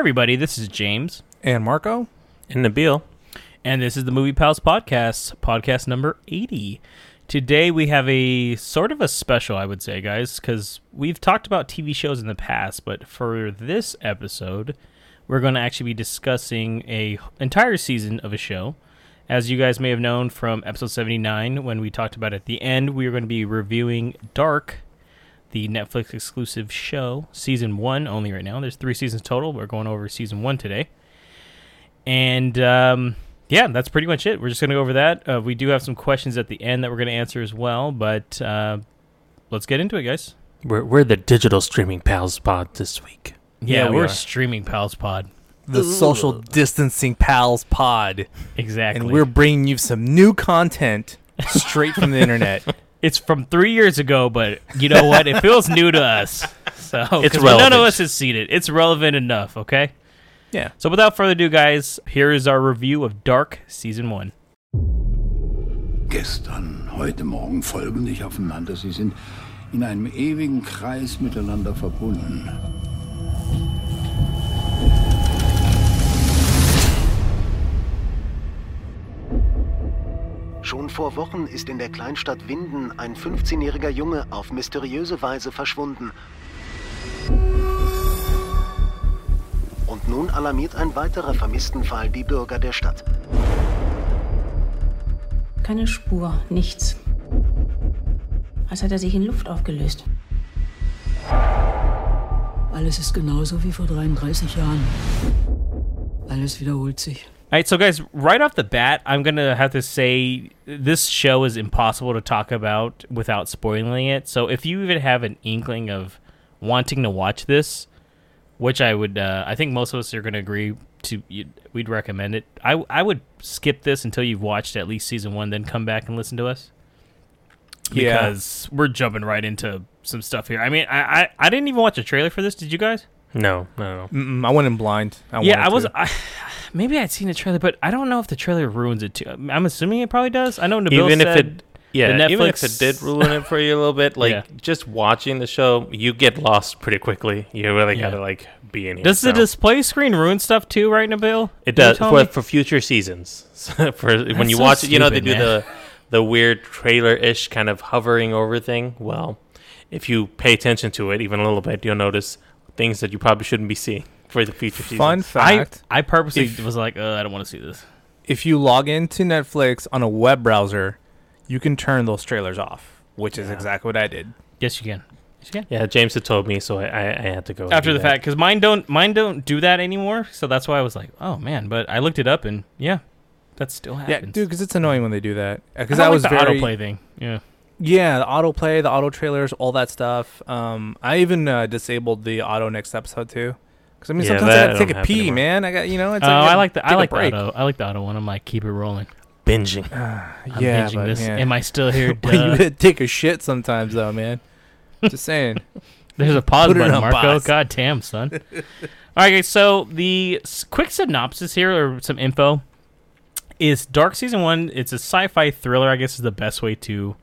Hey, everybody, this is James, And Marco? And Nabil. and this is the Movie Pals Podcast, podcast number 80. Today, we have a sort of a special, I would say, guys, because we've talked about TV shows in the past, but for this episode, we're going to actually be discussing a entire season of a show. As you guys may have known from episode 79, when we talked about at the end, we are going to be reviewing Dark, the Netflix exclusive show, season one only right now. There's three seasons total. We're going over season one today. And um, yeah, that's pretty much it. We're just going to go over that. Uh, we do have some questions at the end that we're going to answer as well, but uh, let's get into it, guys. We're, we're the digital streaming pals pod this week. Yeah, Yeah, we we're are. streaming Pals Pod. The Social Distancing Pals Pod. Exactly. And we're bringing you some new content straight from the internet. It's from three years ago, but you know what? It feels new to us. So It's 'cause none of us has seen it. It's relevant enough, okay? Yeah. So without further ado, guys, here is our review of Dark Season 1. Gestern, heute Morgen folgen nicht aufeinander. Sie sind in einem ewigen Kreis miteinander verbunden. Schon vor Wochen ist in der Kleinstadt Winden ein 15-jähriger Junge auf mysteriöse Weise verschwunden. Und nun alarmiert ein weiterer Vermisstenfall die Bürger der Stadt. Keine Spur, nichts. Als hätte er sich in Luft aufgelöst. Alles ist genauso wie vor 33 Jahren. Alles wiederholt sich. All right, so guys, right off the bat, I'm gonna have to say this show is impossible to talk about without spoiling it. So if you even have an inkling of wanting to watch this, which I would, uh, I think most of us are gonna agree to, we'd recommend it. I I would skip this until you've watched at least season one, then come back and listen to us Yeah. because we're jumping right into some stuff here. I mean, I I, I didn't even watch a trailer for this. Did you guys? No, no, no. Mm-mm, I went in blind. I yeah, I was. to. I, maybe I'd seen a trailer, but I don't know if the trailer ruins it too. I'm assuming it probably does. I know Nabil Even if said, it, yeah, the even if it did ruin it for you a little bit, like Yeah. just watching the show, you get lost pretty quickly. You really Yeah. gotta like be in here. does the display screen ruin stuff too, right, Nabil? It does for, for future seasons. for when you so watch it, you know they do man. the the weird trailer ish kind of hovering over thing. Well, if you pay attention to it even a little bit, you'll notice things that you probably shouldn't be seeing for the future seasons. Fun I fact I purposely If- was like, uh, I don't want to see this. if you log into Netflix on a web browser, you can turn those trailers off, which is exactly what I did. Yes, you can. Yes, you can. Yeah, James had told me, so I, I, I had to go After the that. fact, because mine don't mine don't do that anymore. So that's why I was like, oh man. But I looked it up and yeah, that still happens. Yeah, dude, because it's annoying when they do that. Because that like was the very autoplay thing. Yeah. Yeah, the autoplay, the auto trailers, all that stuff. Um, I even uh, disabled the auto next episode too. Because I mean, Yeah, sometimes I that gotta take a pee, anymore. man. I got you know. It's Oh, like, I like the I like the auto. I like the auto one. I'm like, keep it rolling. binging. I'm yeah, binging but, this. yeah. Am I still here? You Duh. gotta take a shit sometimes, though, man. Just saying. There's a pause Put button, on Marco. pause. God damn, son. All right, guys. So the quick synopsis here, or some info, is Dark Season One. It's a sci-fi thriller. I guess is the best way to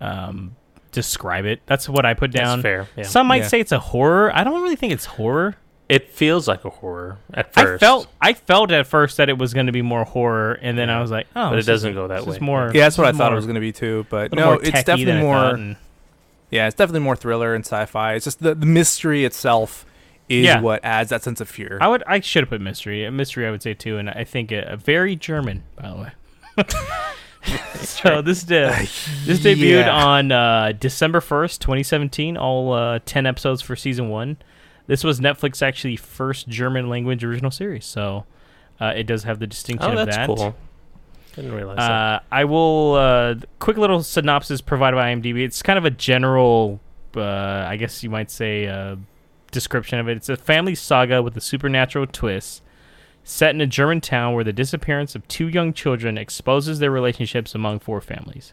um, describe it. That's what I put down. That's fair. Yeah. Some might Yeah. say it's a horror. I don't really think it's horror. It feels like a horror at first. I felt I felt at first that it was going to be more horror, and then I was like, oh, but it doesn't go that this way. is more. Yeah, that's what I this is thought it was gonna be too. But no, it's definitely more. and- Yeah, it's definitely more thriller and sci-fi. It's just the, the mystery itself is Yeah. what adds that sense of fear. I would I should have put mystery. A mystery I would say too, and I think a, a very German, by the way. so this de- this debuted Yeah. on uh, December first, twenty seventeen. All uh, ten episodes for season one. This was Netflix actually first German language original series, so uh, it does have the distinction Oh, of that's that. cool. Didn't realize that. Uh, I will uh, quick little synopsis provided by IMDb. It's kind of a general, uh, I guess you might say, uh, description of it. It's a family saga with a supernatural twist, set in a German town where the disappearance of two young children exposes their relationships among four families.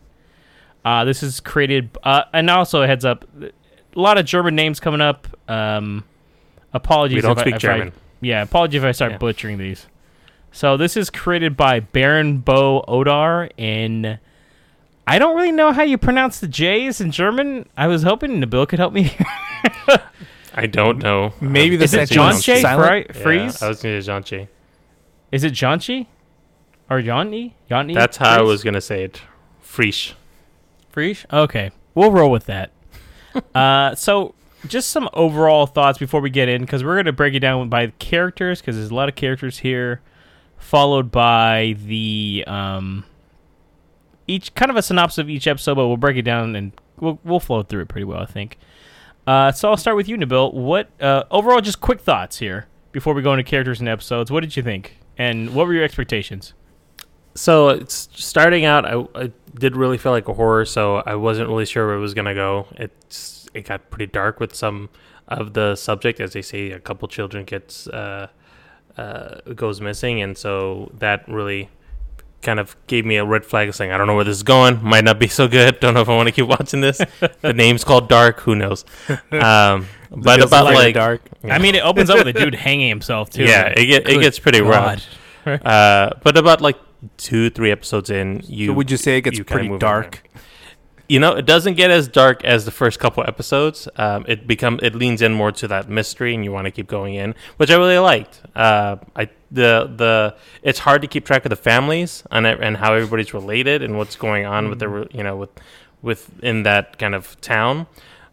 Uh, this is created, uh, and also a heads up, a lot of German names coming up. Um, apologies. We don't if I- speak if I- German. yeah, apologies if I start Yeah. butchering these. So this is created by Baran bo Odar in. I don't really know how you pronounce the J's in German. I was hoping Nabil could help me. I don't know. Maybe the Is it John one's Che silent. Fri- Yeah, Freeze? I was gonna say John Che. Is it Janchi? Or Yanni? Yanni? That's how I was gonna say it. Freesh. Freeze? Okay. We'll roll with that. uh, so, just some overall thoughts before we get in, because we're going to break it down by characters, because there's a lot of characters here, followed by the um, each kind of a synopsis of each episode, but we'll break it down and we'll we'll flow through it pretty well, I think. Uh, so I'll start with you, Nabil. What uh, overall, just quick thoughts here before we go into characters and episodes. What did you think, and what were your expectations? So it's starting out. I, I did really feel like a horror, so I wasn't really sure where it was gonna go. It's it got pretty dark with some of the subject, as they say, a couple children gets uh, uh, goes missing, and so that really kind of gave me a red flag, saying I don't know where this is going. Might not be so good. Don't know if I want to keep watching this. the name's called Dark. Who knows? Um, but Feels about like like dark. I mean, it opens up with a dude hanging himself too. yeah, it get, it gets pretty rough. Uh, but about like two, three episodes in, you So would you say it gets pretty move on dark? You know, it doesn't get as dark as the first couple episodes. Um, it become it leans in more to that mystery, and you want to keep going in, which I really liked. Uh, I the the it's hard to keep track of the families and and how everybody's related and what's going on with the you know with within that kind of town.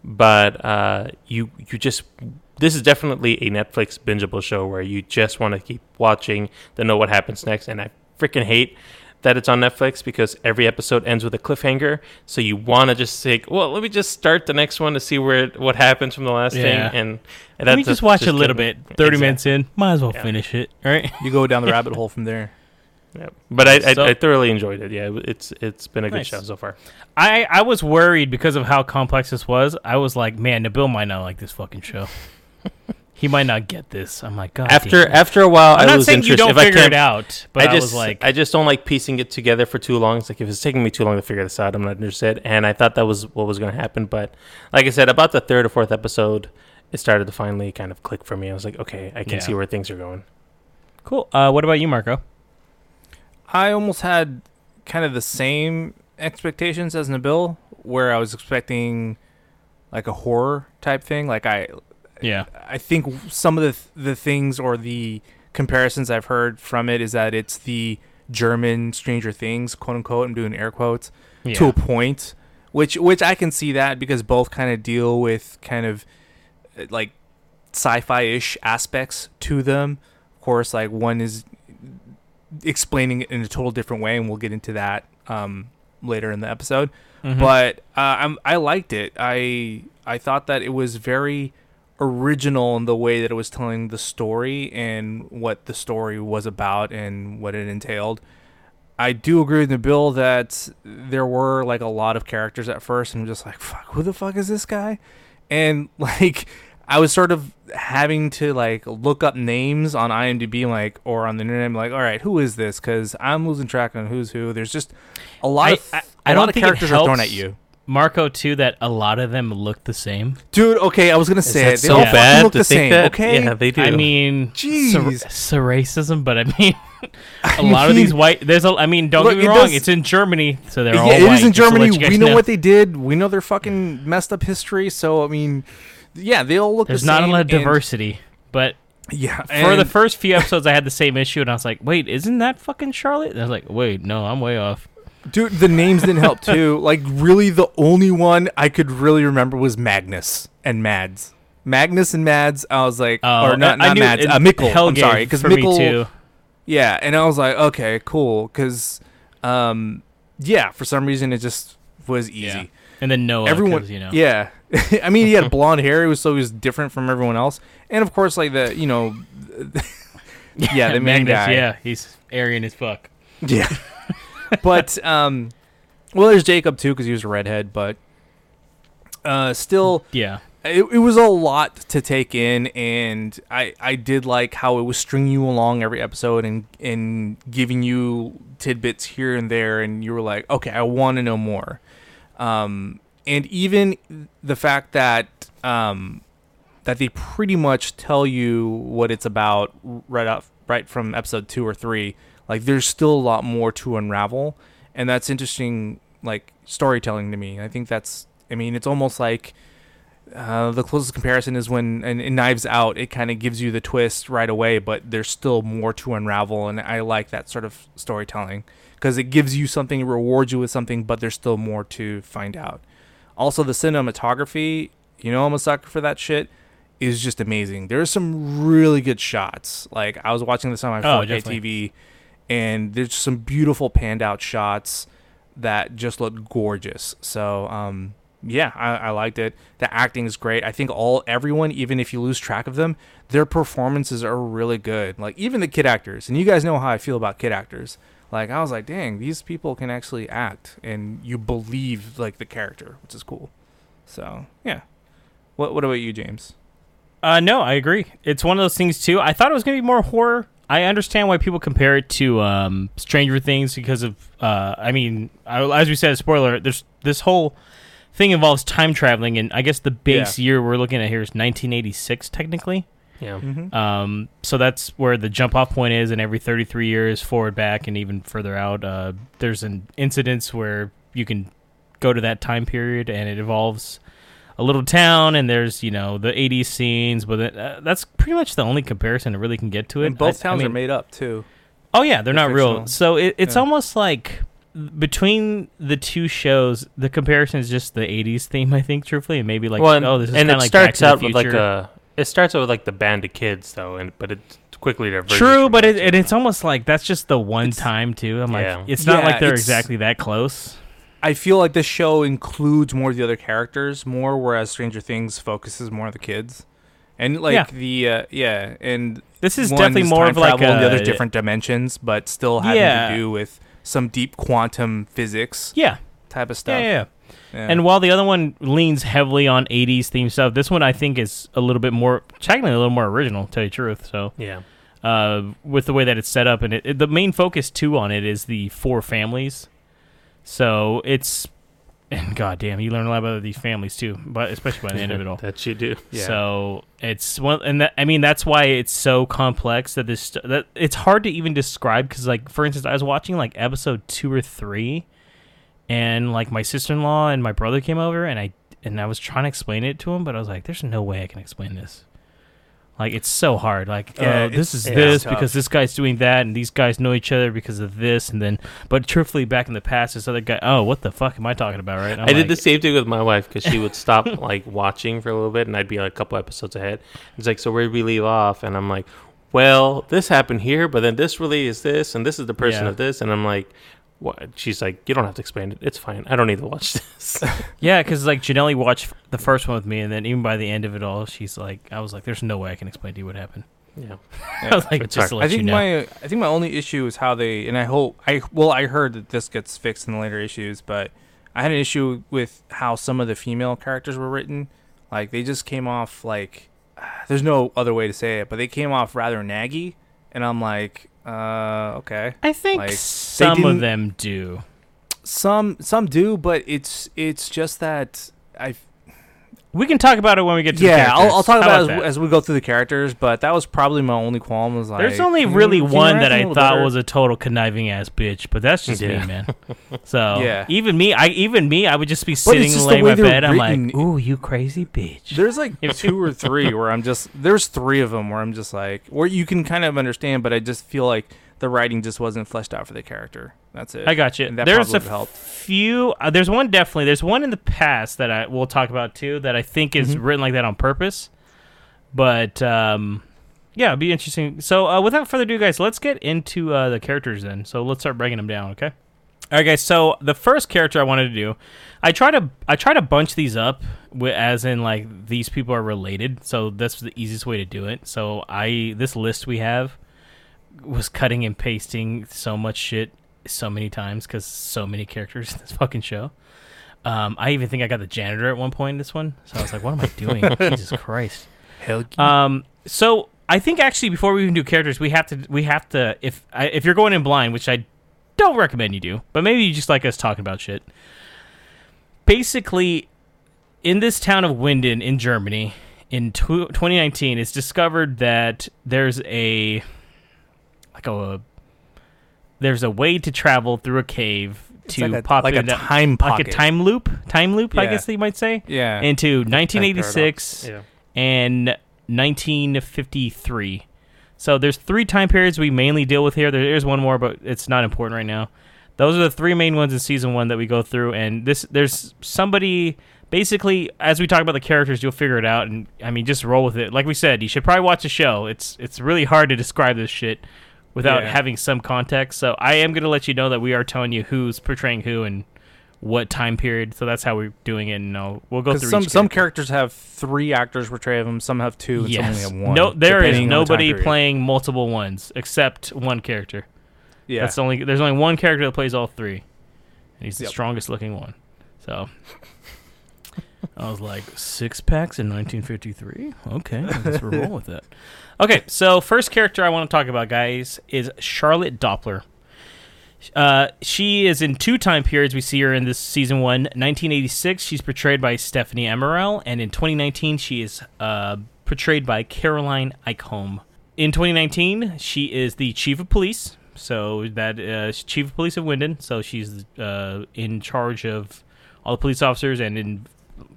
But uh, you you just this is definitely a Netflix bingeable show where you just want to keep watching to know what happens next. And I freaking hate that it's on Netflix because every episode ends with a cliffhanger. So you want to just say, well, let me just start the next one to see where it, what happens from the last Yeah. thing. And, and Let me that's just watch a little bit. Thirty Exactly. minutes in, might as well Yeah. finish it. All right. You go down the rabbit hole from there. Yeah. But I, I, So- I thoroughly enjoyed it. Yeah, it's it's been a good show so far. I I was worried because of how complex this was. I was like, man, Nabil might not like this fucking show. He might not get this. I'm like, God. After damn. after a while, I'm I not was saying interested. you don't if I figure can't, it out, but I, I just was like, I just don't like piecing it together for too long. It's like if it's taking me too long to figure this out, I'm not interested. And I thought that was what was going to happen, but like I said, about the third or fourth episode, it started to finally kind of click for me. I was like, okay, I can Yeah. see where things are going. cool. Uh, what about you, Marco? I almost had kind of the same expectations as Nabil, where I was expecting like a horror type thing. Like I, Yeah. I think some of the th- the things or the comparisons I've heard from it is that it's the German Stranger Things, quote unquote. I'm doing air quotes Yeah. to a point, which which I can see that because both kind of deal with kind of uh, like sci-fi-ish aspects to them. Of course, like one is explaining it in a total different way, and we'll get into that um, later in the episode. Mhm. But uh, I'm, I liked it. I I thought that it was very original in the way that it was telling the story and what the story was about and what it entailed. I do agree with Nabil that there were like a lot of characters at first, and I'm just like, fuck, who the fuck is this guy? And like, I was sort of having to like look up names on IMDb, like or on the internet. I'm like, all right, who is this? Because I'm losing track on who's who. There's just a lot I- of I- a I don't lot of characters are thrown at you, Marco too. That a lot of them look the same. dude. Okay, I was gonna Is say that it. They so all fucking bad look to the think same. that? Okay, Yeah, they do. I mean, Jeez. sur- sur- racism, but I mean, a lot of mean- these white. There's a. I mean, don't Look, get me it wrong. does- it's in Germany, so they're yeah, all it white. is in just to let Germany. you guys We know, what they did. We know their fucking messed up history. So I mean, yeah, they all look. There's the not a same, lot of and- diversity, but Yeah, for the and- first few episodes, I had the same issue, and I was like, "Wait, isn't that fucking Charlotte?" And I was like, "Wait, no, I'm way off." Dude, the names didn't help too. Like, really, the only one I could really remember was Magnus and Mads. Magnus and Mads. I was like, Oh, or not, I not knew Mads. Uh, Mikkel. I'm sorry, because me too. Yeah, and I was like, okay, cool, because, um, yeah, for some reason it just was easy. Yeah. And then Noah, Everyone, you know, yeah. I mean, he had blonde hair, it was so he was different from everyone else, and of course, like the, you know, yeah, the main Magnus, guy. Yeah, he's Aryan as fuck. Yeah. But um well there's Jacob too cuz he was a redhead, but uh still Yeah, it, it was a lot to take in and I I did like how it was stringing you along every episode and and giving you tidbits here and there and you were like, "Okay, I want to know more." Um and even the fact that um that they pretty much tell you what it's about right up right from episode 2 or 3 like there's still a lot more to unravel and that's interesting like storytelling to me i think that's i mean it's almost like uh, the closest comparison is when in, in Knives Out, it kind of gives you the twist right away, but there's still more to unravel, and I like that sort of storytelling because it gives you something, it rewards you with something, but there's still more to find out. Also, the cinematography, you know, I'm a sucker for that shit. Is just amazing. There's some really good shots. Like I was watching this on my Oh, 4K definitely. TV, and there's some beautiful panned out shots that just look gorgeous. So, um, yeah, I, I liked it. The acting is great. I think all everyone, even if you lose track of them, their performances are really good. Like even the kid actors, and you guys know how I feel about kid actors. Like I was like, dang, these people can actually act, and you believe like the character, which is cool. So yeah. What What about you, James? Uh, no, I agree. It's one of those things too. I thought it was gonna be more horror. I understand why people compare it to um, Stranger Things because of. Uh, I mean, I, as we said, spoiler. There's this whole thing involves time traveling, and I guess the base year we're looking at here is 1986, technically. Yeah. Mm-hmm. Um, so that's where the jump off point is, and every 33 years, forward, back, and even further out, uh, there's an incidents where you can go to that time period, and it involves a little town, and there's you know the 80s scenes, but it, uh, that's pretty much the only comparison it really can get to it. And both I- I towns are made up too. Oh yeah, they're They're not real. So it, it's Yeah. almost like between the two shows, the comparison is just the '80s theme. I think, truthfully, and maybe like, well, and, oh, this is and kind it of like starts out with like a. It starts out with like the band of kids though, and but it quickly diverges. True, but it, and it's almost like that's just the one It's- time too. I'm Yeah. like, it's not Yeah, like they're exactly that close. I feel like this show includes more of the other characters more, whereas Stranger Things focuses more on the kids. And like Yeah. the uh, yeah, and This is one definitely more time of like travel, and the other different dimensions, but still having Yeah. to do with some deep quantum physics Yeah, type of stuff. yeah. yeah. Yeah. And while the other one leans heavily on '80s theme stuff, this one I think is a little bit more, technically a little more original. To tell you the truth, so yeah. uh, with the way that it's set up, and it, it- the main focus too on it is the four families. So it's, and goddamn, you learn a lot about these families too, but especially by the end of it all. that you do. Yeah. So it's one, and that, I mean that's why it's so complex that this that it's hard to even describe because like for instance, I was watching like episode two or three, and like my sister in law and my brother came over, and I and I was trying to explain it to him, but I was like, "There's no way I can explain this." Like it's so hard. Like Uh, uh, this is this because this guy's doing that, and these guys know each other because of this, and then. But truthfully, back in the past, this other guy. Oh, what the fuck am I talking about? Right? I did the same thing with my wife because she would stop like watching for a little bit, and I'd be like a couple episodes ahead. It's like, so where did we leave off? And I'm like, well, this happened here, but then this really is this, and this is the person Yeah. of this, and I'm like, what? She's like, you don't have to explain it. It's fine. I don't need to watch this. Yeah, because like Janelle watched the first one with me, and then even by the end of it all, she's like, I was like, "There's no way I can explain to you what happened." yeah. I was like, just to let I think you know. my I think my only issue is how they and I hope I well I heard that this gets fixed in the later issues, but I had an issue with how some of the female characters were written. Like they just came off like there's no other way to say it, but they came off rather naggy, and I'm like, uh, okay. I think like, they some of them do. Some some do, but it's it's just that I We can talk about it when we get to the yeah I'll, I'll talk How about it as, as we go through the characters, but that was probably my only qualm. Was like There's only hmm, really can you one that I thought better? was a total conniving ass bitch, but that's just Yeah. me, man. So Yeah. even me, I even me, I would just be sitting just laying in my bed. I'm like, "Ooh, you crazy bitch." There's like two or three where I'm just there's three of them where I'm just like where you can kind of understand, but I just feel like the writing just wasn't fleshed out for the character. That's it. I got you. And that There's a few. Uh, there's one definitely. There's one in the past that I will talk about too that I think is Mhm. written like that on purpose. But um, yeah, it'd be interesting. So uh, without further ado, guys, let's get into uh, the characters then. So let's start breaking them down. Okay. All right, guys. So the first character I wanted to do, I try to I try to bunch these up, as in like these people are related. So that's the easiest way to do it. So I this list we have was cutting and pasting so much shit so many times because so many characters in this fucking show. Um, I even think I got the janitor at one point in this one, so I was like, "What am I doing? Jesus Christ!" Hell, Yeah. Um, so I think actually before we even do characters, we have to we have to if I, if you're going in blind, which I don't recommend you do, but maybe you just like us talking about shit. Basically, in this town of Winden in Germany in tw 2019, it's discovered that there's a like a there's a way to travel through a cave to like a- pop like a into- time like pocket. a time loop, time loop, I guess you might say, Yeah. into 1986 paradox. and 1953. So there's three time periods we mainly deal with here. There is one more, but it's not important right now. Those are the three main ones in season one that we go through, and this there's somebody basically as we talk about the characters, you'll figure it out, and I mean just roll with it. Like we said, you should probably watch the show. It's it's really hard to describe this shit without Yeah. having some context. So I am gonna let you know that we are telling you who's portraying who and what time period. So that's how we're doing it. And uh, we'll go through some each some characters have three actors portray them. Some have two, and Yes. some only have one. No, there is on the nobody playing multiple ones except one character. Yeah, That's only there's only one character that plays all three, and he's the Yep. strongest looking one. So I was like six packs in 1953. Okay, we're rolling with that. Okay, so first character I want to talk about, guys, is Charlotte Doppler. Uh, she is in two time periods. We see her in this season one, 1986. She's portrayed by Stephanie Amarell, and in 2019, she is uh, portrayed by Karoline Eichhorn. In 2019, she is the chief of police. So that uh, chief of police of Winden. So she's uh, in charge of all the police officers and in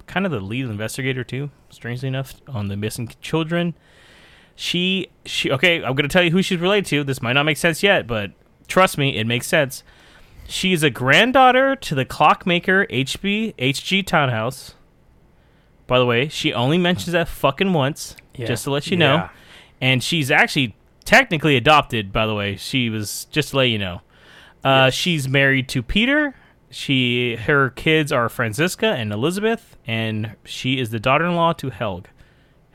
kind of the lead investigator too. Strangely enough, on the missing children. She she okay. I'm gonna tell you who she's related to. This might not make sense yet, but trust me, it makes sense. She is a granddaughter to the clockmaker HB HG Tannhaus. By the way, she only mentions that fucking once, Yeah. just to let you know. Yeah. And she's actually technically adopted. By the way, she was just to let you know. Uh, She's married to Peter. She her kids are Franziska and Elizabeth, and she is the daughter-in-law to Helg.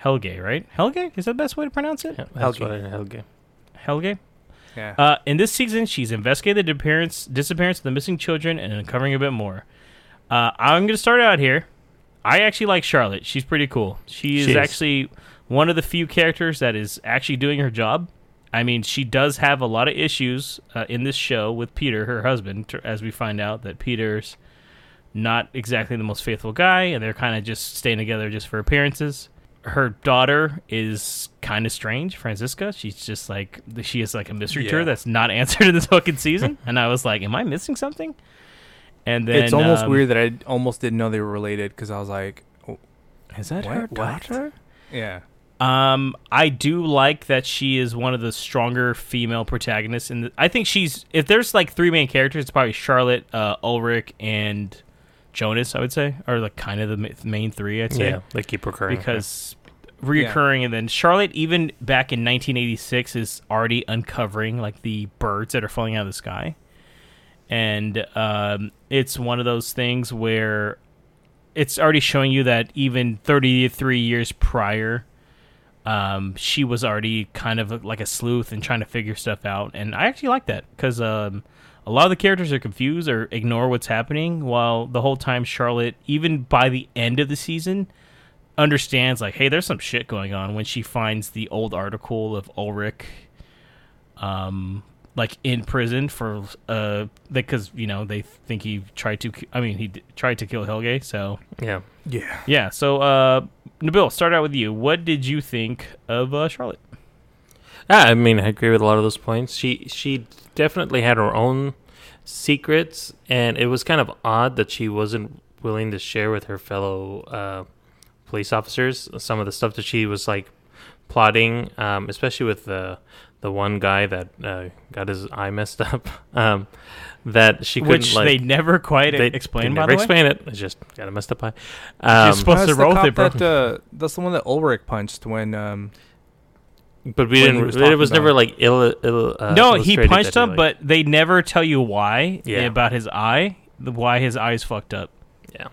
Helge, right? Helge is that the best way to pronounce it? Yeah, that's Helge. what I Helge. Helge. yeah. Uh, in this season, she's investigated the disappearance, disappearance of the missing children and uncovering a bit more. Uh, I'm going to start out here. I actually like Charlotte. She's pretty cool. She is She is. actually one of the few characters that is actually doing her job. I mean, she does have a lot of issues uh, in this show with Peter, her husband, as we find out that Peter's not exactly the most faithful guy, and they're kind of just staying together just for appearances. Her daughter is kind of strange, Franziska. She's just like she is like a mystery tour Yeah. that's not answered in this fucking season, and I was like, "Am I missing something?" And then it's almost um, weird that I almost didn't know they were related because I was like, oh, Is that What? her What? daughter? yeah, Um, I do like that she is one of the stronger female protagonists, and I think she's if there's like three main characters, it's probably Charlotte, uh, Ulrich, and Jonas. I would say are like kind of the ma- main three. I'd say Yeah, they keep recurring. because reoccurring, and then Charlotte, even back in 1986, is already uncovering like the birds that are falling out of the sky, and um, it's one of those things where it's already showing you that even 33 years prior um, she was already kind of like a sleuth and trying to figure stuff out. And I actually like that because um, a lot of the characters are confused or ignore what's happening, while the whole time Charlotte, even by the end of the season, understands like, hey, there's some shit going on when she finds the old article of Ulrich, um, like in prison for uh, because you know they think he tried to. I mean, he d- tried to kill Helge, so. yeah. yeah. Yeah. So, uh, Nabil, start out with you. What did you think of uh, Charlotte? Yeah, I mean, I agree with a lot of those points. She she definitely had her own secrets, and it was kind of odd that she wasn't willing to share with her fellow uh, police officers some of the stuff that she was like plotting, um, especially with the the one guy that uh, got his eye messed up. Um, that she couldn't Which like they never quite they- explained. they By never the way, explain it. It's just got a messed up eye. Um, supposed That's to the roll with cop it, bro. That, uh, that's the one that Ulrich punched when. Um, but we didn't. was it was about never like ill. ill uh, no, he punched that him, like- but they never tell you why Yeah. about his eye. The why his eye's fucked up yeah,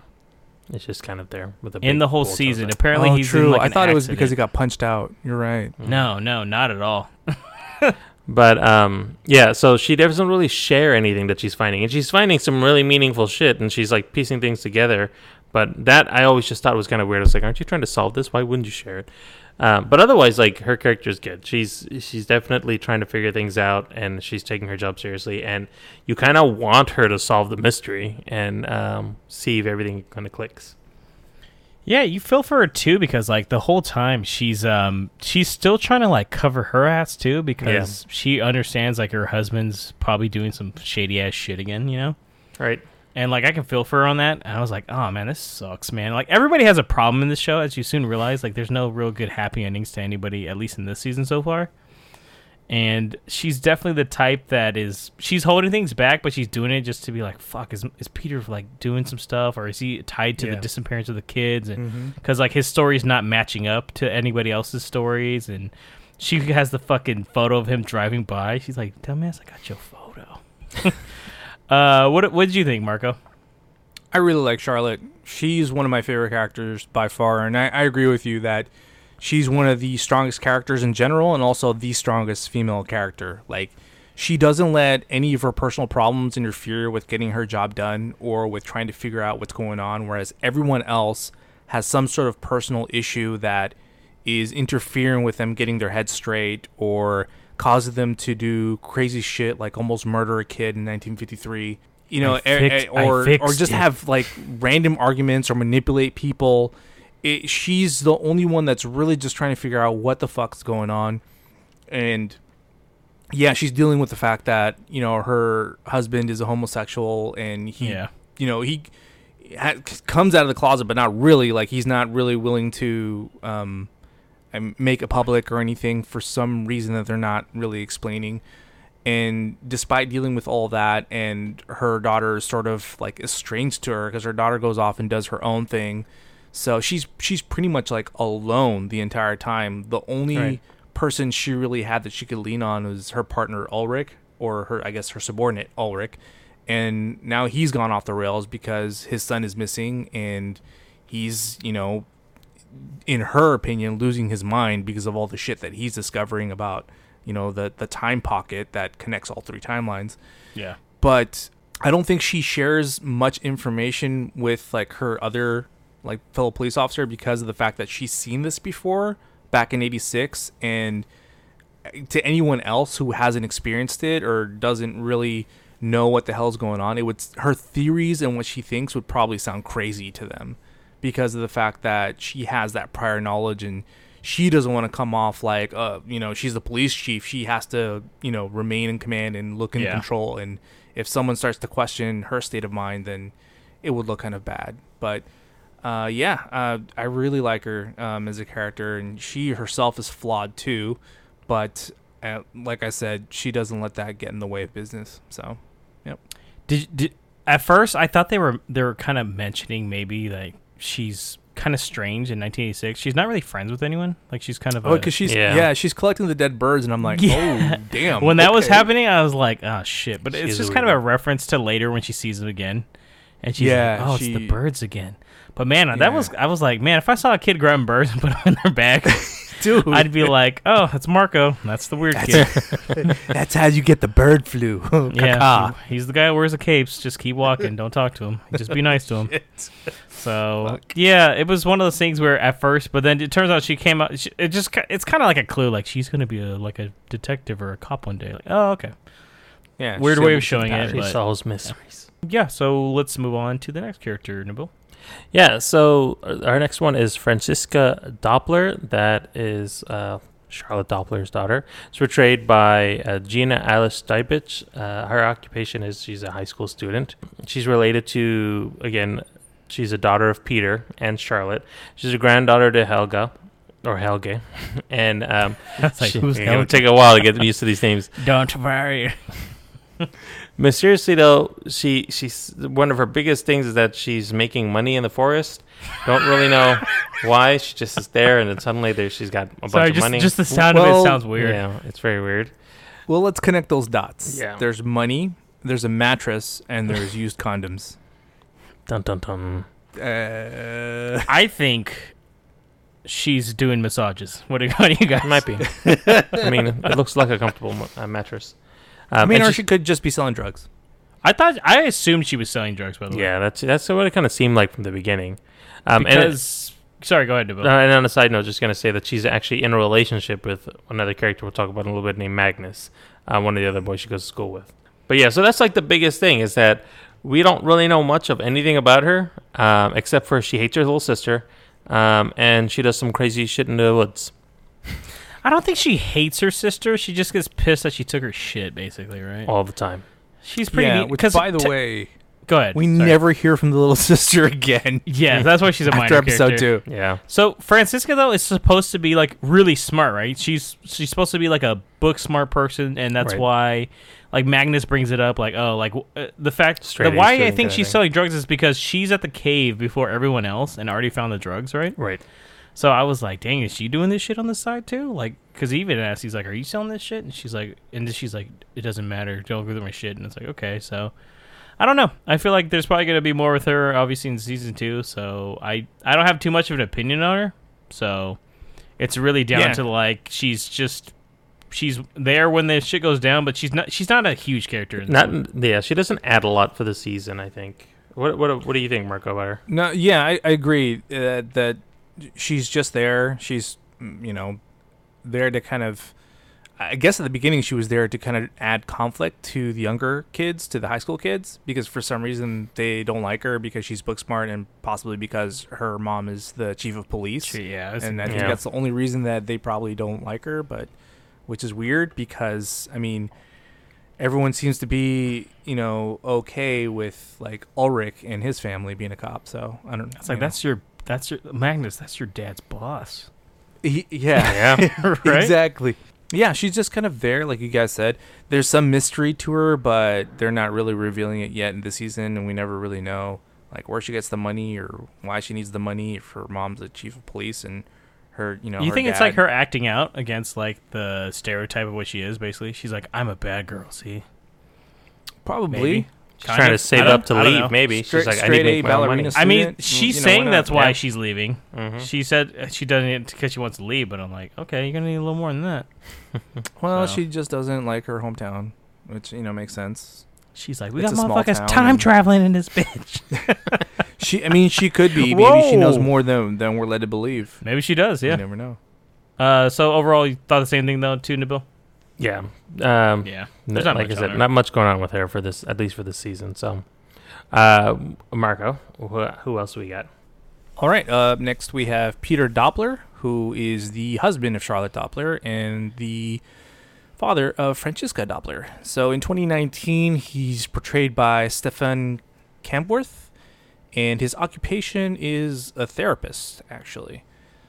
it's just kind of there with a in the whole season. outside. Apparently, oh, he's true. In like I an thought it was because he got punched out. You're right. No, no, not at all. But um, yeah, so she doesn't really share anything that she's finding, and she's finding some really meaningful shit, and she's like piecing things together. But that I always just thought was kind of weird. I was like, aren't you trying to solve this? Why wouldn't you share it? Um, but otherwise, like her character is good. She's she's definitely trying to figure things out, and she's taking her job seriously. And you kind of want her to solve the mystery and um, see if everything kind of clicks. Yeah, you feel for her too because like the whole time she's um she's still trying to like cover her ass too because she understands like her husband's probably doing some shady ass shit again, you know. Right. And like I can feel for her on that. And I was like, oh man, this sucks, man. Like everybody has a problem in this show, as you soon realize. Like there's no real good happy endings to anybody, at least in this season so far. And she's definitely the type that is she's holding things back, but she's doing it just to be like, fuck, is is Peter like doing some stuff, or is he tied to the disappearance of the kids? And mm-hmm. because like his story's not matching up to anybody else's stories, and she has the fucking photo of him driving by. She's like, dumbass, I got your photo. uh, what what did you think, Marco? I really like Charlotte. She's one of my favorite characters by far, and I, I agree with you that she's one of the strongest characters in general, and also the strongest female character. Like, she doesn't let any of her personal problems interfere with getting her job done or with trying to figure out what's going on, whereas everyone else has some sort of personal issue that is interfering with them getting their head straight or causes them to do crazy shit like almost murder a kid in 1953 you know fixed- eh, or or just it. have like random arguments or manipulate people it, she's the only one that's really just trying to figure out what the fuck's going on and yeah she's dealing with the fact that you know her husband is a homosexual and he Yeah. you know he ha- comes out of the closet but not really like he's not really willing to um and make it public or anything for some reason that they're not really explaining. And despite dealing with all that and her daughter is sort of like estranged to her because her daughter goes off and does her own thing. So she's she's pretty much like alone the entire time. The only Right. person she really had that she could lean on was her partner ulrich or her i guess her subordinate ulrich. And now he's gone off the rails because his son is missing and he's you know in her opinion losing his mind because of all the shit that he's discovering about you know the the time pocket that connects all three timelines Yeah. but I don't think she shares much information with like her other like fellow police officer because of the fact that she's seen this before back in 86 and eh, to anyone else who hasn't experienced it or doesn't really know what the hell's going on it would her theories and what she thinks would probably sound crazy to them because of the fact that she has that prior knowledge and she doesn't want to come off like uh you know she's the police chief she has to you know remain in command and look in Yeah. control and if someone starts to question her state of mind then it would look kind of bad but uh, yeah, uh, I really like her um, as a character, and she herself is flawed too. But uh, like I said, she doesn't let that get in the way of business. So, yep. Did, did at first I thought they were they were kind of mentioning maybe like she's kind of strange in 1986. She's not really friends with anyone. Like she's kind of Oh, because she's Yeah. yeah. she's collecting the dead birds, and I'm like, Yeah. oh damn. when that was happening, I was like, oh shit. But it's just kind of a reference to later when she sees them again, and she's Yeah, like, oh, it's the birds again. But man, that was I was like, man, if I saw a kid grabbing birds and put them in their bag, dude, I'd be like, oh, that's Marco. That's the weird kid. that's how you get the bird flu. Yeah, he's the guy who wears the capes. Just keep walking. Don't talk to him. Just be nice to him. So yeah, it was one of those things where at first, but then it turns out she came out. She, it just it's kind of like a clue, like she's gonna be a like a detective or a cop one day. Like, oh okay, Yeah, Weird way of showing the it, She solves mysteries. yeah. So let's move on to the next character, Nabil. Yeah, so uh, our next one is Franziska Doppler. That is uh, Charlotte Doppler's daughter. It's portrayed by uh, Gina Alice Dybich. Uh, her occupation is she's a high school student. She's related to, again, she's a daughter of Peter and Charlotte. She's a granddaughter to Helga, or Helge. and um, That's like she- it's gonna take a while to get used to these names. Don't worry. Mysteriously, though, she she's one of her biggest things is that she's making money in the forest. Don't really know why. She just is there, and then suddenly there she's got a Sorry, bunch of just money. just the sound of Well, it sounds weird. Yeah, it's very weird. Well, let's connect those dots. Yeah. There's money, there's a mattress, and there's used condoms. Dun dun dun. Uh, I think she's doing massages. What do, what do you guys? Might be. I mean, it looks like a comfortable uh, mattress. Um, I mean, or she- she could just be selling drugs. I thought I assumed she was selling drugs. By the way, yeah, that's that's what it kind of seemed like from the beginning. Um, and it- because sorry, go ahead, Nabil. Uh, and on a side note, just gonna say that she's actually in a relationship with another character we'll talk about in a little bit named Magnus, uh, one of the other boys she goes to school with. But yeah, so that's like the biggest thing is that we don't really know much of anything about her, um, except for she hates her little sister, um, and she does some crazy shit in the woods. I don't think she hates her sister. She just gets pissed that she took her shit, basically, right? all the time. She's pretty. yeah, neat, which, 'cause by the te- way, Go ahead. We Sorry. never hear from the little sister again. Yeah, that's why she's a minor after episode character. two. Yeah. So Franziska though is supposed to be like really smart, right? She's she's supposed to be like a book smart person, and that's Right. why like Magnus brings it up, like oh, like uh, the fact Straight the A why I student think kinda she's thing. selling drugs is because she's at the cave before everyone else and already found the drugs, right? Right. So I was like, dang, is she doing this shit on the side too? Like, because he even asked, he's like, are you selling this shit? And she's like, and she's like, it doesn't matter, don't go through my shit. And it's like, okay, so. I don't know. I feel like there's probably going to be more with her, obviously in season two. So I I don't have too much of an opinion on her. So it's really down Yeah. to like she's just she's there when the shit goes down, but she's not she's not a huge character. In Not. the, Yeah. She doesn't add a lot for the season. I think. What What What do you think, Marco? About her? No, yeah, I, I agree uh, that she's just there. She's, mm, you know, there to kind of. I guess at the beginning she was there to kind of add conflict to the younger kids, to the high school kids, because for some reason they don't like her because she's book smart and possibly because her mom is the chief of police. She- yeah, that's- and I think Yeah. that's the only reason that they probably don't like her. But which is weird because I mean, everyone seems to be you know okay with like Ulrich and his family being a cop. So I don't. Know. It's like know. that's your that's your Magnus. That's your dad's boss. He- yeah, Yeah. Right? exactly. Yeah, she's just kind of there, like you guys said. There's some mystery to her, but they're not really revealing it yet in the season, and we never really know like where she gets the money or why she needs the money. If her mom's the chief of police and her, you know, you her think it's like her acting out against like the stereotype of what she is? Basically, she's like, I'm a bad girl. See, Probably. maybe. She's Kind trying of. to save up to leave. know. Maybe Straight- she's like, I need to A make my money. ballerina I mean, she's you know, saying that's why Yeah. she's leaving. Mhm. She said she doesn't it because she wants to leave, but I'm like, okay, you're gonna need a little more than that. Well, So- she just doesn't like her hometown, which you know makes sense. She's like, we It's got motherfuckers time and- traveling in this bitch. She, I mean, she could be. Maybe she knows more than than we're led to believe. Maybe she does. Yeah, you never know. Uh, so overall, you thought the same thing though, too, Nabil? Yeah. Um, Yeah. n- There's not like I much on said, not much going on with her for this, at least for this season. So, uh, Marco, who, who else we got? All right. Uh, next, we have Peter Doppler, who is the husband of Charlotte Doppler and the father of Franziska Doppler. So in 2019, he's portrayed by Stephan Kampwirth, and his occupation is a therapist, actually.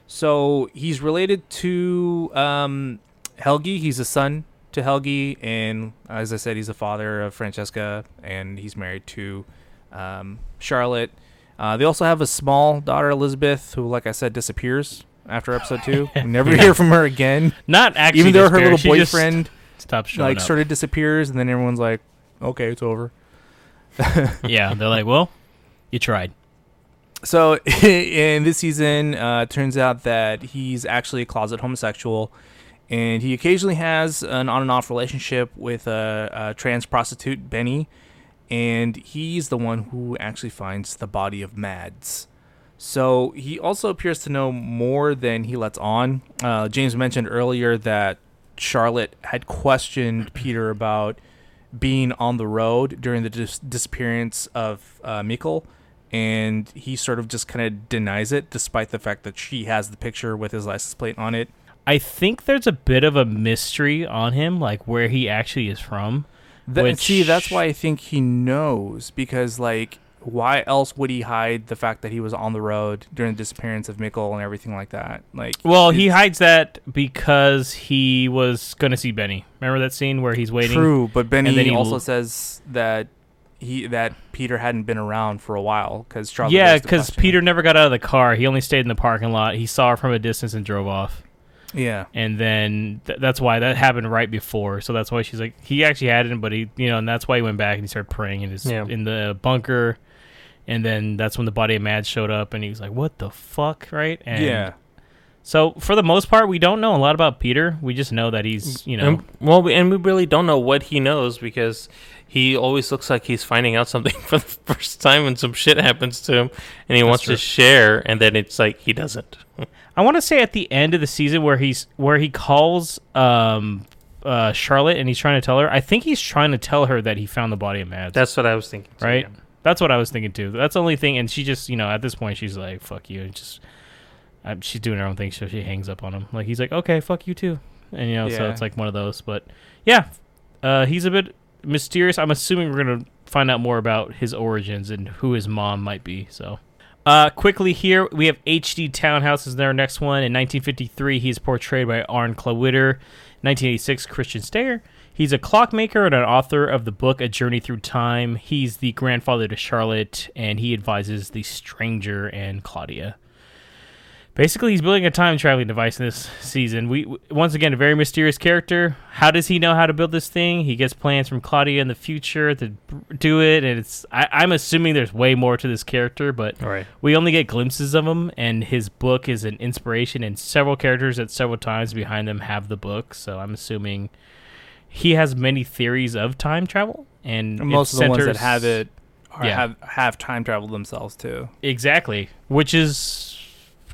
So he's related to um, Helgi. He's a son to Helgi, and as I said, he's the father of Francesca, and he's married to um, Charlotte. Uh, they also have a small daughter, Elizabeth, who, like I said, disappears after episode two. We never hear from her again. Not actually. Even though her little boyfriend showing like up. sort of disappears, and then everyone's like, "Okay, it's over." yeah, they're like, well, you tried. So in this season, uh, it turns out that he's actually a closet homosexual, and he occasionally has an on and off relationship with a, a trans prostitute, Benny, and he's the one who actually finds the body of Mads. So he also appears to know more than he lets on. Uh, James mentioned earlier that Charlotte had questioned Peter about being on the road during the dis- disappearance of uh, Mikkel, and he sort of just kind of denies it, despite the fact that she has the picture with his license plate on it. I think there's a bit of a mystery on him, like where he actually is from. Th- Which- see, that's why I think he knows because, like, why else would he hide the fact that he was on the road during the disappearance of Mikkel and everything like that? Like, Well, he hides that because he was going to see Benny. Remember that scene where he's waiting? True, but Benny then he also l- says that he that Peter hadn't been around for a while because Charlotte. yeah, because. Peter never got out of the car. He only stayed in the parking lot. He saw her from a distance and drove off. Yeah, And then th- that's why that happened right before. So that's why she's like, he actually had it, but he, you know, and that's why he went back and he started praying in his Yeah. in the bunker. And then that's when the body of Mad showed up, and he was like, "What the fuck?" Right? And yeah. So for the most part, we don't know a lot about Peter. We just know that he's, mm, you know, And, well, we, and we really don't know what he knows because he always looks like he's finding out something for the first time and some shit happens to him, and he wants true. to share, and then it's like he doesn't. I want to say at the end of the season where he's where he calls um uh Charlotte and he's trying to tell her. I think he's trying to tell her that he found the body of Mads. That's what I was thinking. too, right. yeah. That's what I was thinking too. That's the only thing. And she just, you know, at this point, she's like, "Fuck you." And just, uh, she's doing her own thing, so she hangs up on him. Like he's like, "Okay, fuck you too," and you know, so it's like one of those. But yeah, uh, he's a bit mysterious. I'm assuming we're gonna find out more about his origins and who his mom might be. So, uh, quickly here we have H.G. Tannhaus is their next one. In 1953, he's portrayed by Arnd Klawitter. 1986, Christian Steyer. He's a clockmaker and an author of the book A Journey Through Time. He's the grandfather to Charlotte, and he advises the Stranger and Claudia. Basically, he's building a time traveling device in this season. We once again a very mysterious character. How does he know how to build this thing? He gets plans from Claudia in the future to do it, and it's. I, I'm assuming there's way more to this character, but right. we only get glimpses of him, and his book is an inspiration, and several characters at several times behind them have the book. So I'm assuming he has many theories of time travel, and And most of the ones that have it are, Yeah. have have time travel themselves too. exactly, which is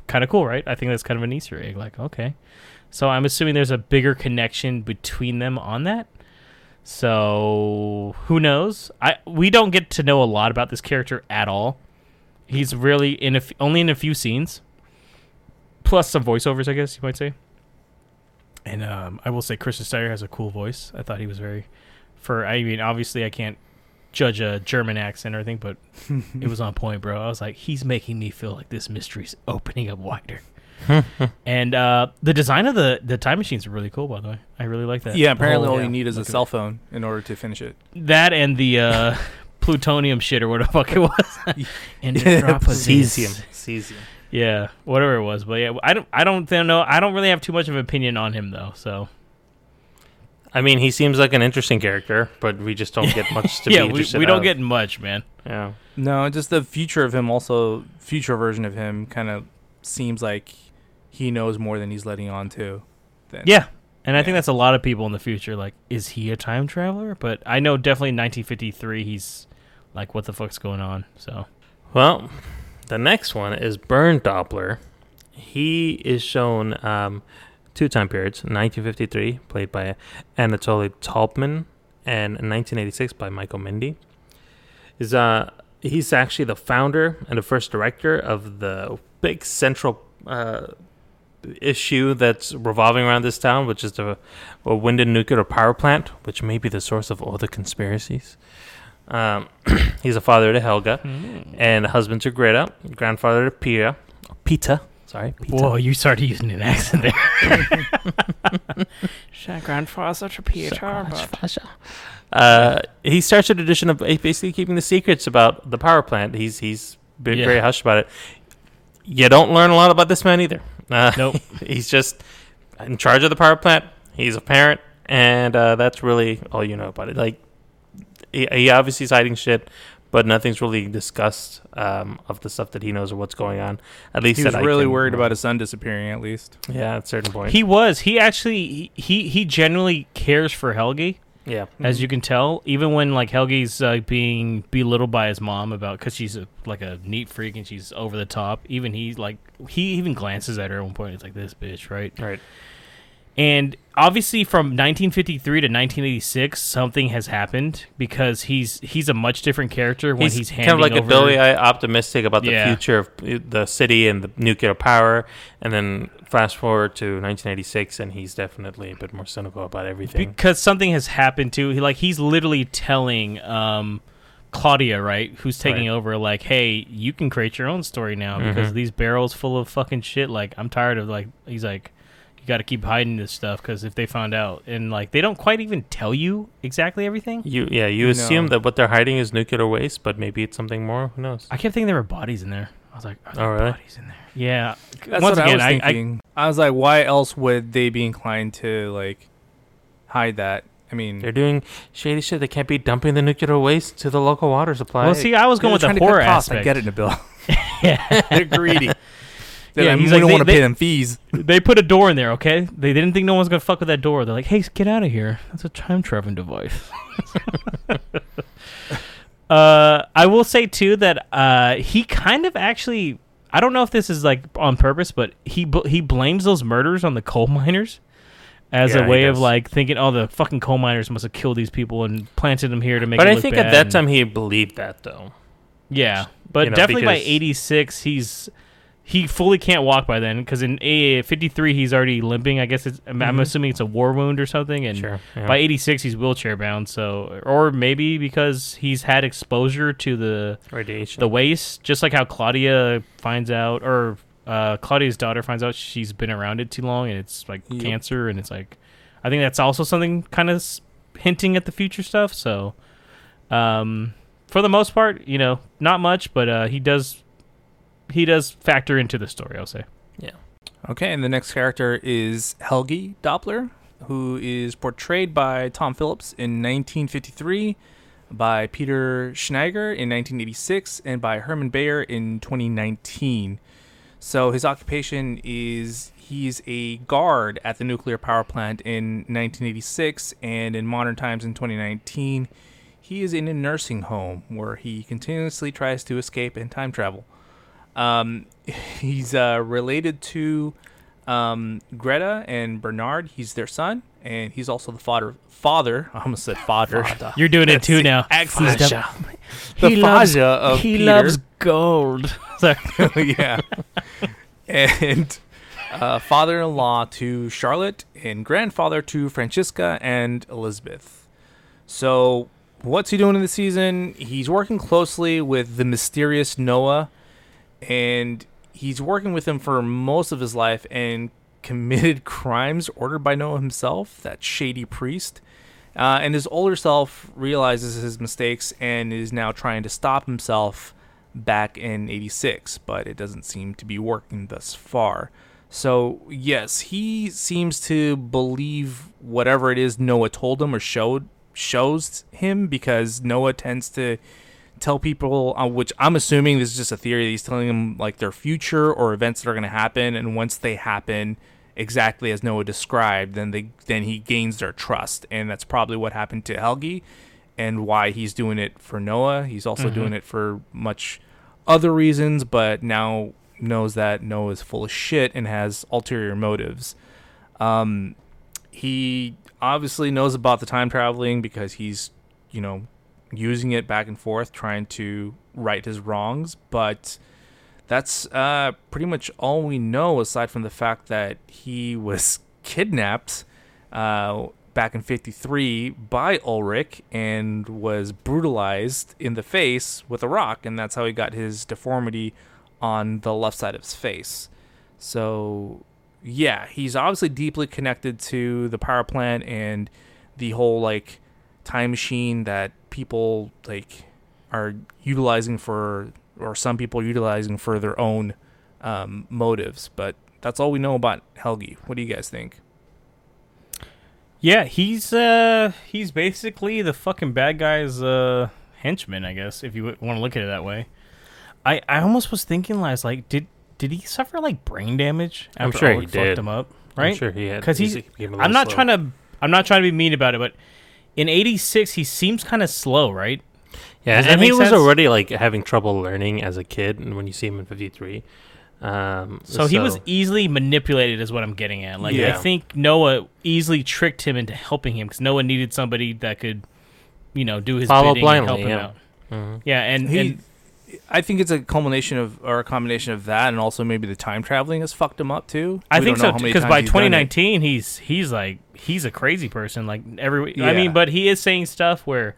kind of cool, right? I think that's kind of an Easter egg. Like, okay, so I'm assuming there's a bigger connection between them on that. So who knows? I we don't get to know a lot about this character at all. He's really in a f- only in a few scenes, plus some voiceovers, I guess you might say. And um, I will say, Chris Steyer has a cool voice. I thought he was very, for I mean, obviously I can't judge a German accent or anything, but it was on point, bro. I was like, he's making me feel like this mystery's opening up wider. and uh, the design of the the time machines are really cool, by the way. I really like that. Yeah, apparently The all whole- you need is a look at cell phone in order to finish it. that and the uh, plutonium shit or whatever the fuck it was. and Cesium. Cesium. Yeah, whatever it was, but yeah, I don't, I don't know. I don't really have too much of an opinion on him though. So I mean, he seems like an interesting character, but we just don't get much to yeah, be we, interested we don't of. get much, man. Yeah. No, just the future of him. Also, future version of him kind of seems like he knows more than he's letting on to. Then. Yeah, and I think that's a lot of people in the future. Like, is he a time traveler? But I know definitely in 1953, he's like, what the fuck's going on? So Well, the next one is Bernd Doppler. He is shown um, two time periods 1953, played by Anatole Taubman, and 1986 by Michael Mendl. Is uh, He's actually the founder and the first director of the big central uh, issue that's revolving around this town, which is the a Winden nuclear power plant, which may be the source of all the conspiracies. Um, he's a father to Helga and a husband to Greta, grandfather to Pia, Pita. Sorry, Pita. whoa, you started using an accent there. grandfather to Peter, Uh, he starts a tradition of basically keeping the secrets about the power plant. He's he's been Yeah. very hushed about it. You don't learn a lot about this man either. Uh, Nope. he's just in charge of the power plant. He's a parent, and uh, that's really all you know about it. Like he, he obviously is hiding shit, but nothing's really discussed um, of the stuff that he knows or what's going on. At least He was really can- worried about his son disappearing. At least. Yeah, at a certain point. He was. He actually he he genuinely cares for Helge, yeah. as you can tell. Even when like Helge's uh, being belittled by his mom about because she's a, like a neat freak and she's over the top. Even he like he even glances at her at one point. It's like this bitch, right? Right. And obviously, from 1953 to 1986, something has happened because he's he's a much different character when he's, kind of like a over. Billy optimistic about the Yeah. future of the city and the nuclear power, and then fast forward to 1986, and he's definitely a bit more cynical about everything. because something has happened to he like he's literally telling um Claudia right who's taking Right. over like hey you can create your own story now because Mhm. these barrels full of fucking shit like I'm tired of like he's like got to keep hiding this stuff because if they found out and like they don't quite even tell you exactly everything you yeah, you assume No. that what they're hiding is nuclear waste, but maybe it's something more. Who knows? I kept thinking there were bodies in there I was like are there Oh, really? bodies in there yeah That's once what again I was I, I thinking. I, was like, why else would they be inclined to like hide that? I mean, They're doing shady shit. They can't be dumping the nuclear waste to the local water supply. well see I was going with the trying to horror costs. aspect I get it, Nabil. yeah they're greedy. Yeah, he's we like, don't want to pay them fees. they put a door in there, okay? They didn't think no one's gonna fuck with that door. They're like, "Hey, get out of here! That's a time traveling device." uh, I will say too that uh, he kind of actually, I don't know if this is like on purpose, but he bl- he blames those murders on the coal miners as Yeah, a way of like thinking, "Oh, the fucking coal miners must have killed these people and planted them here to make." but I think at that and- time he believed that though. yeah, but you know, definitely by '86, he's he fully can't walk by then because in A fifty three he's already limping. I guess it's. I'm, I'm assuming it's a war wound or something, and Sure, yeah. by eighty six he's wheelchair bound. So, or maybe because he's had exposure to the Radiation. the waste, just like how Claudia finds out, or uh, Claudia's daughter finds out she's been around it too long and it's like Yep. cancer, and it's like, I think that's also something kind of hinting at the future stuff. So, um, for the most part, you know, not much, but uh, he does he does factor into the story. I'll say. Yeah. Okay, and the next character is Helge Doppler, who is portrayed by Tom Philipp in 1953, by Peter Schneider in 1986, and by Hermann Beyer in 2019. So his occupation is he's a guard at the nuclear power plant in 1986, and in modern times in 2019, he is in a nursing home where he continuously tries to escape and time travel. Um, he's uh, related to um, Greta and Bernard. He's their son, and he's also the father. Father, I almost said father. You're doing it too now. Excellent He's job. The Faja of he Peter. loves gold. Yeah. And uh, father-in-law to Charlotte and grandfather to Franziska and Elisabeth. So, what's he doing in the season? He's working closely with the mysterious Noah, and he's working with him for most of his life and committed crimes ordered by Noah himself, that shady priest. Uh, and his older self realizes his mistakes and is now trying to stop himself back in 86, but it doesn't seem to be working thus far. So, yes, he seems to believe whatever it is Noah told him or showed shows him because Noah tends to tell people uh, which I'm assuming this is just a theory that he's telling them like their future or events that are going to happen and once they happen exactly as Noah described then they then he gains their trust and that's probably what happened to Helge and why he's doing it for Noah. He's also doing it for much other reasons but now knows that Noah is full of shit and has ulterior motives. Um he obviously knows about the time traveling because he's you know using it back and forth trying to right his wrongs but that's uh, pretty much all we know aside from the fact that he was kidnapped uh, back in 53 by ulrich and was brutalized in the face with a rock and that's how he got his deformity on the left side of his face. So yeah, he's obviously deeply connected to the power plant and the whole like time machine that people like are utilizing for or some people are utilizing for their own um, motives. But that's all we know about Helge. What do you guys think? Yeah, he's uh he's basically the fucking bad guy's uh henchman, I guess, if you want to look at it that way. I I almost was thinking last like did did he suffer like brain damage I'm after sure he Ulrich did. fucked him up, right? I'm sure he had. Cuz he's he became a I'm not slow. trying to I'm not trying to be mean about it, but in 86 he seems kind of slow, right? Yeah, and he was sense? already like having trouble learning as a kid, and when you see him in '53, um, So, he was easily manipulated, is what I'm getting at. Like I think Noah easily tricked him into helping him because Noah needed somebody that could, you know, do his Follow bidding and help blindly, him yeah. out. Mhm. Yeah, and, He, and I think it's a culmination of or a combination of that and also maybe the time traveling has fucked him up too. I We think don't know so because by he's done it. 2019 he's he's like he's a crazy person. Like every, I mean, but he is saying stuff where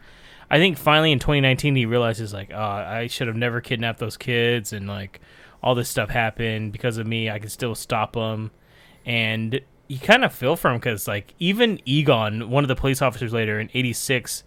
I think finally in 2019 he realizes like, oh, I should have never kidnapped those kids, and like all this stuff happened because of me. I can still stop them, and you kind of feel for him because like even Egon, one of the police officers later in '86.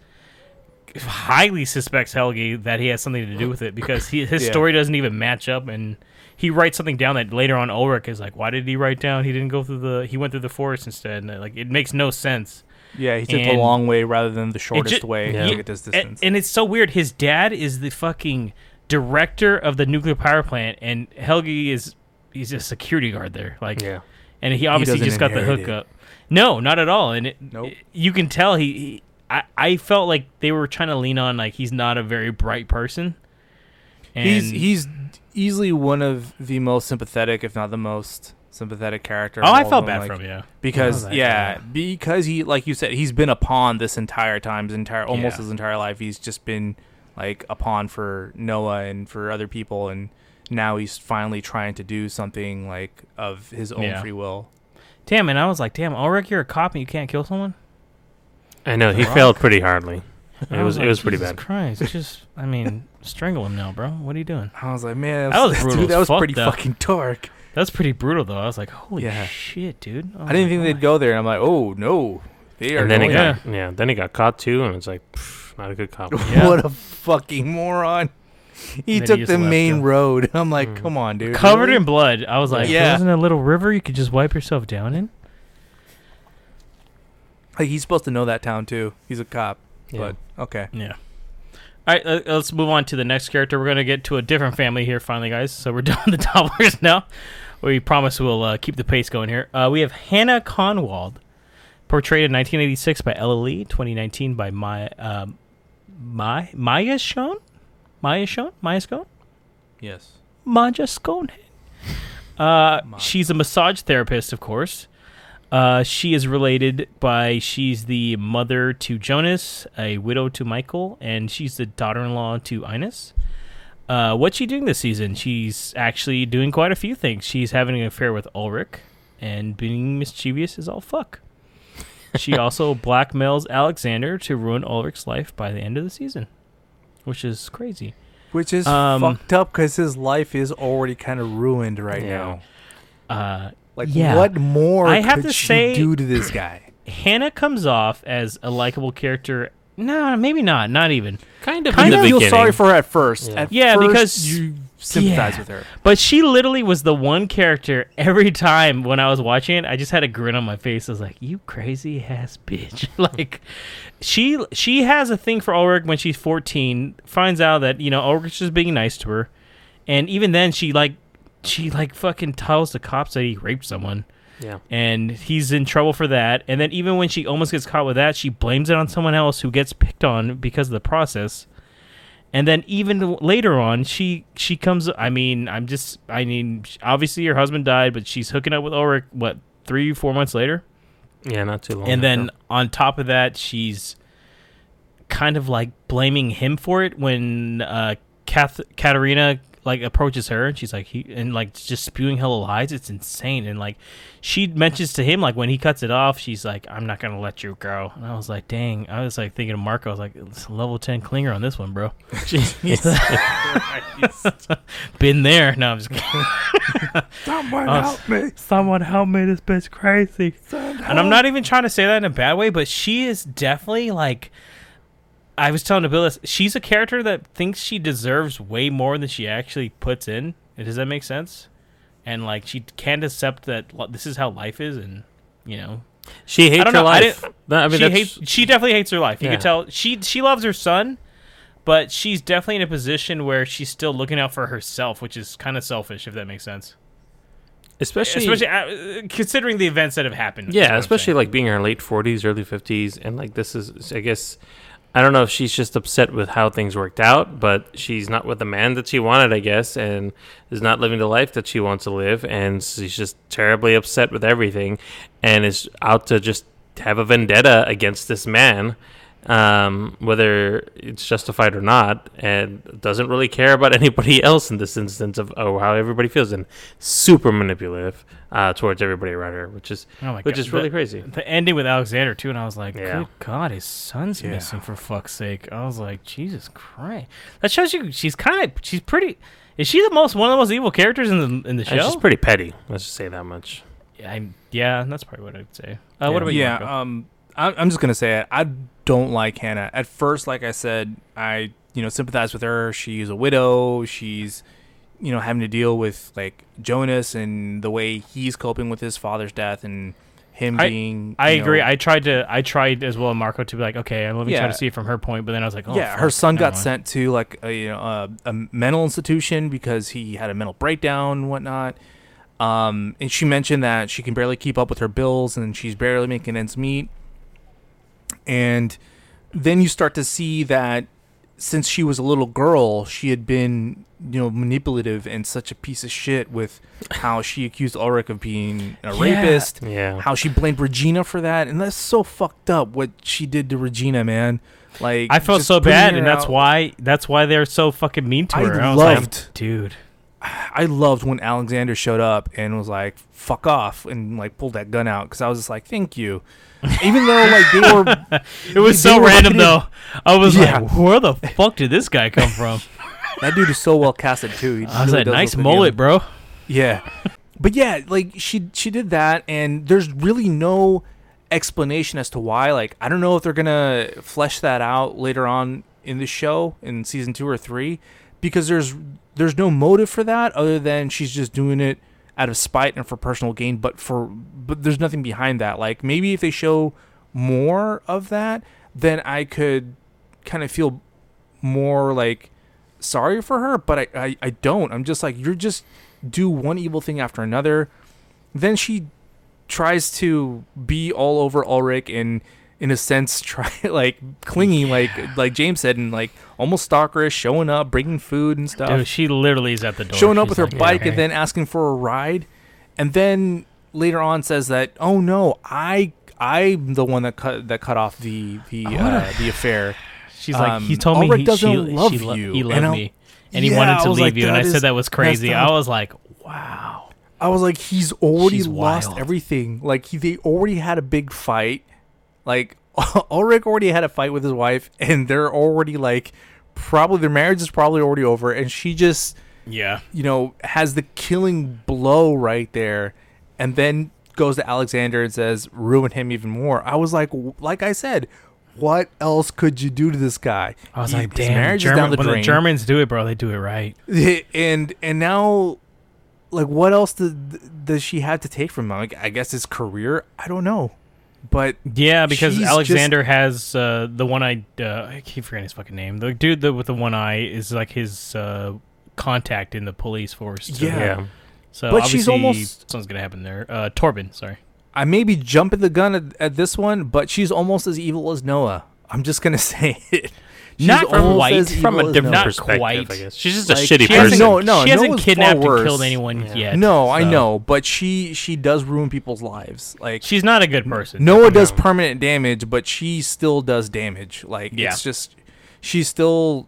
Highly suspects Helge that he has something to do with it because he, his Yeah. story doesn't even match up, and he writes something down that later on Ulrich is like, why did he write down? He didn't go through the. He went through the forest instead. And, like it makes no sense. Yeah, he took the long way rather than the shortest ju- way Yeah. to get this And, distance. and it's so weird. His dad is the fucking director of the nuclear power plant, and Helge is he's a security guard there. Like, Yeah, and he obviously doesn't just got the inherit it. hookup. No, not at all. And it, Nope. you can tell he, he. I I felt like they were trying to lean on like he's not a very bright person. And he's he's easily one of the most sympathetic, if not the most sympathetic character. oh, I felt them, bad like, for him. Yeah. because Oh, yeah, guy. because he like you said, he's been a pawn this entire time, his entire almost Yeah. his entire life. He's just been like a pawn for Noah and for other people, and now he's finally trying to do something like of his own Yeah. free will. Damn, and I was like, damn, Ulrich, you're a cop and you can't kill someone. I know he Rock. failed pretty hardly. It I was it was pretty Jesus bad. Christ, just I mean, strangle him now, bro. What are you doing? I was like, man, That was brutal dude, that was fuck, pretty though. fucking dark. That's pretty brutal, though. I was like, holy Yeah. shit, dude. I didn't think they'd go there. and I'm like, oh no, they are. And then he going got yeah. Then he got caught too, and it's like pff, not a good cop. Yeah. what a fucking moron. He Then he took the main him. road. I'm like, Mm. come on, dude. covered really? in blood. I was like, Yeah. there wasn't a little river you could just wipe yourself down in. Like he's supposed to know that town too. He's a cop. Yeah. But okay. Yeah. All right, uh, let's move on to the next character. We're gonna get to a different family here, finally, guys. So we're done with the Dopplers now. We promise we'll uh, keep the pace going here. Uh, we have Hannah Kahnwald, portrayed in 1986 by Ella Lee, 2019 by um, My Maya Schoen, Maya Schoen, Maya Scone, Yes. Maja Scone. Uh, she's a massage therapist, of course. Uh, she is related by she's the mother to Jonas, a widow to Michael, and she's the daughter-in-law to Ines. Uh, what's she doing this season? She's actually doing quite a few things. She's having an affair with Ulrich and being mischievous is all fuck. She also blackmails Alexander to ruin Ulrich's life by the end of the season, which is crazy. Which is Um, fucked up because his life is already kind of ruined right Yeah. now. Uh, Like, Yeah. what more I have could to she say- do to this guy? Hannah comes off as a likable character. No, maybe not. Not even. Kind of Kind in of feel sorry for her at first. Yeah. At Yeah, first, because- you sympathize Yeah. with her. But she literally was the one character every time when I was watching it. I just had a grin on my face. I was like, "You crazy ass bitch!" like, she she has a thing for Ulrich when she's fourteen. Finds out that you know Ulrich's just being nice to her, and even then she like she like fucking tells the cops that he raped someone. Yeah. and he's in trouble for that. And then even when she almost gets caught with that, she blames it on someone else who gets picked on because of the process. And then even later on, she she comes. I mean, I'm just. I mean, obviously her husband died, but she's hooking up with Ulrich. What three, four months later? Yeah, not too long. and then on top of that, she's kind of like blaming him for it when uh, Kath- Katharina like approaches her and she's like he and like just spewing hella lies. It's insane. And like she mentions to him like when he cuts it off, she's like, "I'm not gonna let you go." And I was like, "Dang!" I was like thinking of Marco. I was like, "It's a level ten clinger on this one, bro." Been there. No, I'm just kidding. Someone Oh, help me. Someone help me! This bitch crazy. And I'm not even trying to say that in a bad way, but she is definitely like. I was telling Bill. She's a character that thinks she deserves way more than she actually puts in. Does that make sense? And like she can't accept that this is how life is, and you know, she hates I her know. I life. didn't- I mean, she hates. She definitely hates her life. You Yeah. can tell. She she loves her son, but she's definitely in a position where she's still looking out for herself, which is kind of selfish, if that makes sense. especially, Especially uh, considering the events that have happened. yeah, especially like being in her late forties, early fifties, and like this is, I guess, I don't know if she's just upset with how things worked out, but she's not with the man that she wanted, I guess, and is not living the life that she wants to live, and she's just terribly upset with everything, and is out to just have a vendetta against this man. Um, whether it's justified or not, and doesn't really care about anybody else in this instance of oh how everybody feels, and super manipulative uh, towards everybody around her, which is Oh which God. is really The- crazy. the ending with Alexander too, and I was like, Yeah. "Good God, his son's Yeah. missing for fuck's sake!" I was like, "Jesus Christ!" That shows you she's kind of she's pretty. Is she the most one of the most evil characters in the in the And show? she's pretty petty. Let's just say that much. Yeah, I'm, yeah, that's probably what I'd say. Uh, What about you? yeah, Marco? um, I'm, I'm just gonna say it. I don't like Hannah. At first, like I said, I you know sympathize with her. She's a widow. She's you know having to deal with like Jonas and the way he's coping with his father's death and him I- being. I agree. know- I tried to. I tried as well, Marco, to be like, okay, let me try Yeah. to see it from her point. But then I was like, oh, yeah, fuck, her son got sent to like a you know a, a mental institution because he had a mental breakdown and whatnot. Um, and she mentioned that she can barely keep up with her bills and she's barely making ends meet. And then you start to see that since she was a little girl, she had been you know manipulative and such a piece of shit with how she accused Ulrich of being a Yeah. rapist Yeah. how she blamed Regina for that, and that's so fucked up what she did to Regina, man. Like I felt so bad, and that's why that's why they're so fucking mean to her. I was loved- like, dude, I loved when Alexander showed up and was like, "Fuck off," and like pulled that gun out because I was just like, "Thank you." Even though like they were, It was they so were random though. I was Yeah. like, where the fuck did this guy come from? That dude is so well casted too. He I was really like, nice mullet, bro. Yeah, but yeah, like she she did that, and there's really no explanation as to why. Like, I don't know if they're gonna flesh that out later on in the show in season two or three, because there's there's no motive for that other than she's just doing it out of spite and for personal gain. But for but there's nothing behind that. Like maybe if they show more of that, then I could kind of feel more like sorry for her, but I, I, I don't. I'm just like, you're just do one evil thing after another. Then she tries to be all over Ulrich and in a sense try like clinging like like James said and like almost stalkerish, showing up, bringing food and stuff Dude, she literally is at the door. showing up She's with her like, bike "Okay." and then asking for a ride and then later on says that oh no i i'm the one that cut that cut off the the uh, the affair She's like, he um, told me Ulrich he, doesn't she, love she lo- you. he loved me, and he Yeah, wanted to leave like, you. And I said that was crazy. I was like, wow. i was like he's already She's lost wild. everything like he, they already had a big fight like ulrich already had a fight with his wife and they're already like probably their marriage is probably already over and she just Yeah. you know, has the killing blow right there, and then goes to Alexander and says, "Ruin him even more." I was like, like I said, what else could you do to this guy? I was He- like, damn. marriage German, is down the when drain. the Germans do it, bro, they do it right. and and now, like, what else did, does she have to take from him? Like, I guess his career. I don't know, but Yeah, because She's Alexander has uh, the one eye. Uh, I keep forgetting his fucking name. The dude that with the one eye is like his uh, contact in the police force. too. Yeah. Yeah. So But she's obviously almost- something's gonna happen there. Uh, Torben, sorry. I may be jumping the gun at, at this one, but she's almost as evil as Noah. I'm just gonna say it. She's Not from white, as From a different Not perspective, quite. I guess. She's just Like, a shitty she person. no, no, she hasn't Noah's kidnapped far and killed anyone Yeah. yet. No, I know, but she she does ruin people's lives. Like She's not a good person. Noah does No. permanent damage, but she still does damage. Like Yeah. it's just she's still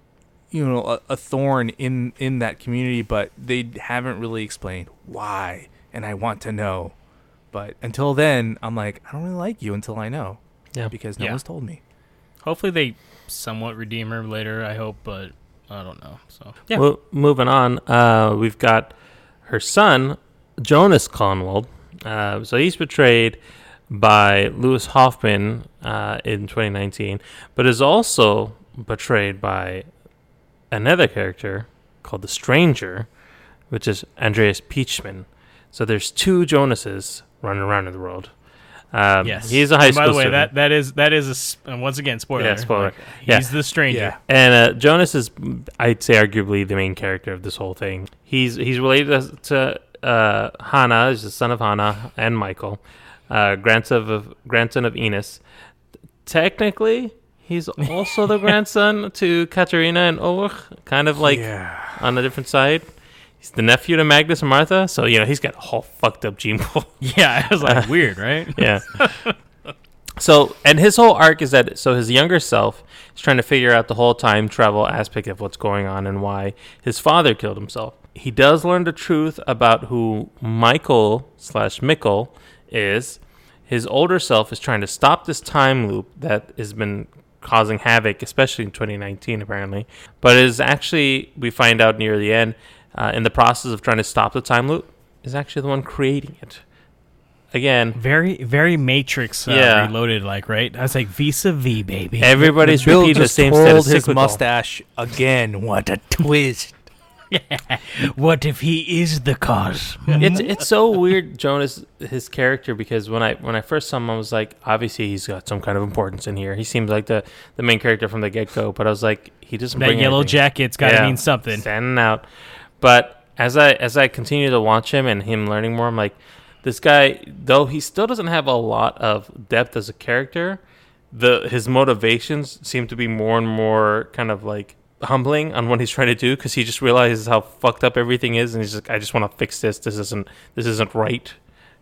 you know a, a thorn in in that community, but they haven't really explained why, and I want to know. But until then, I'm like I don't really like you until I know Yeah. because Yeah. Noah's told me. Hopefully they somewhat redeemer later. I hope, but I don't know. So yeah, Well, moving on, uh, we've got her son, Jonas Kahnwald. Uh, so he's portrayed by Louis Hofmann uh, in 2019, but is also portrayed by another character called the Stranger, which is Andreas Pietschmann. So there's two Jonases running around in the world. Um, yes. he's a high And school By the way, student. that that is that is a s- and once again spoiler. Yeah, spoiler. Like, Yeah. He's the stranger. Yeah. And uh, Jonas is, I'd say, arguably the main character of this whole thing. He's he's related to uh, Hannah, he's the son of Hannah and Michael, uh, grandson of grandson of Enos. Technically, he's also the grandson to Katharina and Ulrich, kind of like yeah. on a different side. He's the nephew to Magnus and Martha, so you know he's got a whole fucked up gene pool. Yeah, I was like weird, right? Yeah. so, and his whole arc is that so his younger self is trying to figure out the whole time travel aspect of what's going on and why his father killed himself. He does learn the truth about who Michael slash Mikkel is. His older self is trying to stop this time loop that has been causing havoc, especially in 2019, apparently. But is actually, we find out near the end, uh, in the process of trying to stop the time loop, is actually the one creating it. Again, Very very Matrix uh, Yeah. reloaded, like right. I was like vis a vis, baby. Everybody's Bill repeating the just same twirled his statistical. mustache again. What a twist! what if he is the cause? It's it's so weird, Jonas, his character, because when I when I first saw him, I was like, obviously he's got some kind of importance in here. He seems like the the main character from the get go, but I was like, he doesn't that bring yellow anything. jacket's got to Yeah, mean something. standing out. But as I as I continue to watch him and him learning more, I'm like, this guy, though he still doesn't have a lot of depth as a character, the his motivations seem to be more and more kind of like humbling on what he's trying to do because he just realizes how fucked up everything is, and he's like, I just want to fix this. This isn't this isn't right,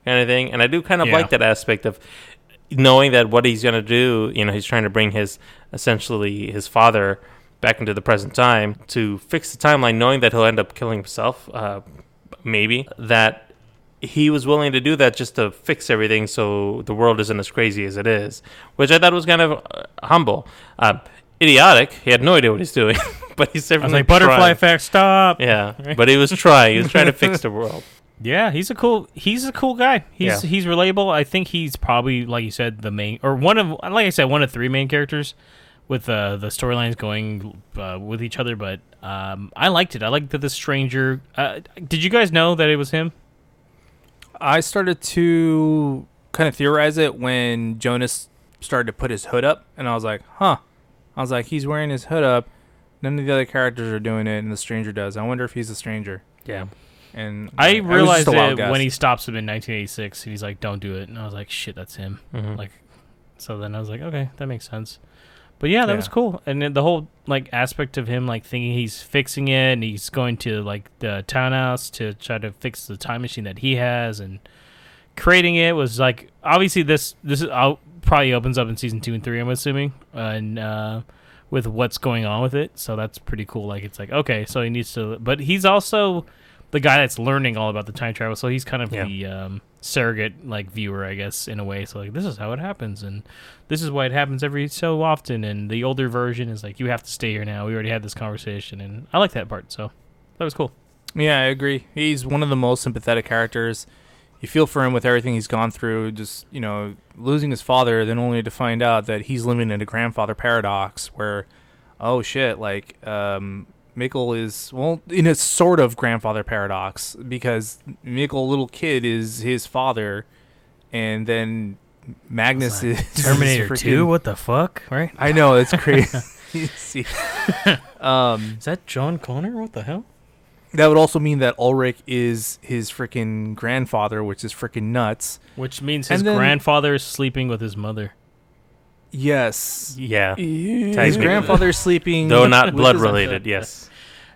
kind of thing. And I do kind of Yeah. like that aspect of knowing that what he's gonna do. You know, he's trying to bring his essentially his father back into the present time to fix the timeline, knowing that he'll end up killing himself. Uh, maybe that he was willing to do that just to fix everything so the world isn't as crazy as it is, which I thought was kind of uh, humble. Uh, idiotic. He had no idea what he's doing, but he's was like, butterfly trying. effect, stop. Yeah, but he was trying. He was trying to fix the world. Yeah, he's a cool. He's a cool guy. He's Yeah. he's relatable. I think he's probably like you said the main or one of like I said one of three main characters with uh, the storylines going uh, with each other. But um, I liked it. I liked that the stranger. Uh, did you guys know that it was him? I started to kind of theorize it when Jonas started to put his hood up, and I was like, huh. I was like, he's wearing his hood up. None of the other characters are doing it, and the stranger does. I wonder if he's a stranger. Yeah. And I was realized a wild it when he stops him in 1986, and he's like, "Don't do it," and I was like, "Shit, that's him." Mhm. Like, so then I was like, "Okay, that makes sense." But yeah, that Yeah. was cool, and then the whole like aspect of him like thinking he's fixing it, and he's going to like the townhouse to try to fix the time machine that he has, and creating it was like obviously this this is uh, probably opens up in season two and three. I'm assuming, and uh, with what's going on with it, so that's pretty cool. Like it's like okay, so he needs to, but he's also the guy that's learning all about the time travel. So he's kind of Yeah. the um, surrogate like viewer, I guess, in a way. So like this is how it happens, and this is why it happens every so often. And the older version is like you have to stay here now. We already had this conversation, and I like that part. So that was cool. Yeah, I agree. He's one of the most sympathetic characters. You feel for him with everything he's gone through, just, you know, losing his father, then only to find out that he's living in a grandfather paradox where, oh shit, like, um, Mikkel is, well, in a sort of grandfather paradox because Mikkel, little kid, is his father, and then Magnus is Terminator freaking- Two. What the fuck? Right? I know, it's crazy. um, Is that John Connor? What the hell? that would also mean that Ulrich is his freaking grandfather, which is freaking nuts. Which means his then- grandfather is sleeping with his mother. Yes. Yeah. His Technically. grandfather's sleeping. Though not blood related, yes.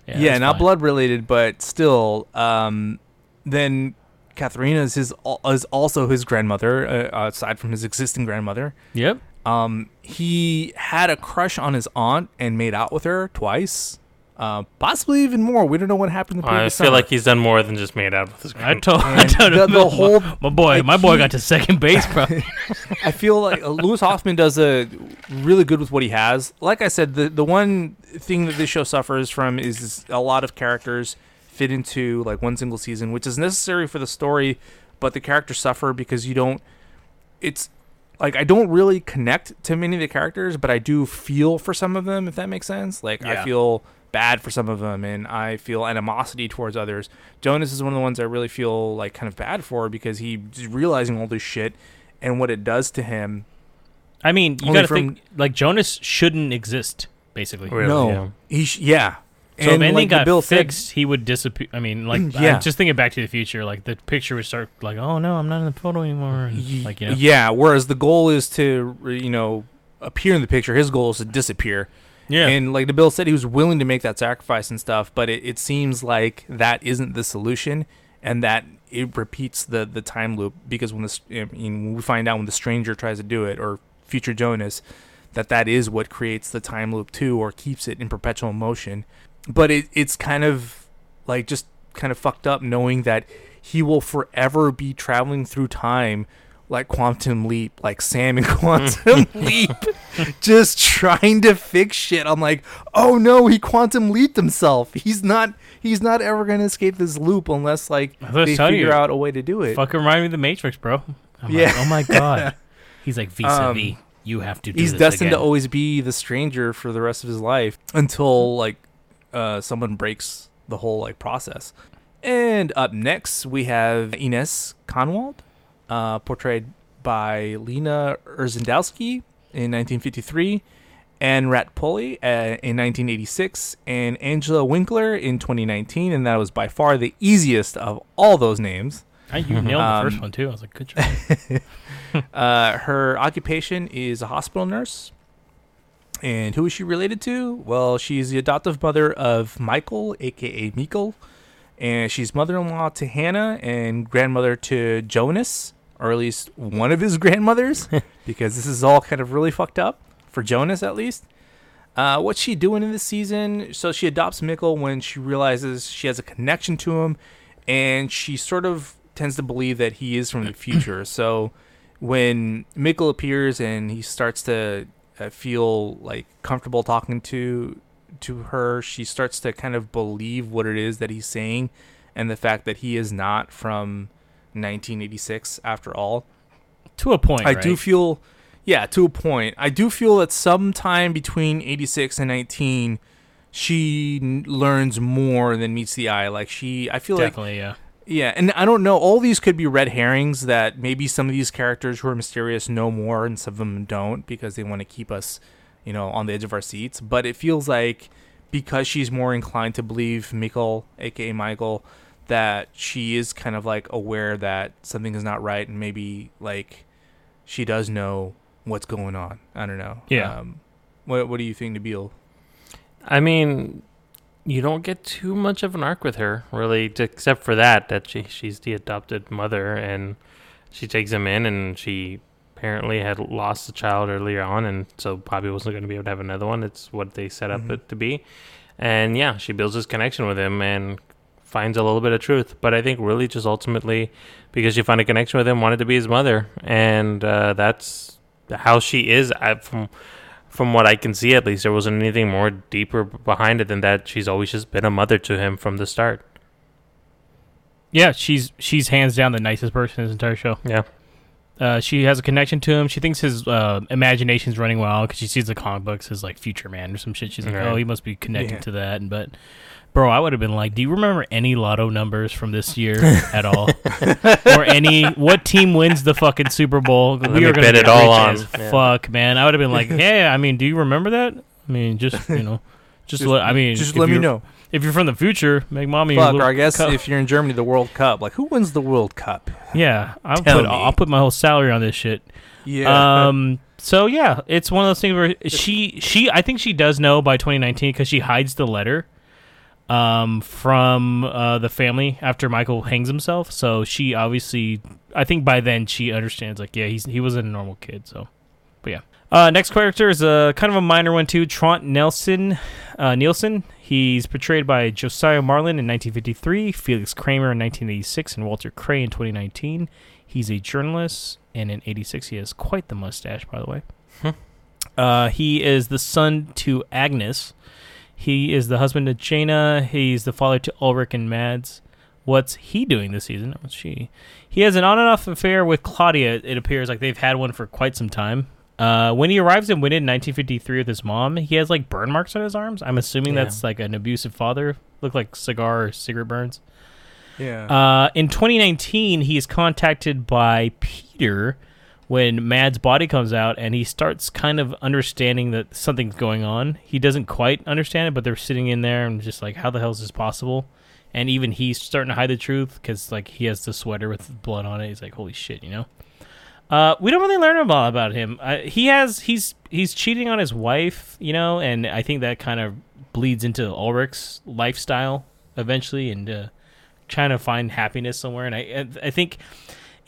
Yeah, that's not fine. blood related, but still. Um, then Katharina is his is also his grandmother, uh, aside from his existing grandmother. Yep. Um, he had a crush on his aunt and made out with her twice, uh, possibly even more. We don't know what happened. The I feel summer. like he's done more than just made out with his I told, I told the- him, the my- whole- my, boy, like, my boy he- got to second base, bro. I feel like uh, Louis Hofmann does a really good with what he has. Like I said, the the one thing that this show suffers from is a lot of characters fit into like one single season, which is necessary for the story, but the characters suffer because you don't. It's like I don't really connect to many of the characters, but I do feel for some of them. If that makes sense, like Yeah. I feel bad for some of them, and I feel animosity towards others. Jonas is one of the ones I really feel like kind of bad for because he's realizing all this shit and what it does to him. I mean, you got to from- think like Jonas shouldn't exist, basically. Really, no, yeah. he sh- yeah. So if anything like got Bill said- fixed, he would disappear. I mean, like, Yeah. I'm just thinking Back to the Future, like the picture would start like, oh no, I'm not in the photo anymore. and, Ye- like, you know, yeah. Whereas the goal is to you know appear in the picture. His goal is to disappear. Yeah. And like the Bill said, he was willing to make that sacrifice and stuff, but it, it seems like that isn't the solution, and that it repeats the the time loop because when this I mean, when we find out when the stranger tries to do it or future Jonas, that that is what creates the time loop too, or keeps it in perpetual motion. But it it's kind of like just kind of fucked up knowing that he will forever be traveling through time like quantum leap like sam in quantum leap just trying to fix shit i'm like oh no he quantum leaped himself he's not he's not ever going to escape this loop unless like they figure you. out a way to do it Fucking remind me of the Matrix, bro. I'm Yeah. like, oh my god. He's like vis a vis. Um, You have to. do he's destined to always be the stranger for the rest of his life until like uh, someone breaks the whole like process. And up next we have Ines Kahnwald, uh, portrayed by Lena Urzendowsky in 1953, and Rat uh, in 1986, and Angela Winkler in 2019, and that was by far the easiest of all those names. I, you nailed the first Um, one too. I was like, good job. Uh, her occupation is a hospital nurse. And who is she related to? Well, she's the adoptive mother of Michael, aka Mikkel, and she's mother-in-law to Hannah and grandmother to Jonas, or at least one of his grandmothers, because this is all kind of really fucked up for Jonas, at least. Uh, what's she doing in this season? So she adopts Mikkel when she realizes she has a connection to him, and she sort of tends to believe that he is from the future. so when Mikkel appears and he starts to uh, feel like comfortable talking to to her, she starts to kind of believe what it is that he's saying, and the fact that he is not from 1986 after all. To a point, I right? do feel, yeah, to a point. I do feel that sometime between 86 and 19, she n- learns more than meets the eye. Like she, I feel like definitely, yeah. yeah, and I don't know. All these could be red herrings that maybe some of these characters who are mysterious know more and some of them don't because they want to keep us, you know, on the edge of our seats. But it feels like because she's more inclined to believe Mikkel, aka Michael, that she is kind of like aware that something is not right and maybe like she does know what's going on. I don't know. Yeah. Um, what What do you think, Nabil? I mean, you don't get too much of an arc with her, really, except for that that she she's the adopted mother and she takes him in, and she apparently had lost a child earlier on, and so probably wasn't going to be able to have another one. It's what they set up Mhm. it to be, and yeah, she builds this connection with him and finds a little bit of truth. But I think really just ultimately because she found a connection with him, wanted to be his mother, and uh, that's how she is. I, from from what I can see, at least, there wasn't anything more deeper behind it than that. She's always just been a mother to him from the start. Yeah, she's she's hands down the nicest person in this entire show. Yeah. Uh, she has a connection to him. She thinks his uh, imagination's running wild because she sees the comic books as like Future Man or some shit. She's like, Right. oh, he must be connected Yeah. to that. And but, bro, I would have been like, do you remember any lotto numbers from this year at all, or any what team wins the fucking Super Bowl? Let we me are gonna bet it all on. Yeah. Fuck, man. I would have been like, hey, I mean, do you remember that? I mean, just you know, just, let. I mean, just let me know. if you're from the future. Make mommy. Fuck, or I guess cup. if you're in Germany, the World Cup. Like, who wins the World Cup? yeah, I'll Tell put me. I'll put my whole salary on this shit. Yeah. Um. So yeah, it's one of those things where she she I think she does know by 2019 because she hides the letter, um, from uh the family after Michael hangs himself. So she obviously I think by then she understands like yeah he's he wasn't a normal kid. So, but yeah. Uh, next character is a kind of a minor one too. Trant Nelson, uh, Nielsen. He's portrayed by Joshio Marlon in 1953, Felix Kramer in 1986, and Walter Kreye in 2019. He's a journalist, and in 86 he has quite the mustache, by the way. Uh, he is the son to Agnes. He is the husband to Jana. He's the father to Ulrich and Mads. What's he doing this season? What's she? He has an on and off affair with Claudia. It appears like they've had one for quite some time. Uh, when he arrives in Winden in 1953 with his mom, he has like burn marks on his arms. I'm assuming Yeah. that's like an abusive father. Look like cigar or cigarette burns. yeah. Uh, in 2019, he is contacted by Peter when Mad's body comes out, and he starts kind of understanding that something's going on. He doesn't quite understand it, but they're sitting in there and just like, how the hell is this possible? And even he's starting to hide the truth because like he has the sweater with blood on it. He's like, holy shit, you know. Uh, we don't really learn a lot about him. Uh, he has he's he's cheating on his wife, you know, and I think that kind of bleeds into Ulrich's lifestyle eventually, and uh, trying to find happiness somewhere. And I I think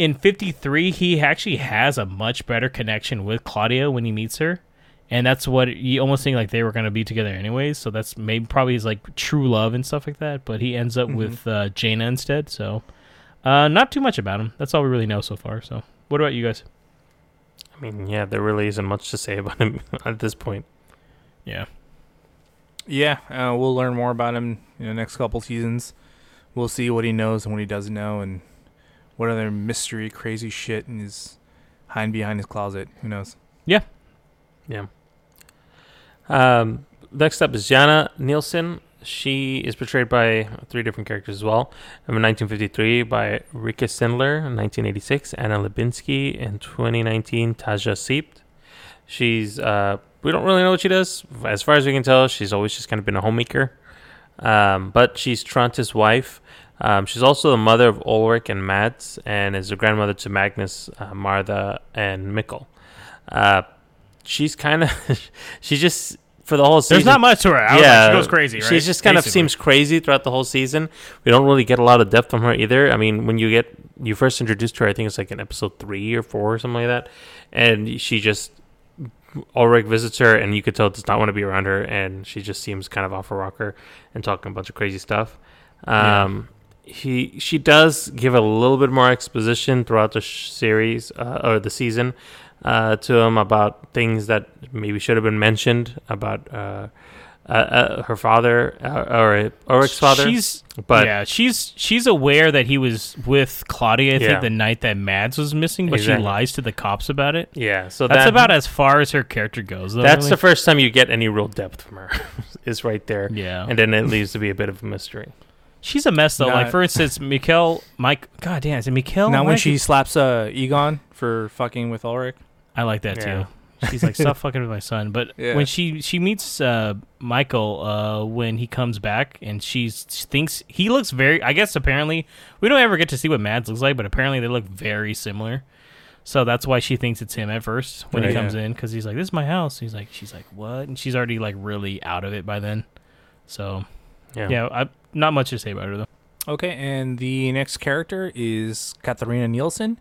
in '53 he actually has a much better connection with Claudia when he meets her, and that's what you almost think like they were gonna be together anyways. So that's maybe probably his like true love and stuff like that. But he ends up Mhm. with uh, Jana instead. So uh, not too much about him. That's all we really know so far. So what about you guys? I mean, yeah, there really isn't much to say about him at this point. Yeah. yeah. Uh, we'll learn more about him in the next couple seasons. We'll see what he knows and what he doesn't know, and what other mystery, crazy shit in his hiding behind his closet. Who knows? Yeah. Um, next up is Jana Nielsen. She is portrayed by three different characters as well. In 1953 by Rika Sindler, in 1986 Anna Lebinsky, in 2019 Tatja Seibt. She's uh, we don't really know what she does. As far as we can tell, she's always just kind of been a homemaker. Um, but she's Trante's wife. Um, she's also the mother of Ulrich and Mads, and is the grandmother to Magnus, uh, Martha, and Mikkel. Uh, she's kind of she just for the whole season. There's not much to her. I was like, she goes crazy. Right? She just kind of seems crazy throughout the whole season. We don't really get a lot of depth from her either. I mean, when you get you first introduced her, I think it's like in episode three or four or something like that, and she just Ulrich visits her, and you could tell it does not want to be around her, and she just seems kind of off her rocker and talking a bunch of crazy stuff. Yeah. He she does give a little bit more exposition throughout the sh- series uh, or the season uh, to him about things that maybe should have been mentioned about uh, uh, uh, her father uh, or Ulrich's father. She's but yeah, she's she's aware that he was with Claudia. I Yeah. think the night that Mads was missing, but Exactly. she lies to the cops about it. yeah, so That's that, about as far as her character goes. Though, That's really. the first time you get any real depth from her. is right there, yeah. and then it leaves to be a bit of a mystery. She's a mess though. like for instance, Mikkel, Mike. God damn, is it Mikkel? now when Mike? she slaps uh, Egon for fucking with Ulrich. I like that Yeah. too. She's like, stop fucking with my son. But Yeah. when she she meets uh, Michael uh, when he comes back, and she's, she thinks he looks very. I guess apparently we don't ever get to see what Mads looks like, but apparently they look very similar. So that's why she thinks it's him at first when he Right. comes Yeah. in because he's like, "This is my house." He's like, "She's like, what?" And she's already like really out of it by then. So Yeah, yeah, I, not much to say about her though. Okay, and the next character is Katharina Nielsen.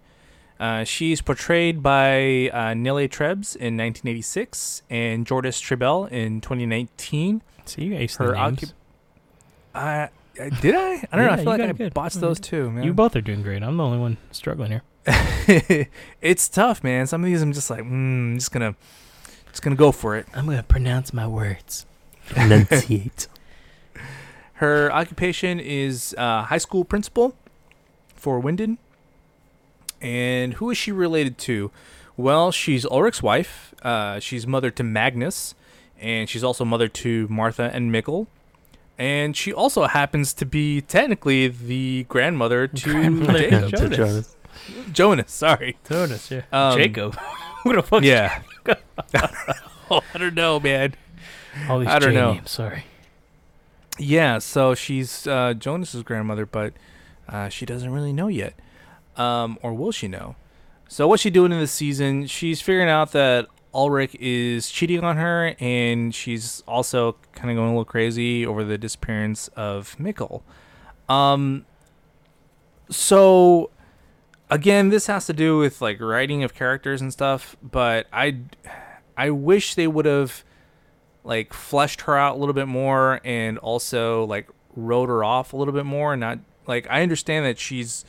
Uh, she's portrayed by uh, Nele Trebs in 1986 and Jördis Triebel in 2019. See, you aced Her the names. occup- Uh, uh, did I? I don't know. Yeah, I you feel like got I it good. botched Mhm. those two, man. You both are doing great. I'm the only one struggling here. it's tough, man. Some of these I'm just like, mm, I'm just gonna, just gonna go for it. I'm gonna pronounce my words. enunciate. Her occupation is uh, high school principal for Winden. And who is she related to? Well, she's Ulrich's wife. Uh, she's mother to Magnus, and she's also mother to Martha and Mikkel. And she also happens to be technically the grandmother to Grandmother Jacob. to Jonas. Jonas, sorry. Jonas, yeah. Um, Jacob. Who the fuck? Yeah. I don't know, man. All these I don't J know. names. Sorry. Yeah, so she's uh, Jonas's grandmother, but uh, she doesn't really know yet, um, or will she know? So what's she doing in this season? She's figuring out that Ulrich is cheating on her, and she's also kind of going a little crazy over the disappearance of Mikkel. Um, so again, this has to do with like writing of characters and stuff, but I, I wish they would have like fleshed her out a little bit more and also like wrote her off a little bit more and not like I understand that she's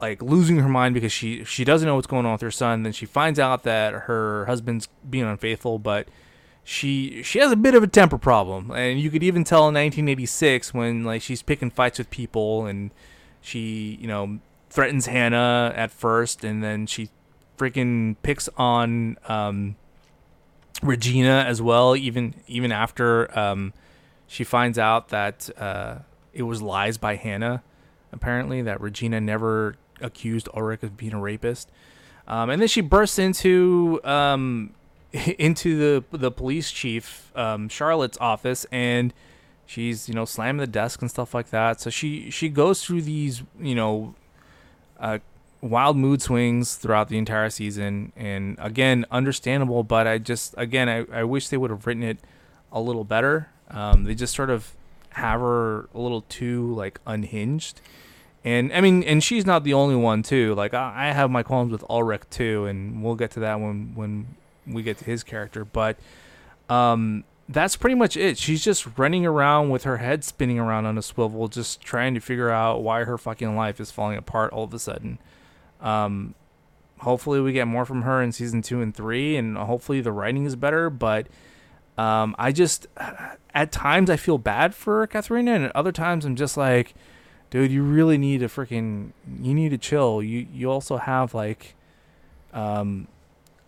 like losing her mind because she she doesn't know what's going on with her son. Then she finds out that her husband's being unfaithful but she she has a bit of a temper problem. And you could even tell in 1986 when like she's picking fights with people and she you know threatens Hannah at first and then she freaking picks on um Regina as well, even even after um, she finds out that uh, it was lies by Hannah. Apparently, that Regina never accused Ulrich of being a rapist, um, and then she bursts into um, into the the police chief um, Charlotte's office, and she's you know slamming the desk and stuff like that. So she she goes through these you know uh, wild mood swings throughout the entire season and again understandable but i just again i, I wish they would have written it a little better. Um, they just sort of have her a little too like unhinged. And i mean and she's not the only one too. Like i, I have my qualms with ulrich too and we'll get to that when when we get to his character but um that's pretty much it. She's just running around with her head spinning around on a swivel just trying to figure out why her fucking life is falling apart all of a sudden um, hopefully we get more from her in season two and three, and hopefully the writing is better. But um, I just at times I feel bad for Katharina, and at other times I'm just like, dude, you really need to freaking you need to chill. You you also have like um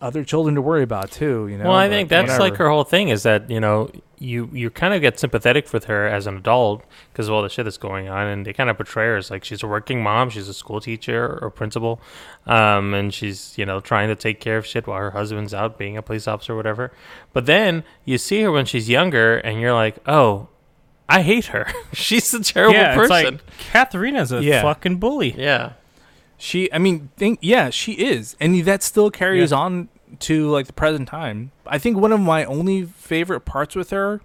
other children to worry about too. You know. well, I but think that's like her whole thing is that you know you you kind of get sympathetic with her as an adult because of all the shit that's going on, and they kind of portray her as like she's a working mom, she's a school teacher or principal, um, and she's you know trying to take care of shit while her husband's out being a police officer or whatever. But then you see her when she's younger, and you're like, oh, I hate her. she's a terrible yeah, person. it's like Katharina's a Yeah. fucking bully. yeah. She, I mean, think yeah, she is, and that still carries Yeah. on to like the present time. I think one of my only favorite parts with her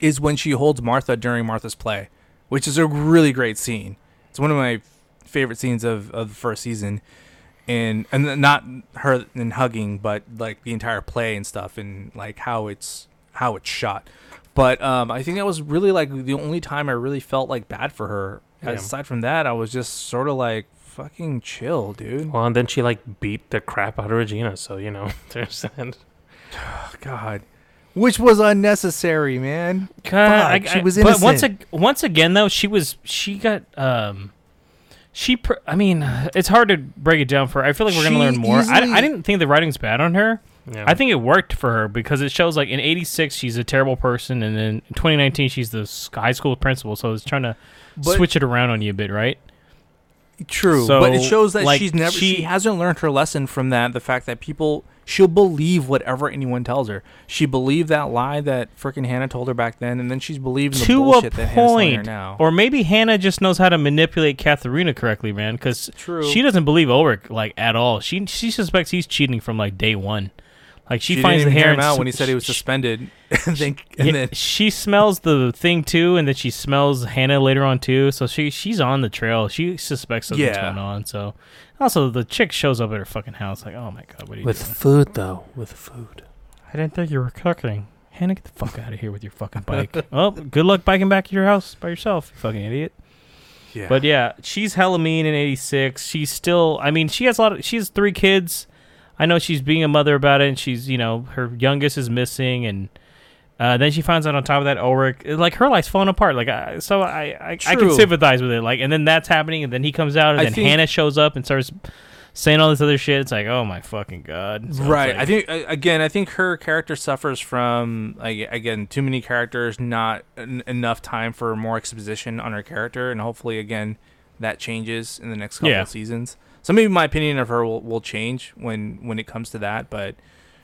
is when she holds Martha during Martha's play, which is a really great scene. It's one of my favorite scenes of, of the first season, and and not her and hugging, but like the entire play and stuff, and like how it's how it's shot. But um, I think that was really like the only time I really felt like bad for her. Yeah. Aside from that, I was just sort of like fucking chill, dude. Well, and then she like beat the crap out of Regina, so you know, there's that. God, which was unnecessary, man. God, Fuck, she was But once, ag- once again, though, she was she got um, she. Pr- I mean, it's hard to break it down for. her. I feel like we're gonna She learn more. I, easily- I didn't think the writing's bad on her. Yeah. I think it worked for her because it shows like in '86 she's a terrible person, and then in 2019 she's the s- high school principal. So it's trying to But- switch it around on you a bit, right? True, So, but it shows that like, she's never she, she- hasn't learned her lesson from that. The fact that people she'll believe whatever anyone tells her. She believed that lie that freaking Hannah told her back then, and then she's believing the to bullshit a that Hannah's telling her now. or maybe Hannah just knows how to manipulate Katharina correctly, man. Because True. she doesn't believe Ulrich like at all. She she suspects he's cheating from like day one. Like she, she finds the hair him and out s- when he said he was sh- suspended, and then and Yeah, then she smells the thing too, and then she smells Hannah later on too. So she she's on the trail. She suspects something's Yeah. going on. So also the chick shows up at her fucking house like, oh my god, what are you with doing? food though, with food. I didn't think you were cooking. Hannah, get the fuck out of here with your fucking bike. well, good luck biking back to your house by yourself, you fucking idiot. yeah. But yeah, she's hella mean in '86. She's still. I mean, she has a lot. Of, she has three kids. I know she's being a mother about it, and she's you know her youngest is missing, and uh, then she finds out on top of that Ulrich, like her life's falling apart. Like I, so I I, I can True. sympathize with it. Like, and then that's happening, and then he comes out, and I then think- Hannah shows up and starts saying all this other shit. It's like, oh my fucking god. So it's right. like- I think again, I think her character suffers from like, again too many characters, not en- enough time for more exposition on her character, and hopefully again that changes in the next couple Yeah. of seasons. So maybe my opinion of her will, will change when when it comes to that, but.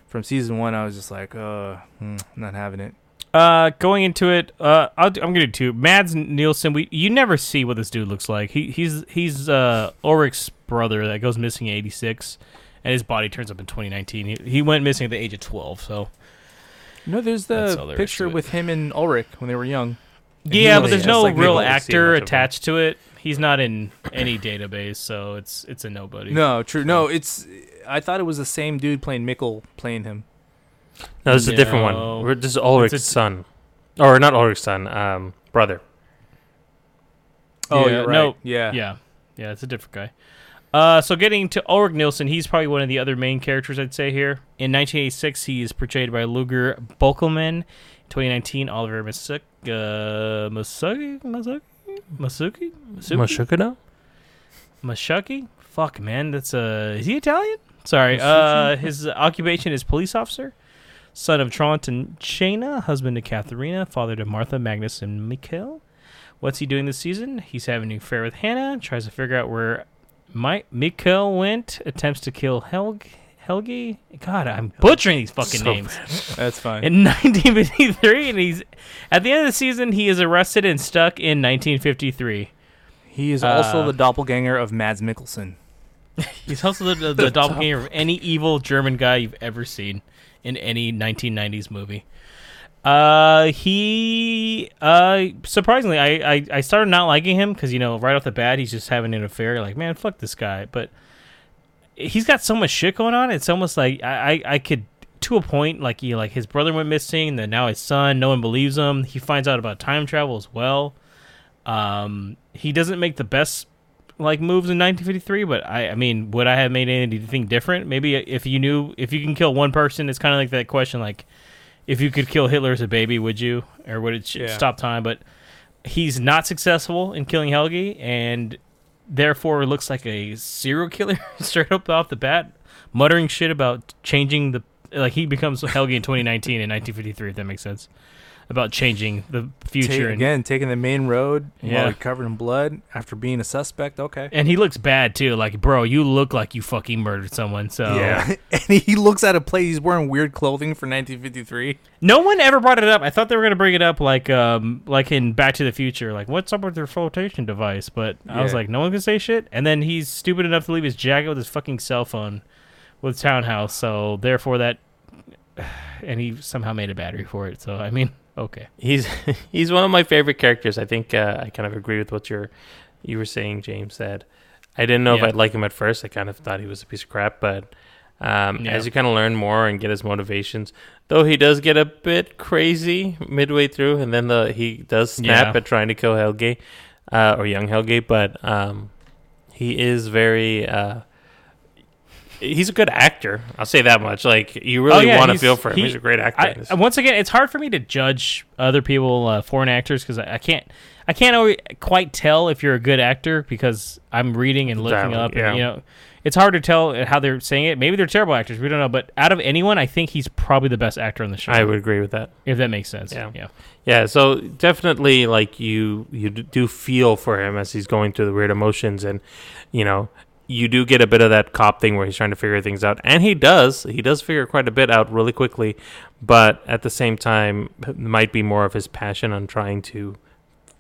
From season one, I was just like, uh, hmm, I'm not having it. Uh, going into it, uh, I'll, I'm gonna do two. Mads Nielsen, we you never see what this dude looks like. He he's he's uh Ulrich's brother that goes missing in '86, and his body turns up in 2019. He, he went missing at the age of 12. So No, there's That's the all there is picture to it. with him and Ulrich when they were young. And he yeah, but there's no like real Nicholas. Nicholas. See actor much of him. attached to it. He's not in any database, so it's it's a nobody. No, true. No, it's. I thought it was the same dude playing Mikkel playing him. No, this is a different one. We're, this is Ulrich's It's a- son, or not Ulrich's son, um, brother. Oh, Yeah, you're right. no, yeah. Yeah, yeah, it's a different guy. Uh, so getting to Ulrich Nielsen, he's probably one of the other main characters I'd say here. In 1986, he is portrayed by Ludger Bökelmann. 2019, Oliver Masucci, uh, Masuki, Masuki, Masuki, Masuki? Mashuki. Fuck, man, that's uh, is he Italian? Sorry. Uh, his occupation is police officer, son of Tronte and Shayna, husband to Katharina, father to Martha, Magnus, and Mikhail. What's he doing this season? He's having an affair with Hannah, tries to figure out where Mike Mikhail went, attempts to kill Helg Helgi. God, I'm butchering these fucking So names. That's fine. In 1953, and he's at the end of the season, he is arrested and stuck in 1953. he is also uh, the doppelganger of Mads Mikkelsen. He's also the, the, the doppelganger of any evil German guy you've ever seen in any 1990s movie. Uh, he uh surprisingly, I I, I started not liking him because you know right off the bat he's just having an affair. Like man, fuck this guy. But he's got so much shit going on. It's almost like I I, I could to a point like you like his brother went missing, then now his son. No one believes him. He finds out about time travel as well. Um, he doesn't make the best like moves in 1953, but I, I mean, would I have made anything different? Maybe if you knew if you can kill one person, it's kind of like that question, like if you could kill Hitler as a baby, would you, or would it Yeah. stop time? But he's not successful in killing Helgi, and therefore looks like a serial killer straight up off the bat, muttering shit about changing the like he becomes Helgi in 2019 and 1953, if that makes sense, about changing the future again, taking the main road Yeah. while covered in blood after being a suspect. Okay. and he looks bad too. Like, bro, you look like you fucking murdered someone. So Yeah. and he looks at a place. He's wearing weird clothing for 1953. no one ever brought it up. I thought they were gonna bring it up like um like in Back to the Future. Like, what's up with their flotation device? But I was like, no one can say shit. And then he's stupid enough to leave his jacket with his fucking cell phone with Tannhaus. So therefore that, and he somehow made a battery for it. So I mean, okay. He's he's one of my favorite characters. I think uh, I kind of agree with what you're you were saying, James. That I didn't know if I'd like him at first. I kind of thought he was a piece of crap, but Um, Yeah. As you kind of learn more and get his motivations, though he does get a bit crazy midway through, and then the he does snap Yeah. at trying to kill Helge uh, or young Helge, but um, he is very. Uh, he's a good actor. I'll say that much. Like you really Oh, yeah, want to feel for him. he- he's a great actor. I, once again, it's hard for me to judge other people, uh, foreign actors, because I, I can't, I can't always quite tell if you're a good actor because I'm reading and looking up, yeah. and you know, it's hard to tell how they're saying it. Maybe they're terrible actors. We don't know. But out of anyone, I think he's probably the best actor on the show. I would agree with that. if that makes sense. Yeah. yeah. Yeah, so definitely like you you d- do feel for him as he's going through the weird emotions and you know, you do get a bit of that cop thing where he's trying to figure things out and he does. He does figure quite a bit out really quickly, but at the same time might be more of his passion on trying to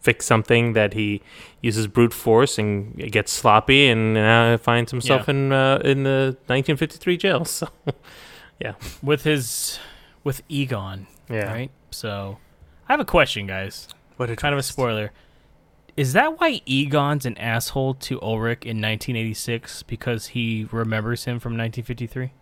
fix something that he uses brute force and gets sloppy and uh, finds himself Yeah. in uh, in the 1953 jail. So yeah, With his, with Egon, yeah. right? So, I have a question, guys. What a kind of a spoiler. Is that why Egon's an asshole to Ulrich in 1986 because he remembers him from 1953?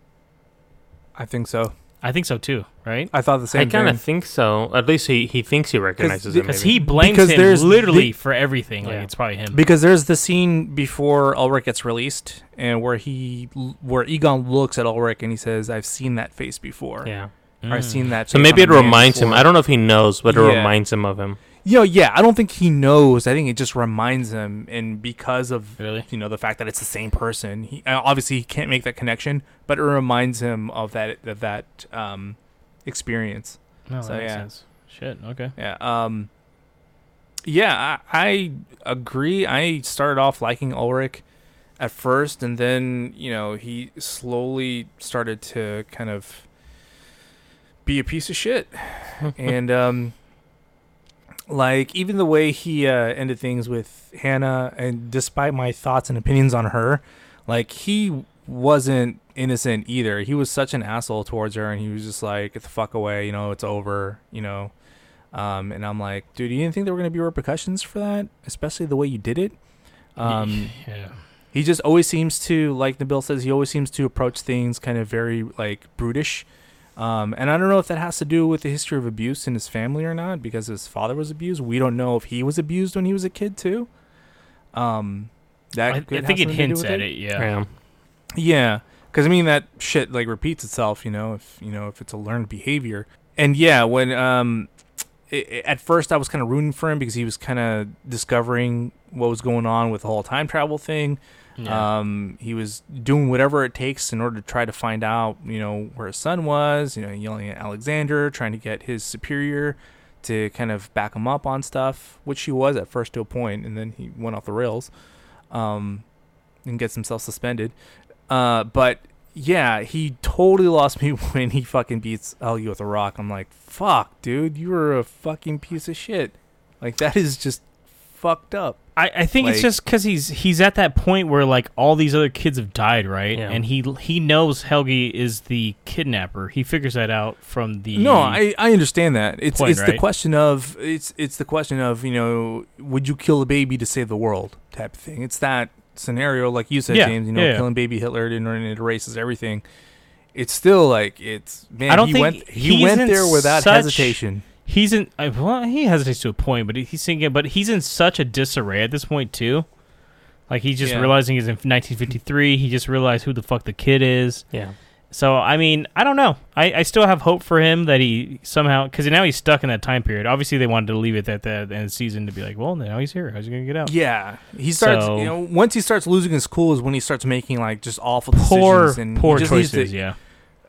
I think so. I think so too, right? I thought the same. I same kind thing. of think so. At least he, he thinks he recognizes him. Because he blames Because him there's literally the- for everything. Like it's probably him. Because there's the scene before Ulrich gets released, and where he, where Egon looks at Ulrich and he says, "I've seen that face before. yeah. Or I've Mm. seen that." So maybe it on a man reminds him. I don't know if he knows, but it Yeah. reminds him of him. Yo, yeah, I don't think he knows. I think it just reminds him, and because of Really? you know the fact that it's the same person, he uh, obviously he can't make that connection, but it reminds him of that of that um, experience. No, So, that makes yeah. sense. Shit. Okay. Yeah. Um. Yeah, I, I agree. I started off liking Ulrich at first, and then you know he slowly started to kind of be a piece of shit, and um, like even the way he uh, ended things with Hannah, and despite my thoughts and opinions on her, like he wasn't innocent either. He was such an asshole towards her, and he was just like, "Get the fuck away," you know, it's over, you know. Um, and I'm like, dude, you didn't think there were gonna be repercussions for that, especially the way you did it. Um, yeah. he just always seems to, like Nabil says, he always seems to approach things kind of very like brutish. Um, and I don't know if that has to do with the history of abuse in his family or not, because his father was abused. We don't know if he was abused when he was a kid too. Um, that I, I think it something to do hints at it. Yeah. Yeah. yeah, because I mean that shit like repeats itself. You know, if you know if it's a learned behavior. And yeah, when um, i i- at first I was kind of rooting for him because he was kind of discovering what was going on with the whole time travel thing. Yeah. Um, he was doing whatever it takes in order to try to find out, you know, where his son was. You know, yelling at Alexander, trying to get his superior to kind of back him up on stuff, which he was at first to a point, and then he went off the rails, um, and gets himself suspended. Uh, but yeah, he totally lost me when he fucking beats Helge with a rock. I'm like, fuck, dude, you were a fucking piece of shit. Like that is just fucked up. I, I think it's just because he's he's at that point where like all these other kids have died, right? Yeah. And he he knows Helgi is the kidnapper. He figures that out from the No, I, I understand that. It's point, it's the question of it's it's the question of you know would you kill a baby to save the world type of thing. It's that scenario like you said, Yeah, James. You know, yeah, yeah. killing baby Hitler and it erases everything. It's still like it's man. I don't he think went he went there without such- hesitation. He's in uh, well he hesitates to a point but he's thinking but he's in such a disarray at this point too like he's just Yeah. realizing he's in 1953 he just realized who the fuck the kid is Yeah. so i mean i don't know i, I still have hope for him that he somehow because now he's stuck in that time period obviously they wanted to leave it at the end of the season to be like well now he's here how's he gonna get out Yeah, he starts. So- you know, once he starts losing his cool is when he starts making like just awful poor decisions and poor choices to- yeah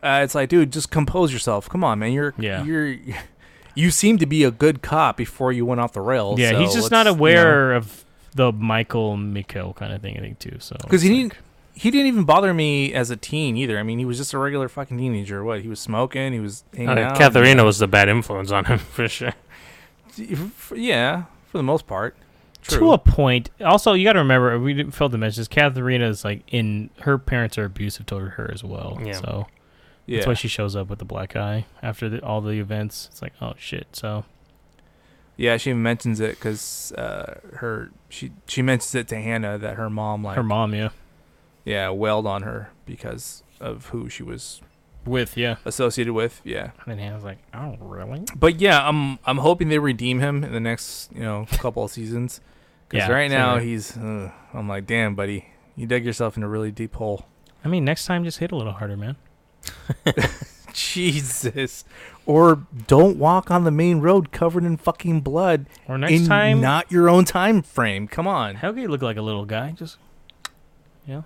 Uh, it's like, dude, just compose yourself. Come on, man. You're Yeah. You're you seem to be a good cop before you went off the rails. yeah so he's just not let's, you know- aware of the michael Mikkel kind of thing i think too so because he like- didn't he didn't even bother me as a teen either. I mean, he was just a regular fucking teenager. What he was smoking, he was hanging Uh, out. Katharina was the bad influence on him for sure. Yeah, for the most part. True. to a point. Also, you got to remember we didn't fail to mention this. Katharina is like in her parents are abusive toward her as well. Yeah. So yeah. that's why she shows up with the black eye after the, all the events. It's like oh shit. So yeah, she even mentions it because uh, her she she mentions it to Hannah that her mom like her mom, yeah, yeah wailed on her because of who she was With yeah. associated with. Yeah. And then Hannah's like, oh really? But yeah, I'm I'm hoping they redeem him in the next you know couple of seasons. Because Yeah, right now he's, uh, I'm like, damn, buddy, you dug yourself in a really deep hole. I mean, next time just hit a little harder, man. Jesus. Or don't walk on the main road covered in fucking blood. Or next in time, not your own time frame. Come on. how can you look like a little guy? Just yeah.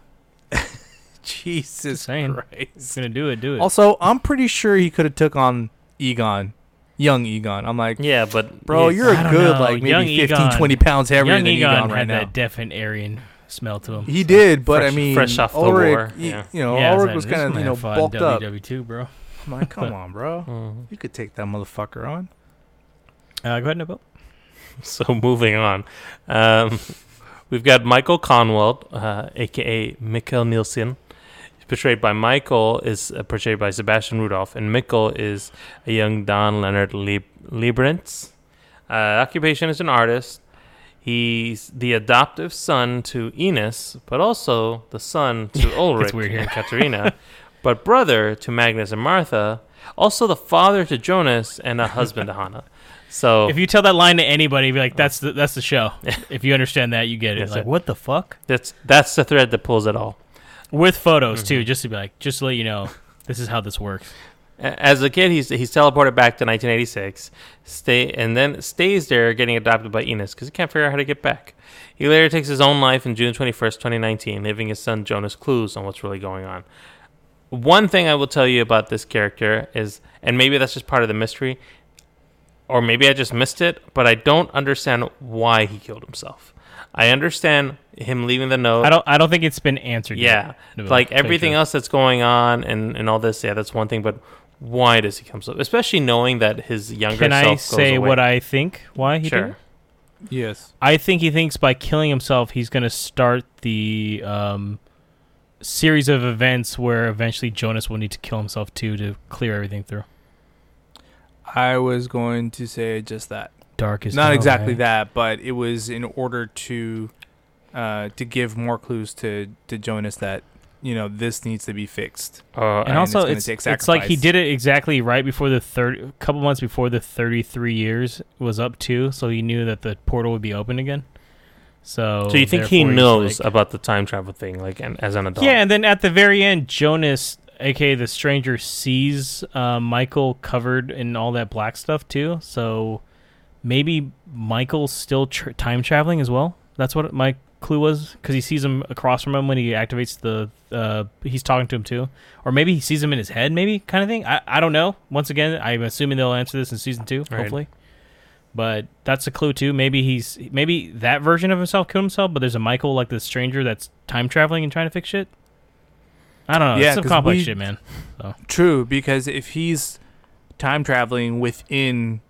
Jesus saying. Christ. it's gonna do it, do it. Also, I'm pretty sure he could have took on Egon, young Egon. I'm like, Yeah, but bro, he's- you're I a good know. like Young maybe 15, Egon- 20 pounds heavier Young than Egon, Egon, right had now. that definite Aryan smell to him. He did, but Fresh- I mean, fresh off the war, y- yeah. you know, yeah, it's Ulrich like, was kind of you know fought bulked up. WW2, bro. I'm like, come on, bro, Mhm. you could take that motherfucker on. Uh, go ahead, Nabil. So moving on, um, we've got Michael Kahnwald, uh, aka Mikkel Nielsen. He's portrayed by Michael is uh, portrayed by Sebastian Rudolph, and Mikkel is a young Daan Lennard Lieb- Liebrenz. Uh, occupation is an artist. He's the adoptive son to Ines, but also the son to Ulrich and Katharina, but brother to Magnus and Martha. Also, the father to Jonas and a husband to Hannah. So If you tell that line to anybody, be like, "That's the that's the show." if you understand that, you get it. It's like, sir. what the fuck? That's that's the thread that pulls it all. With photos Mm-hmm. too, just to be like, just to let you know, this is how this works. As a kid, he's he's teleported back to 1986, stay and then stays there, getting adopted by Ines because he can't figure out how to get back. He later takes his own life in June 21st, 2019, leaving his son Jonas clues on what's really going on. One thing I will tell you about this character is, and maybe that's just part of the mystery, or maybe I just missed it, but I don't understand why he killed himself. I understand him leaving the note. I don't I don't think it's been answered. Yeah, yet. Like everything else that's going on and, and all this, yeah, that's one thing. But why does he come so? Especially knowing that his younger Can self I goes say away. what I think? Why he did? sure? it? Yes. I think he thinks by killing himself, he's going to start the um, series of events where eventually Jonas will need to kill himself too to clear everything through. I was going to say just that. Dark is Not hell, exactly right? that, but it was in order to uh, to give more clues to to Jonas that you know this needs to be fixed. Uh, And and also, it's, it's, it's like he did it exactly right before the third, a couple months before the 33 years was up too, so he knew that the portal would be open again. So, so you think he knows like- about the time travel thing, like and, as an adult? Yeah, and then at the very end, Jonas, aka the stranger, sees uh, Michael covered in all that black stuff too. So maybe Michael's still tr- time traveling as well. That's what my clue was because he sees him across from him when he activates the. Uh, he's talking to him too, or maybe he sees him in his head, maybe kind of thing. I I don't know. Once again, I'm assuming they'll answer this in season two, Right. hopefully. But that's a clue too. Maybe he's maybe that version of himself killed himself, but there's a Michael like the stranger that's time traveling and trying to fix shit. I don't know. Yeah, it's some complex we- shit, man. So. True, because if he's time traveling within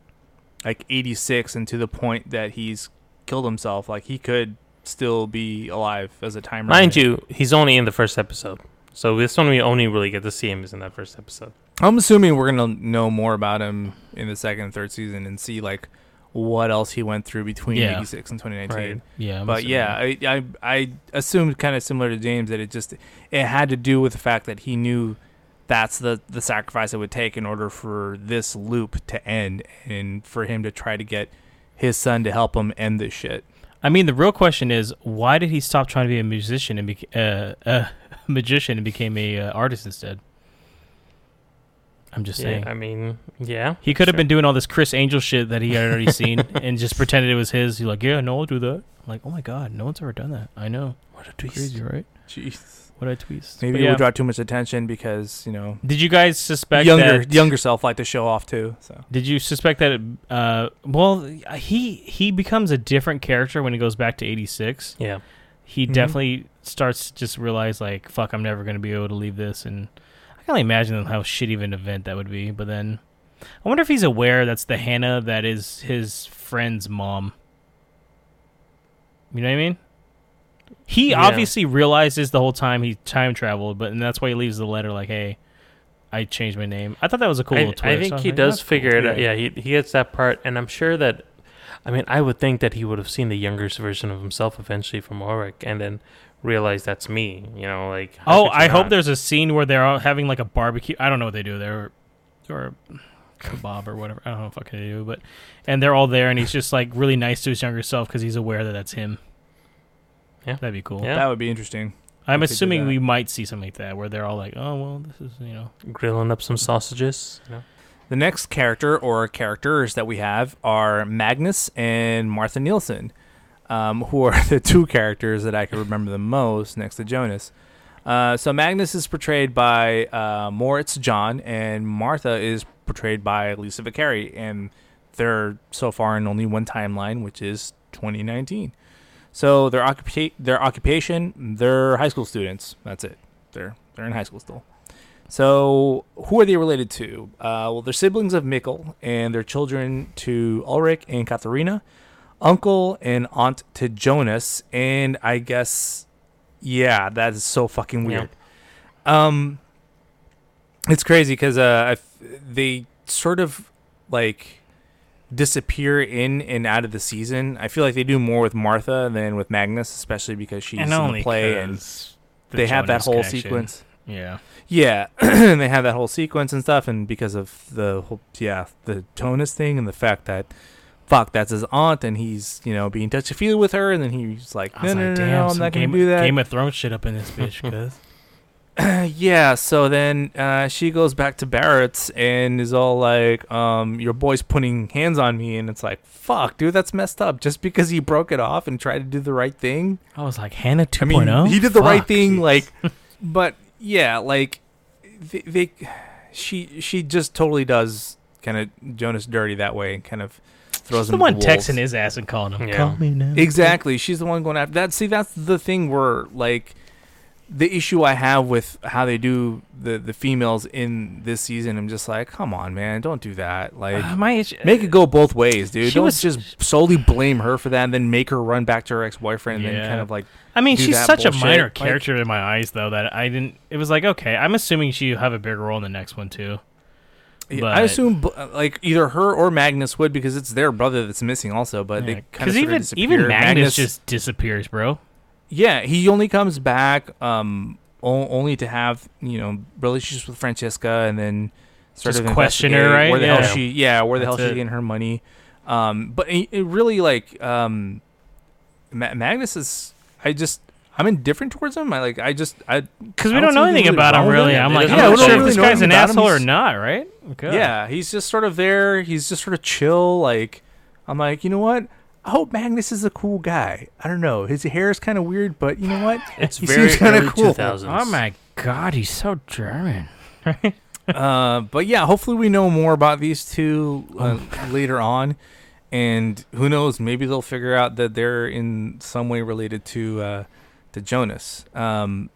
like 86 and to the point that he's killed himself, like he could still be alive as a time mind remnant. you, he's only in the first episode, so this one we only really get to see him is in that first episode. I'm assuming we're gonna know more about him in the second and third season and see like what else he went through between Yeah. 86 and 2019. Right. Yeah, I'm But assuming. yeah, I, I I assumed kind of similar to James that it just it had to do with the fact that he knew that's the the sacrifice it would take in order for this loop to end and for him to try to get his son to help him end this shit. I mean, the real question is, why did he stop trying to be a musician and be uh, uh, magician and became a uh, artist instead? I'm just Yeah, saying. I mean, yeah, he could have sure. been doing all this Criss Angel shit that he had already seen and just pretended it was his. He's like, yeah, no, I'll do that. I'm like, oh my god, no one's ever done that. I know. What a Crazy, right? Jeez. What I twist. Maybe But it yeah. would draw too much attention because you know Did you guys suspect younger that, younger self like to show off too. So Did you suspect that? It, uh, well, he he becomes a different character when he goes back to ¡86. yeah. He Mhm. definitely starts to just realize like, fuck, I'm never gonna be able to leave this, and I can only imagine how shitty of an event that would be. But then, I wonder if he's aware that's the Hannah that is his friend's mom. You know what I mean? He Yeah. obviously realizes the whole time he time traveled, but and that's why he leaves the letter like, "Hey, I changed my name." I thought that was a cool I, little twist. I think he like, does "That's cool." figure it out. Yeah. He he gets that part, and I'm sure that. I mean, I would think that he would have seen the younger version of himself eventually from Ulrich, and then realize that's me. You know, like Oh, I hope there's a scene where they're all having like a barbecue. I don't know what they do there, or kebab or whatever. I don't know what they do, but and they're all there, and he's just like really nice to his younger self because he's aware that that's him. Yeah. that'd be cool. Yeah. That would be interesting. I'm if assuming we might see something like that where they're all like, "Oh well, this is you know." grilling up some sausages. You know? The next character or characters that we have are Magnus and Martha Nielsen, um, who are the two characters that I can remember the most next to Jonas. Uh, so Magnus is portrayed by uh, Moritz Jahn, and Martha is portrayed by Lisa Vicari, and they're so far in only one timeline, which is 2019. So their occupa- their occupation, they're high school students. That's it. They're they're in high school still. So, who are they related to? Uh, well, they're siblings of Mikkel, and they're children to Ulrich and Katharina, uncle and aunt to Jonas, and I guess, yeah, that is so fucking weird. Um, it's crazy because uh, I f- they sort of like disappear in and out of the season. I feel like they do more with Martha than with Magnus, especially because she's in the play and the they have that whole connection. sequence. Yeah, Yeah, and they have that whole sequence and stuff, and because of the whole yeah the Jonas thing and the fact that fuck that's his aunt and he's you know being touchy feely with her, and then he's like no no like, no, "Damn, no I'm not gonna Game, do that. Game of Thrones shit up in this bitch." Cause yeah, so then uh, she goes back to Bartosz's and is all like, um, "Your boy's putting hands on me," and it's like, "Fuck, dude, that's messed up." Just because he broke it off and tried to do the right thing. I was like, "Hannah 2.0." I mean, he did the right Fuck. thing, like, but yeah, like they, they, she she just totally does kind of Jonas dirty that way and kind of throws She's the one the wolves. texting his ass and calling him. Yeah. Call me now. Exactly, she's the one going after that. See, that's the thing where like the issue I have with how they do the the females in this season. I'm just like, come on, man, don't do that. Like. Uh, my issue, Make it go both ways, dude. She Don't was- just solely blame her for that and then make her run back to her ex boyfriend and then kind of like I mean, she's such a minor Like- character in my eyes, though, that I didn't. It was like, okay, I'm assuming she'll have a bigger role in the next one too. But- I assume uh, like either her or Magnus would because it's their brother that's missing also. But they kind of Because even even Magnus, just disappears, bro. Yeah he only comes back um o- only to have you know relationships with Franziska and then sort Just of question her, investigate right? Where the Yeah. hell she yeah where the hell That's she's it. getting her money. Um, but it, it really like um, Ma- Magnus is I just I'm indifferent towards him. I like I just I Because we I don't know anything anything really about him, with really. it. I'm It like, doesn't I'm not sure really if this know guy's anything an about him. asshole or He's- not, right? Okay. Yeah, he's just sort of there. He's just sort of chill. Like I'm like, you know what? I hope Magnus is a cool guy. I don't know. His hair is kind of weird, but you know what? It's He very seems kinda early cool. 2000s. Oh my god, he's so German. uh, but yeah, hopefully we know more about these two uh, later on, and who knows? Maybe they'll figure out that they're in some way related to uh, to Jonas. Um,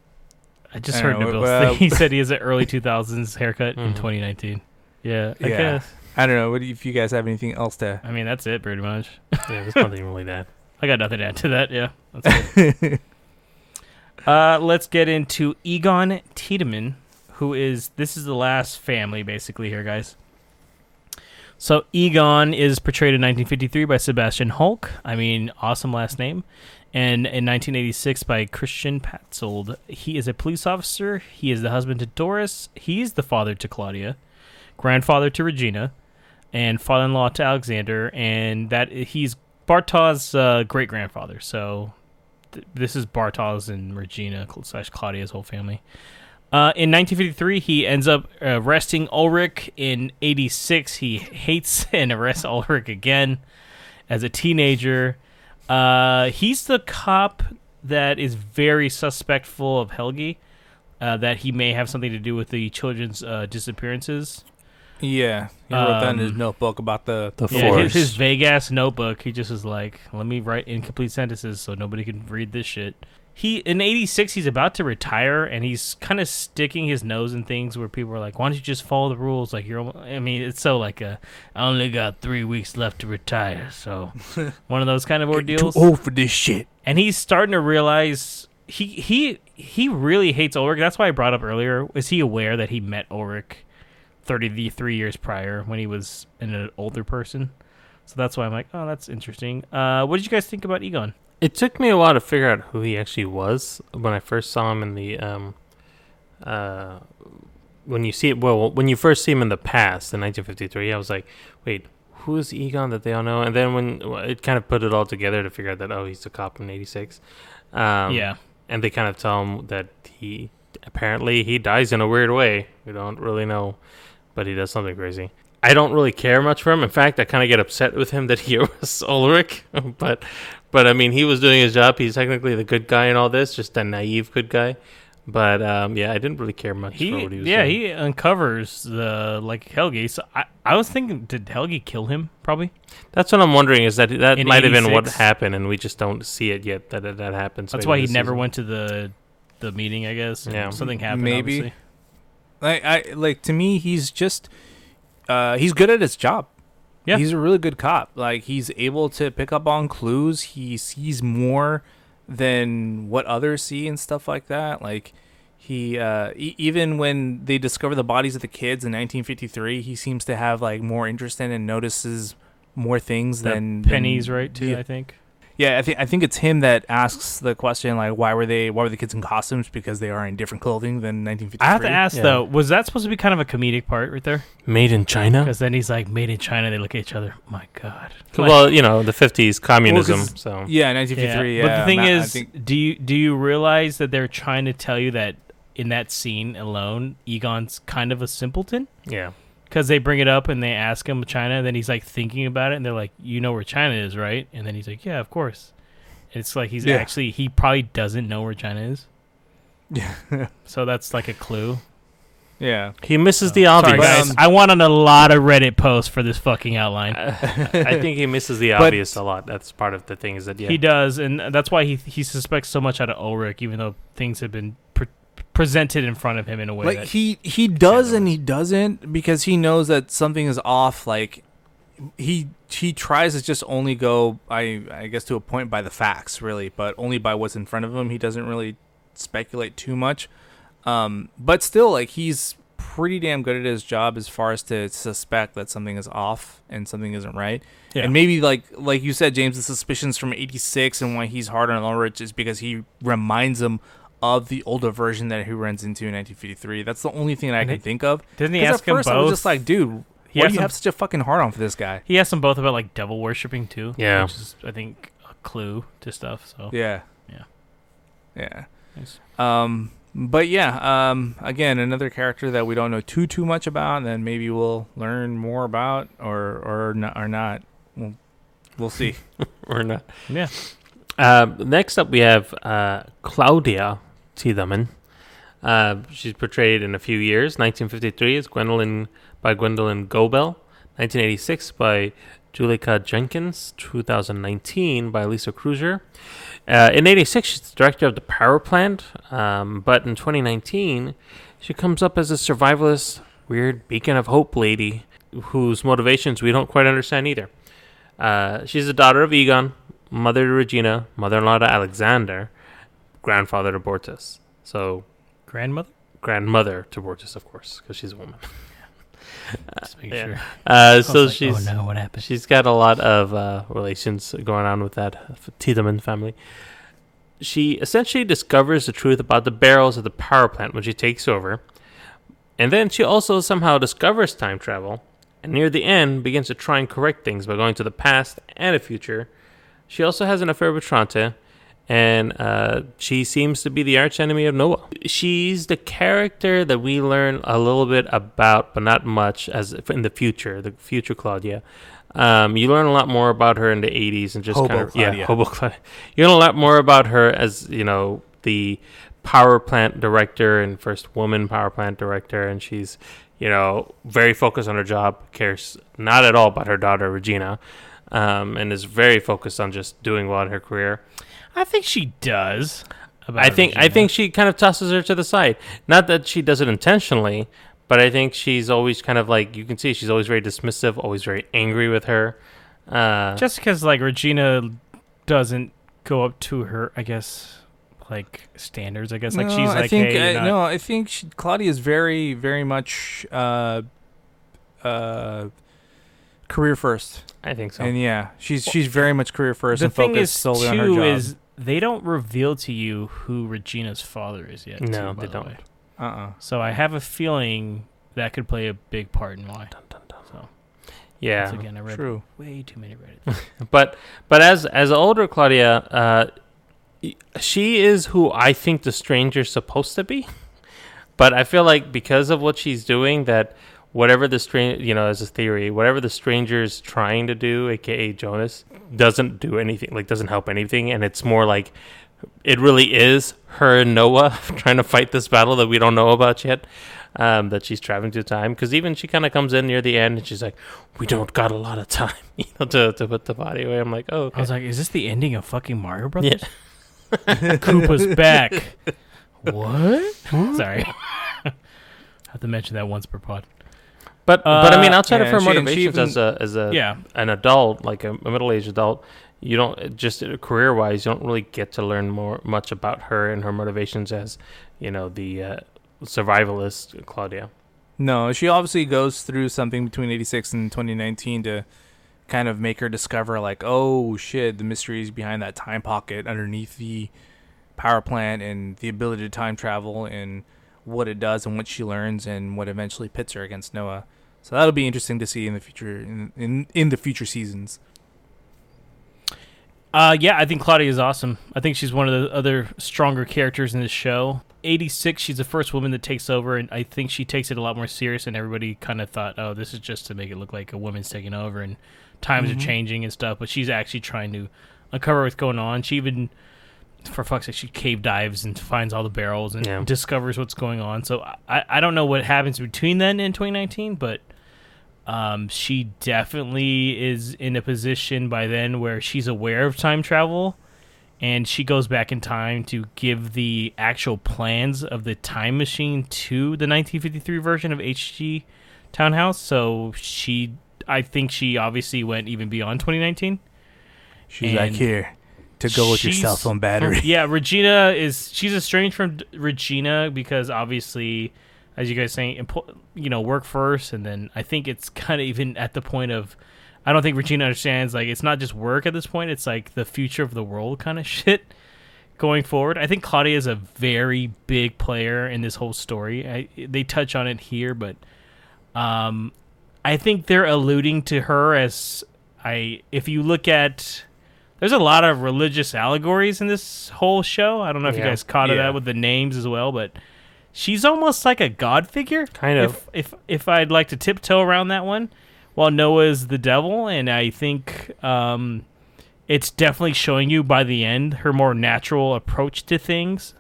I just I heard don't know, Nabil uh, say he said he has an early 2000s haircut in Mhm. 2019. Yeah, I Yeah. guess. I don't know. What do you- if you guys have anything else to? I mean, that's it pretty much. yeah, there's nothing really that. I got nothing to add to that. Yeah. That's it. uh, let's get into Egon Tiedemann, who is this is the last family basically here, guys. So Egon is portrayed in 1953 by Sebastian Hulk. I mean, awesome last name. And in 1986 by Christian Patzold. He is a police officer. He is the husband to Doris. He's the father to Claudia, grandfather to Regina, and father-in-law to Alexander. And that he's Bartosz's uh, great grandfather. So th- this is Bartosz's and Regina slash Claudia's whole family. Uh, in 1953, he ends up arresting Ulrich. In 86, he hates and arrests Ulrich again as a teenager. Uh, he's the cop that is very suspectful of Helgi, uh, that he may have something to do with the children's uh, disappearances. Yeah, he wrote that in his Um, notebook about the The Yeah, his, force. his vague ass notebook. He just was like, "Let me write incomplete sentences so nobody can read this shit." He in '86, he's about to retire, and he's kind of sticking his nose in things where people are like, "Why don't you just follow the rules?" Like you're, I mean, it's so like a, I only got three weeks left to retire, so one of those kind of ordeals. Too old for this shit. and he's starting to realize he he he really hates Ulrich. That's why I brought up earlier. Is he aware that he met Ulrich thirty three years prior when he was an older person? So that's why I'm like, oh, that's interesting. Uh, what did you guys think about Egon? It took me a while to figure out who he actually was when I first saw him in the um, uh, when you see it. Well, when you first see him in the past in 1953, I was like, wait, who is Egon that they all know? And then when it kind of put it all together to figure out that oh, he's a cop in '86. Um, yeah. and they kind of tell him that he apparently he dies in a weird way. We don't really know, but he does something crazy. I don't really care much for him. In fact, I kind of get upset with him that he was Ulrich, but but I mean, he was doing his job. He's technically the good guy in all this, just a naive good guy. But um, yeah, I didn't really care much He, for what he was yeah, doing. he uncovers the like Helgi. So I, I was thinking, did Helgi kill him? Probably. That's what I'm wondering. Is that that In might have been what happened, and we just don't see it yet that that, that happened. That's why he this never season. went to the the meeting. I guess. Yeah. Something happened. Maybe. obviously. I, I like to me he's just uh he's good at his job. Yeah. He's a really good cop. Like he's able to pick up on clues. He sees more than what others see and stuff like that. Like he uh e- even when they discover the bodies of the kids in 1953, he seems to have like more interest in and notices more things The than Penny's than- right too. Yeah, I think. Yeah, I think I think it's him that asks the question like why were they why were the kids in costumes because they are in different clothing than 1953. I have to ask Yeah. though, was that supposed to be kind of a comedic part right there? made in China. Because then he's like, "Made in China." They look at each other. My God. Like- Well, you know, the 50s communism. 'cause- so Yeah, 1953. Yeah, but the thing Ma- I is, think- do you do you realize that they're trying to tell you that in that scene alone, Egon's kind of a simpleton? yeah, Because they bring it up and they ask him China, and then he's like thinking about it, and they're like, "You know where China is, right?" And then he's like, "Yeah, of course." It's like he's Yeah. actually he probably doesn't know where China is, yeah, so that's like a clue. yeah. he misses the Sorry, obvious. guys. Um, I went on a lot of Reddit posts for this fucking outline. I think he misses the But- obvious a lot. That's part of the thing. Is that yeah, He does, and that's why he he suspects so much out of Ulrich, even though things have been pre- presented in front of him in a way Like he he does and he doesn't because he knows that something is off. Like he he tries to just only go I I guess to a point by the facts really, but only by what's in front of him. He doesn't really speculate too much. Um, but still, like he's pretty damn good at his job as far as to suspect that something is off and something isn't right. Yeah. And maybe like like you said, James, the suspicions from '86 and why he's hard on Ulrich is because he reminds him of the older version that he runs into in 1953. That's the only thing that I And can it- think of. Doesn't he 'Cause ask at first him I was just like, dude, He why do you him- have such a fucking hard on for this guy? He asked them both about like devil worshipping too. Yeah. which is I think a clue to stuff. So Yeah. Yeah. Yeah. Nice. Um but yeah, um again another character that we don't know too too much about and then maybe we'll learn more about or or not or not. We'll, we'll see. or not. yeah, Uh, next up, we have uh, Claudia Tiedemann. Uh, she's portrayed in a few years. 1953 is Gwendolyn by Gwendolyn Gobel. 1986 by Julika Jenkins. 2019 by Lisa Kreuzer. Uh, in 86, she's the director of the Power Plant. Um, but in 2019, she comes up as a survivalist, weird beacon of hope lady whose motivations we don't quite understand either. Uh, she's the daughter of Egon, mother to Regina, mother-in-law to Alexander, grandfather to Bortus. So grandmother. grandmother to Bortus, of course, because she's a woman. Just making yeah. sure. Uh, so like, she's oh no, what happened? she's got a lot of uh, relations going on with that uh, Tiedemann family. She essentially discovers the truth about the barrels of the power plant when she takes over, and then she also somehow discovers time travel, and near the end begins to try and correct things by going to the past and the future. She also has an affair with Tronte, and uh, she seems to be the arch enemy of Noah. She's the character that we learn a little bit about, but not much, as in the future, the future Claudia. Um, you learn a lot more about her in the 80s and just Hobo kind of yeah, hobo Claudia. You learn a lot more about her as you know the power plant director and first woman power plant director, and she's you know very focused on her job, cares not at all about her daughter Regina, um, and is very focused on just doing well in her career. I think she does. about I think I think she kind of tosses her to the side. Not that she does it intentionally, but I think she's always kind of like you can see she's always very dismissive, always very angry with her. Uh, just because like Regina doesn't go up to her, I guess, like standards. I guess like No, she's I like, think hey, I, you're not- no, I think she, Claudia is very very much uh uh career first, I think so. and yeah, she's she's very much career first the and thing focused is solely on her job. is they don't reveal to you who Regina's father is yet. No, too, they the don't. way. uh-uh. So I have a feeling that could play a big part in why. So yeah, once again, I read True. way too many Reddit. but but as as older Claudia, uh, she is who I think the stranger's supposed to be. But I feel like because of what she's doing, that whatever the stranger, you know, as a theory, whatever the stranger's trying to do, aka Jonas, doesn't do anything. Like doesn't help anything, and it's more like it really is her and Noah trying to fight this battle that we don't know about yet. Um, that she's traveling through time because even she kind of comes in near the end and she's like, "We don't got a lot of time, you know, to, to put the body away." I'm like, "Oh, okay. I was like, is this the ending of fucking Mario Brothers? yeah." Koopa's back. what? Sorry. I have to mention that once per pod. But but I mean, Uh, outside of her she- and she motivations even- as a as a Yeah. an adult, like a, a middle aged adult, you don't just career wise, you don't really get to learn more much about her and her motivations as you know the uh, survivalist Claudia. No, she obviously goes through something between 86 and 2019 to kind of make her discover, like, oh shit, the mysteries behind that time pocket underneath the power plant and the ability to time travel and what it does and what she learns and what eventually pits her against Noah. So that'll be interesting to see in the future in in, in the future seasons. Uh, yeah, I think Claudia is awesome. I think she's one of the other stronger characters in this show. 86, she's the first woman that takes over, and I think she takes it a lot more serious. And everybody kind of thought, oh, this is just to make it look like a woman's taking over and times Mm-hmm. are changing and stuff. But she's actually trying to uncover what's going on. She even, for fuck's sake, she cave dives and finds all the barrels and Yeah. discovers what's going on. So I, I don't know what happens between then and 2019, but um, she definitely is in a position by then where she's aware of time travel and she goes back in time to give the actual plans of the time machine to the 1953 version of HG Tannhaus. So she, I think she obviously went even beyond 2019. She's like, here to go with your she's- cell phone battery. Yeah, Regina is she's estranged from D- Regina because obviously, as you guys saying, impo- you know, work first, and then I think it's kind of even at the point of, I don't think Regina understands like it's not just work at this point; it's like the future of the world kind of shit going forward. I think Claudia is a very big player in this whole story. I, they touch on it here, but um, I think they're alluding to her as I. If you look at, there's a lot of religious allegories in this whole show. I don't know if you guys caught Yeah. that with the names as well, but she's almost like a god figure. Kind of. If if if I'd like to tiptoe around that one, while Noah's the devil, and I think um, it's definitely showing you by the end her more natural approach to things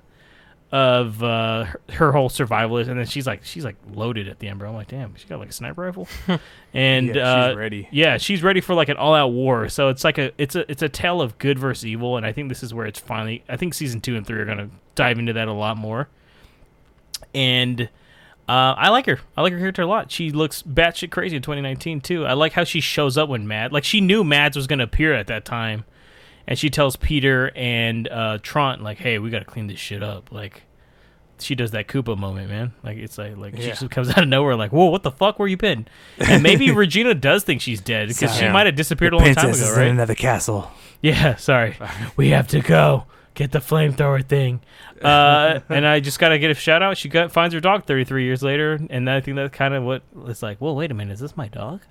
of uh, her, her whole survivalist, and then she's like she's like loaded at the end, bro. I'm like, damn, she got like a sniper rifle, and Yeah, she's uh, ready. Yeah, she's ready for like an all-out war. So it's like a it's a it's a tale of good versus evil, and I think this is where it's finally. I think season two and three are gonna dive into that a lot more, and. Uh, I like her. I like her character a lot. She looks batshit crazy in 2019 too. I like how she shows up when Mad, like she knew Mads was gonna appear at that time, and she tells Peter and uh, Trant like, "Hey, we gotta clean this shit up." Like, she does that Koopa moment, man. Like it's like like she just comes out of nowhere, like, "Whoa, what the fuck? Where you been?" And maybe Regina does think she's dead because she might have disappeared a long time ago, right? another castle. Yeah, sorry. we have to go get the flamethrower thing. Uh, and I just gotta get a shout out. She got finds her dog 33 years later, and I think that's kind of what it's like. Well, wait a minute, is this my dog?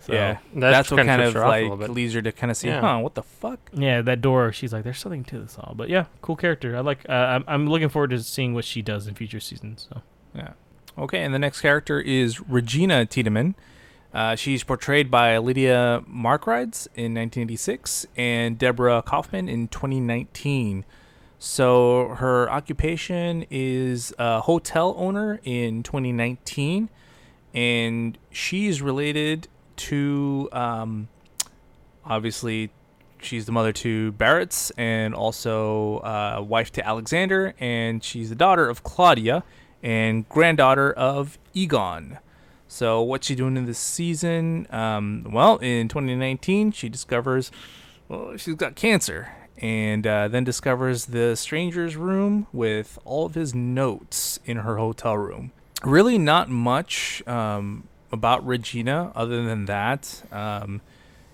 So, yeah, that that's, what kinda kind trips of her off a like little bit. leads her to kind of see, Yeah. huh? What the fuck? yeah, that door. She's like, there's something to this all. But yeah, cool character. I like. Uh, I'm, I'm looking forward to seeing what she does in future seasons. So Yeah. Okay, and the next character is Regina Tiedemann. Uh, she's portrayed by Lydia Makrides in 1986 and Deborah Kaufmann in 2019. So her occupation is a hotel owner in 2019, and she's related to, um, obviously, she's the mother to Bartosz and also uh, wife to Alexander, and she's the daughter of Claudia and granddaughter of Egon. So what's she doing in this season? Um, well, in 2019, she discovers, well, she's got cancer, and uh, then discovers the stranger's room with all of his notes in her hotel room. Really, not much um, about Regina other than that. Um,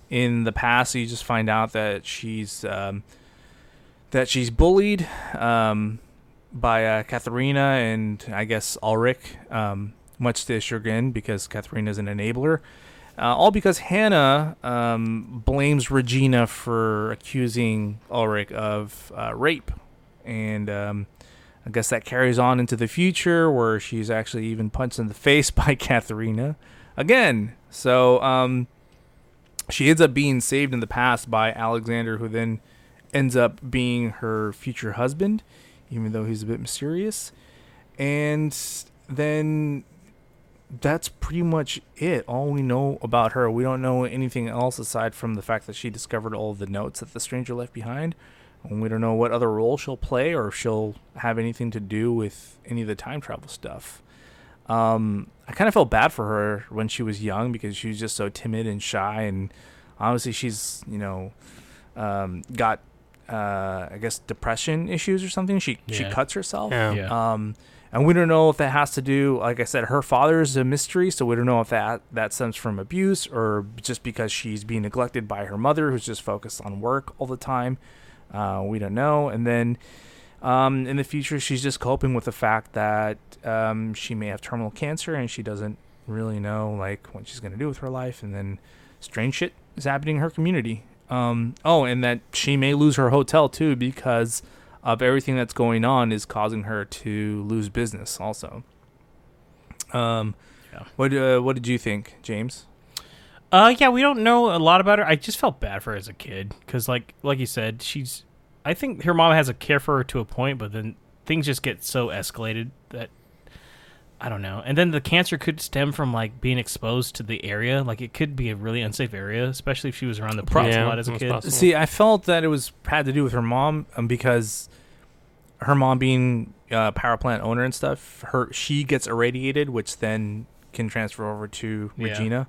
in the past, you just find out that she's um, that she's bullied um, by uh, Katharina and I guess Ulrich, um, much to chagrin because Katharina is an enabler. Uh, all because Hannah um, blames Regina for accusing Ulrich of uh, rape, and um, I guess that carries on into the future where she's actually even punched in the face by Katharina again. So um, she ends up being saved in the past by Alexander, who then ends up being her future husband, even though he's a bit mysterious. And then that's pretty much it. All we know about her. We don't know anything else aside from the fact that she discovered all the notes that the stranger left behind. And we don't know what other role she'll play or if she'll have anything to do with any of the time travel stuff. Um, I kind of felt bad for her when she was young because she was just so timid and shy, and honestly, she's you know um, got uh, I guess depression issues or something. She she cuts herself. Yeah. Yeah. Um, and we don't know if that has to do, like I said, her father is a mystery, so we don't know if that that stems from abuse or just because she's being neglected by her mother, who's just focused on work all the time. Uh, we don't know. And then um, in the future, she's just coping with the fact that um, she may have terminal cancer and she doesn't really know like what she's gonna do with her life. And then strange shit is happening in her community. Um, oh, and that she may lose her hotel too because of everything that's going on is causing her to lose business also. Um, Yeah. what uh, what did you think, James? Uh, yeah, we don't know a lot about her. I just felt bad for her as a kid because, like, like you said, she's. I think her mom has a care for her to a point, but then things just get so escalated that I don't know. And then the cancer could stem from like being exposed to the area. Like, it could be a really unsafe area, especially if she was around the plants a lot as a kid. possible. See, I felt that it was had to do with her mom um, because her mom being uh, power plant owner and stuff. Her she gets irradiated, which then can transfer over to Yeah. Regina.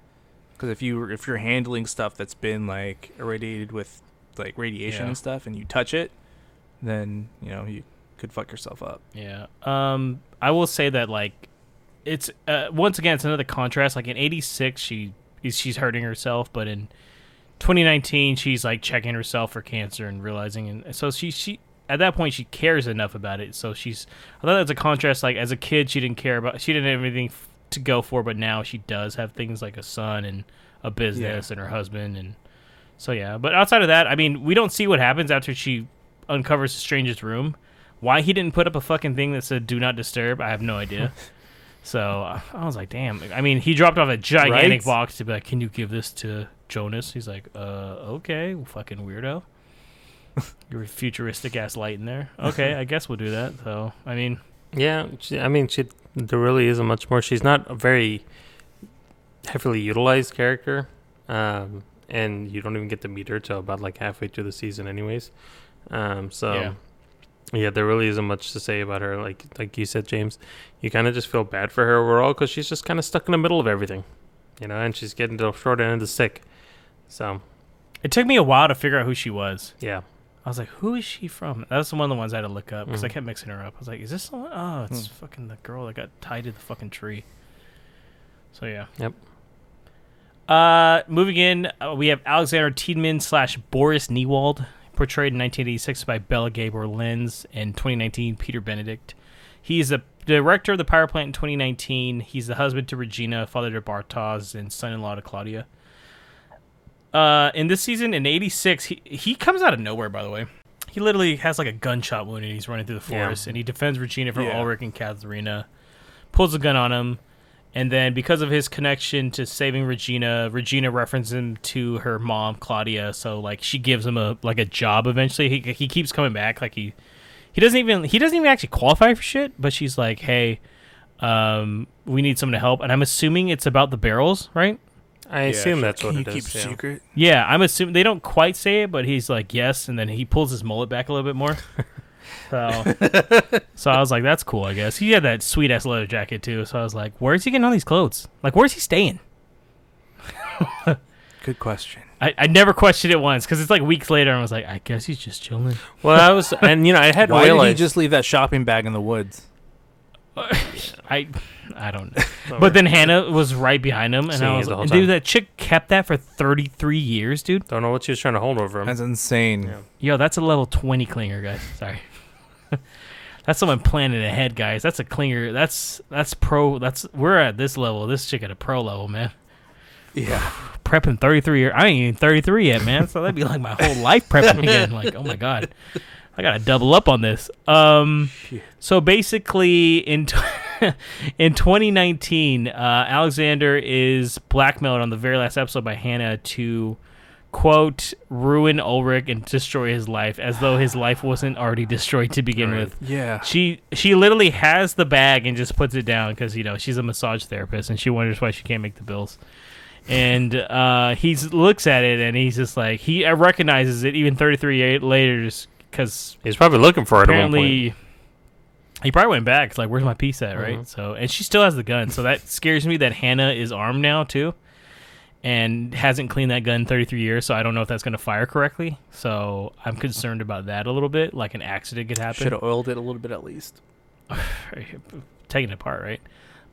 Because if you if you're handling stuff that's been like irradiated with like radiation Yeah. and stuff, and you touch it, then you know you could fuck yourself up. Yeah. Um, I will say that like, it's uh, once again it's another contrast. Like in '86, she is she's hurting herself, but in 2019, she's like checking herself for cancer and realizing, and so she she at that point she cares enough about it. So she's I thought that's a contrast. Like as a kid, she didn't care about she didn't have anything to go for, but now she does have things like a son and a business and her husband and so yeah. But outside of that, I mean, we don't see what happens after she uncovers the stranger's room. Why he didn't put up a fucking thing that said "Do not disturb," I have no idea. so I was like, "Damn!" I mean, he dropped off a gigantic Right? box to be like, "Can you give this to Jonas?" He's like, "Uh, okay, fucking weirdo." Your futuristic ass light in there. Okay, I guess we'll do that. So I mean, Yeah, I mean, she there really isn't much more. She's not a very heavily utilized character, um, and you don't even get to meet her till about like halfway through the season, anyways. Um, so Yeah. yeah. there really isn't much to say about her. Like like you said, James, you kind of just feel bad for her overall because she's just kind of stuck in the middle of everything, you know, and she's getting the short end of the stick. So it took me a while to figure out who she was. yeah, I was like, "Who is she from?" That was one of the ones I had to look up because I Mhm. kept mixing her up. I was like, "Is this someone?" Oh, it's fucking the girl that got tied to the fucking tree. So yeah. Yep. Uh, moving in, uh, we have Alexander Tiedemann slash Boris Niewald, portrayed in 1986 by Béla Gábor Lenz, and 2019 Peter Benedict. He's the director of the power plant in 2019. He's the husband to Regina, father to Bartosz, and son-in-law to Claudia. Uh, in this season, in '86, he he comes out of nowhere. By the way, he literally has like a gunshot wound, and he's running through the Yeah. forest, and he defends Regina from Yeah. Ulrich and Katharina. Pulls a gun on him, and then because of his connection to saving Regina, Regina references him to her mom Claudia. So like she gives him a like a job eventually. He he keeps coming back. Like he he doesn't even he doesn't even actually qualify for shit. But she's like, hey, um, we need someone to help, and I'm assuming it's about the barrels, right? I assume that's what Can it you is. keep yeah. secret? Yeah, I'm assuming they don't quite say it, but he's like yes, and then he pulls his mullet back a little bit more. So, so I was like, that's cool. I guess he had that sweet ass leather jacket too. So I was like, where's he getting all these clothes? Like, where's he staying? Good question. I, I never questioned it once because it's like weeks later. and I was like, I guess he's just chilling. Well, I was, and you know, I hadn't Why did he realized. just leave that shopping bag in the woods? I I don't know. but then Hannah was right behind him, and Seeing I it was the like, whole dude, that chick kept that for 33 years, dude. Don't know what she was trying to hold over him. That's insane. Yeah. Yo, that's a level 20 clinger, guys. Sorry. that's someone planning ahead, guys. That's a clinger. That's that's pro. That's we're at this level. This chick at a pro level, man. Yeah. Prepping 33 year. I ain't even 33 yet, man. So that'd be like my whole life prepping again. Like, oh my god, I gotta double up on this. Um, so basically in. T- in 2019, uh, Alexander is blackmailed on the very last episode by Hannah to quote ruin Ulrich and destroy his life as though his life wasn't already destroyed to begin Right. with. Yeah. She she literally has the bag and just puts it down because you know she's a massage therapist and she wonders why she can't make the bills. And uh, he looks at it and he's just like he recognizes it even 33 years later just because He's probably looking for it at one point. apparently he probably went back. It's like, where's my piece at, right? Mhm. So, and she still has the gun. So that scares me that Hannah is armed now too, and hasn't cleaned that gun in 33 years. So I don't know if that's going to fire correctly. So I'm concerned about that a little bit. Like an accident could happen. Should have oiled it a little bit at least. taking it apart, right?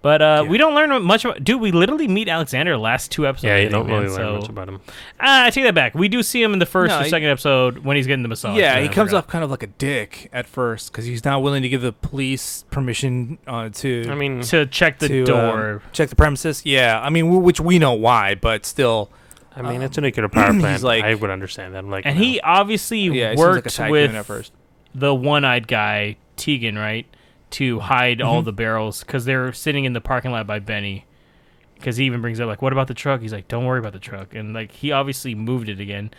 But uh, Yeah. we don't learn much about. Dude, we literally meet Alexander last two episodes. Yeah, I you don't really man, learn so- much about him. Ah, I take that back. We do see him in the first No, or he- second episode when he's getting the massage. yeah, I he comes forgot. off kind of like a dick at first because he's not willing to give the police permission uh, to I mean, to check the to, um, door. check the premises. Yeah, I mean, w- which we know why, but still, I mean, it's a nuclear power he's plant. like- I would understand that. I'm like, and no. he obviously yeah, he like worked with at first. the one-eyed guy Tegan, right, to hide all Mhm. the barrels because they're sitting in the parking lot by Benny. Because he even brings up like, "What about the truck?" He's like, "Don't worry about the truck," and like he obviously moved it again.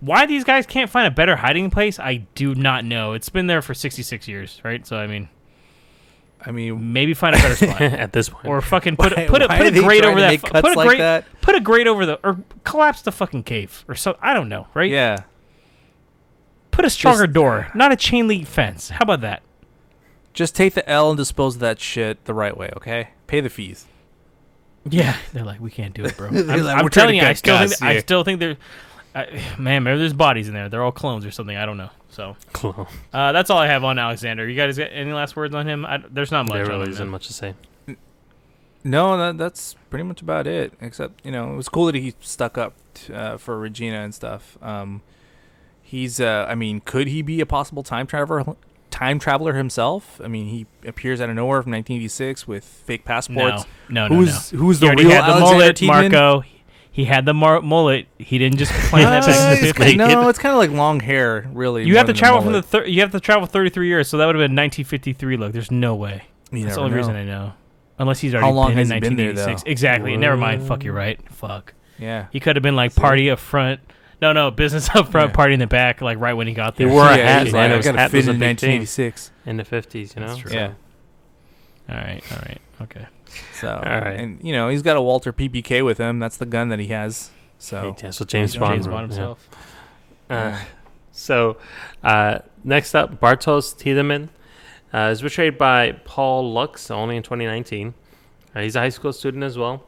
Why these guys can't find a better hiding place, I do not know. It's been there for sixty-six years, right? So I mean, I mean, maybe find a better spot. at this point, Or fucking put Why- a, put a put a grate over that put a like grate that? put a grate over the or collapse the fucking cave or so I don't know right yeah, put a stronger Just- door not a chain link fence how about that just take the L and dispose of that shit the right way. Okay, pay the fees. Yeah, they're like, we can't do it, bro. I'm, like, I'm telling you, I still think costs I still think they're, I, man, maybe there's bodies in there. They're all clones or something. I don't know. So Cool. uh, that's all I have on Alexander. You guys got any last words on him? I, there's not much. there really isn't much to say. No, that, that's pretty much about it. Except you know, it was cool that he stuck up t- uh, for Regina and stuff. Um, he's, uh, I mean, could he be a possible time traveler? Time traveler himself? I mean, he appears out of nowhere from 1986 with fake passports. No, no, no. who's no. who's the real had the mullet? Marco. He had the mar- mullet. He didn't just plan that back in the 50s. no, it's kind of like long hair, really. You have to travel from the thir- you have to travel 33 years, so that would have been 1953 look. There's no way. You That's the only know. reason I know. Unless he's already How long been has in he been there, 1986. exactly. Never mind. Fuck, you're right. Fuck. Yeah. He could have been like party up front. No, no, business up front, Yeah. party in the back, like right when he got there, He there. wore a yeah, hat, he's man. like, I His gotta hat fit was a in big thing 1986. in the 50s, you know? That's true. Yeah. All right, all right, okay. So, right. and you know, he's got a Walther PPK with him. That's the gun that he has. So, Yeah, so James James Bond. James yeah. Bond himself. Uh, so, uh, next up, Bartosz Tiedemann uh, is portrayed by Paul Lux, only in 2019. Uh, he's a high school student as well.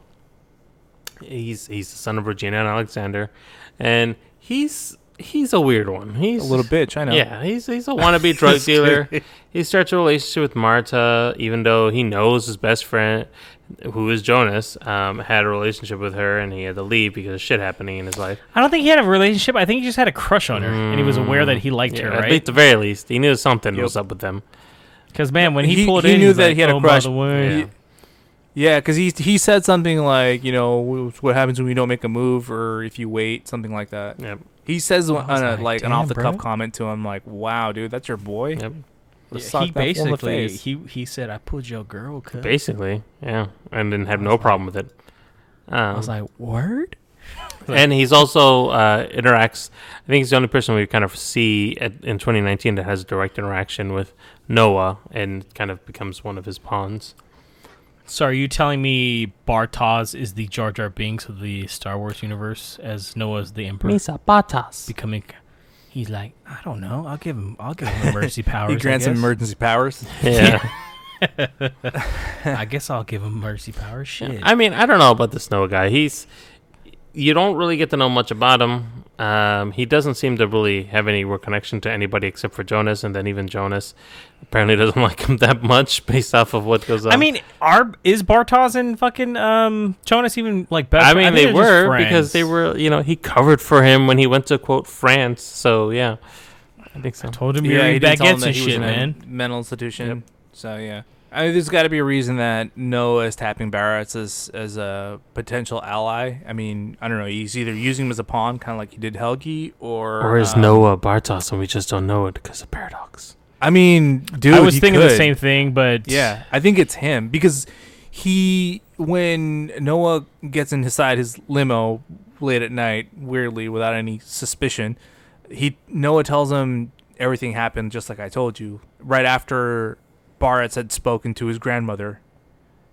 He's he's the son of Regina and Alexander, and he's he's a weird one. He's a little bitch. I know. Yeah, he's he's a wannabe drug dealer. He starts a relationship with Marta, even though he knows his best friend, who is Jonas, um, had a relationship with her, and he had to leave because of shit happening in his life. I don't think he had a relationship. I think he just had a crush on her, and he was aware that he liked Yeah, her, At right? least- the very least, he knew something Yep. was up with them. Because man, when he, He- pulled he in, he knew that like, he had a oh, crush. By the way, Yeah. Yeah, because he he said something like, you know, what happens when we don't make a move, or if you wait, something like that. Yep. He says on a, like, like an off the cuff comment to him, like, "Wow, dude, that's your boy." Yep. Yeah, he that fool in the basically he he said, "I pulled your girl." Cuz. Basically, yeah, and didn't have no problem with it. Um, I was like, "Word." and he's also uh, interacts. I think he's the only person we kind of see at, in 2019 that has direct interaction with Noah, and kind of becomes one of his pawns. So are you telling me Bartosz is the Jar Jar Binks of the Star Wars universe, as Noah's the Emperor? Misa Batas. Becoming, he's like, I don't know. I'll give him. I'll give him emergency powers. he grants I him emergency powers. Yeah. I guess I'll give him emergency powers. Shit. I mean, I don't know about the Noah guy. He's you don't really get to know much about him. Um, he doesn't seem to really have any real connection to anybody except for Jonas, and then even Jonas apparently doesn't like him that much based off of what goes on. I mean, are is Bartosz and fucking um Jonas even like best? I mean, think they they're were because they were, you know, he covered for him when he went to quote France. So yeah, I think so. I told him Yeah, you're he yeah, didn't tell him baguettes that and he was shit, in a man. mental institution. So yeah, I mean, there's got to be a reason that Noah is tapping Bartosz as as a potential ally. I mean, I don't know. He's either using him as a pawn, kind of like he did Helge, or Or is um, Noah Bartosz and we just don't know it because of paradox? I mean, dude, I was he thinking the same thing, but Yeah, I think it's him because he when Noah gets inside his limo late at night, weirdly without any suspicion, he Noah tells him everything happened just like I told you. Right after Bartosz had spoken to his grandmother,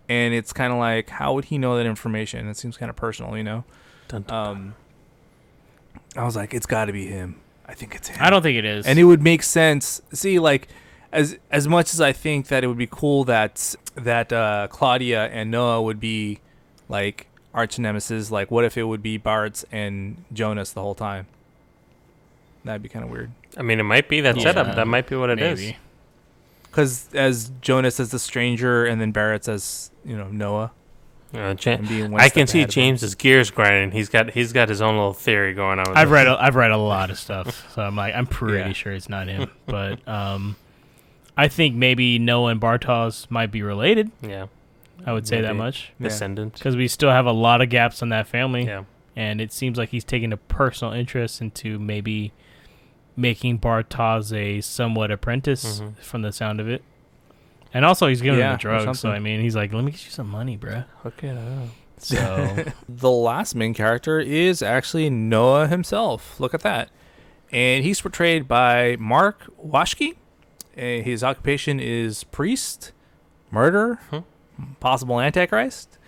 and it's kind of like, how would he know that information? It seems kind of personal, you know. Dun, dun, dun. Um, I was like, it's got to be him. I think it's him I don't think it is. and it would make sense. See, like as as much as I think that it would be cool that that uh, Claudia and Noah would be like arch nemesis. Like, what if it would be Bartosz and Jonas the whole time? That'd be kind of weird. I mean, it might be that Yeah, setup. That might be what it is. Maybe. Because as Jonas as the stranger, and then Bartosz as you know Noah. Uh, Ja- And being one I can see ahead of him. James's gears grinding. He's got he's got his own little theory going on. With I've this. read a, I've read a lot of stuff, so I'm like I'm pretty Yeah. sure it's not him. But um, I think maybe Noah and Bartosz might be related. Yeah, I would say that much Yeah. descendant. because we still have a lot of gaps on that family, Yeah, and it seems like he's taking a personal interest into maybe making Bartosz a somewhat apprentice Mhm. from the sound of it. And also, he's giving Yeah, him the drugs, so. I mean, he's like, "Let me get you some money, bruh." hook it up. So The last main character is actually Noah himself. Look at that. And he's portrayed by Mark Waschke. Uh, his occupation is priest, murderer, Hmm. possible antichrist.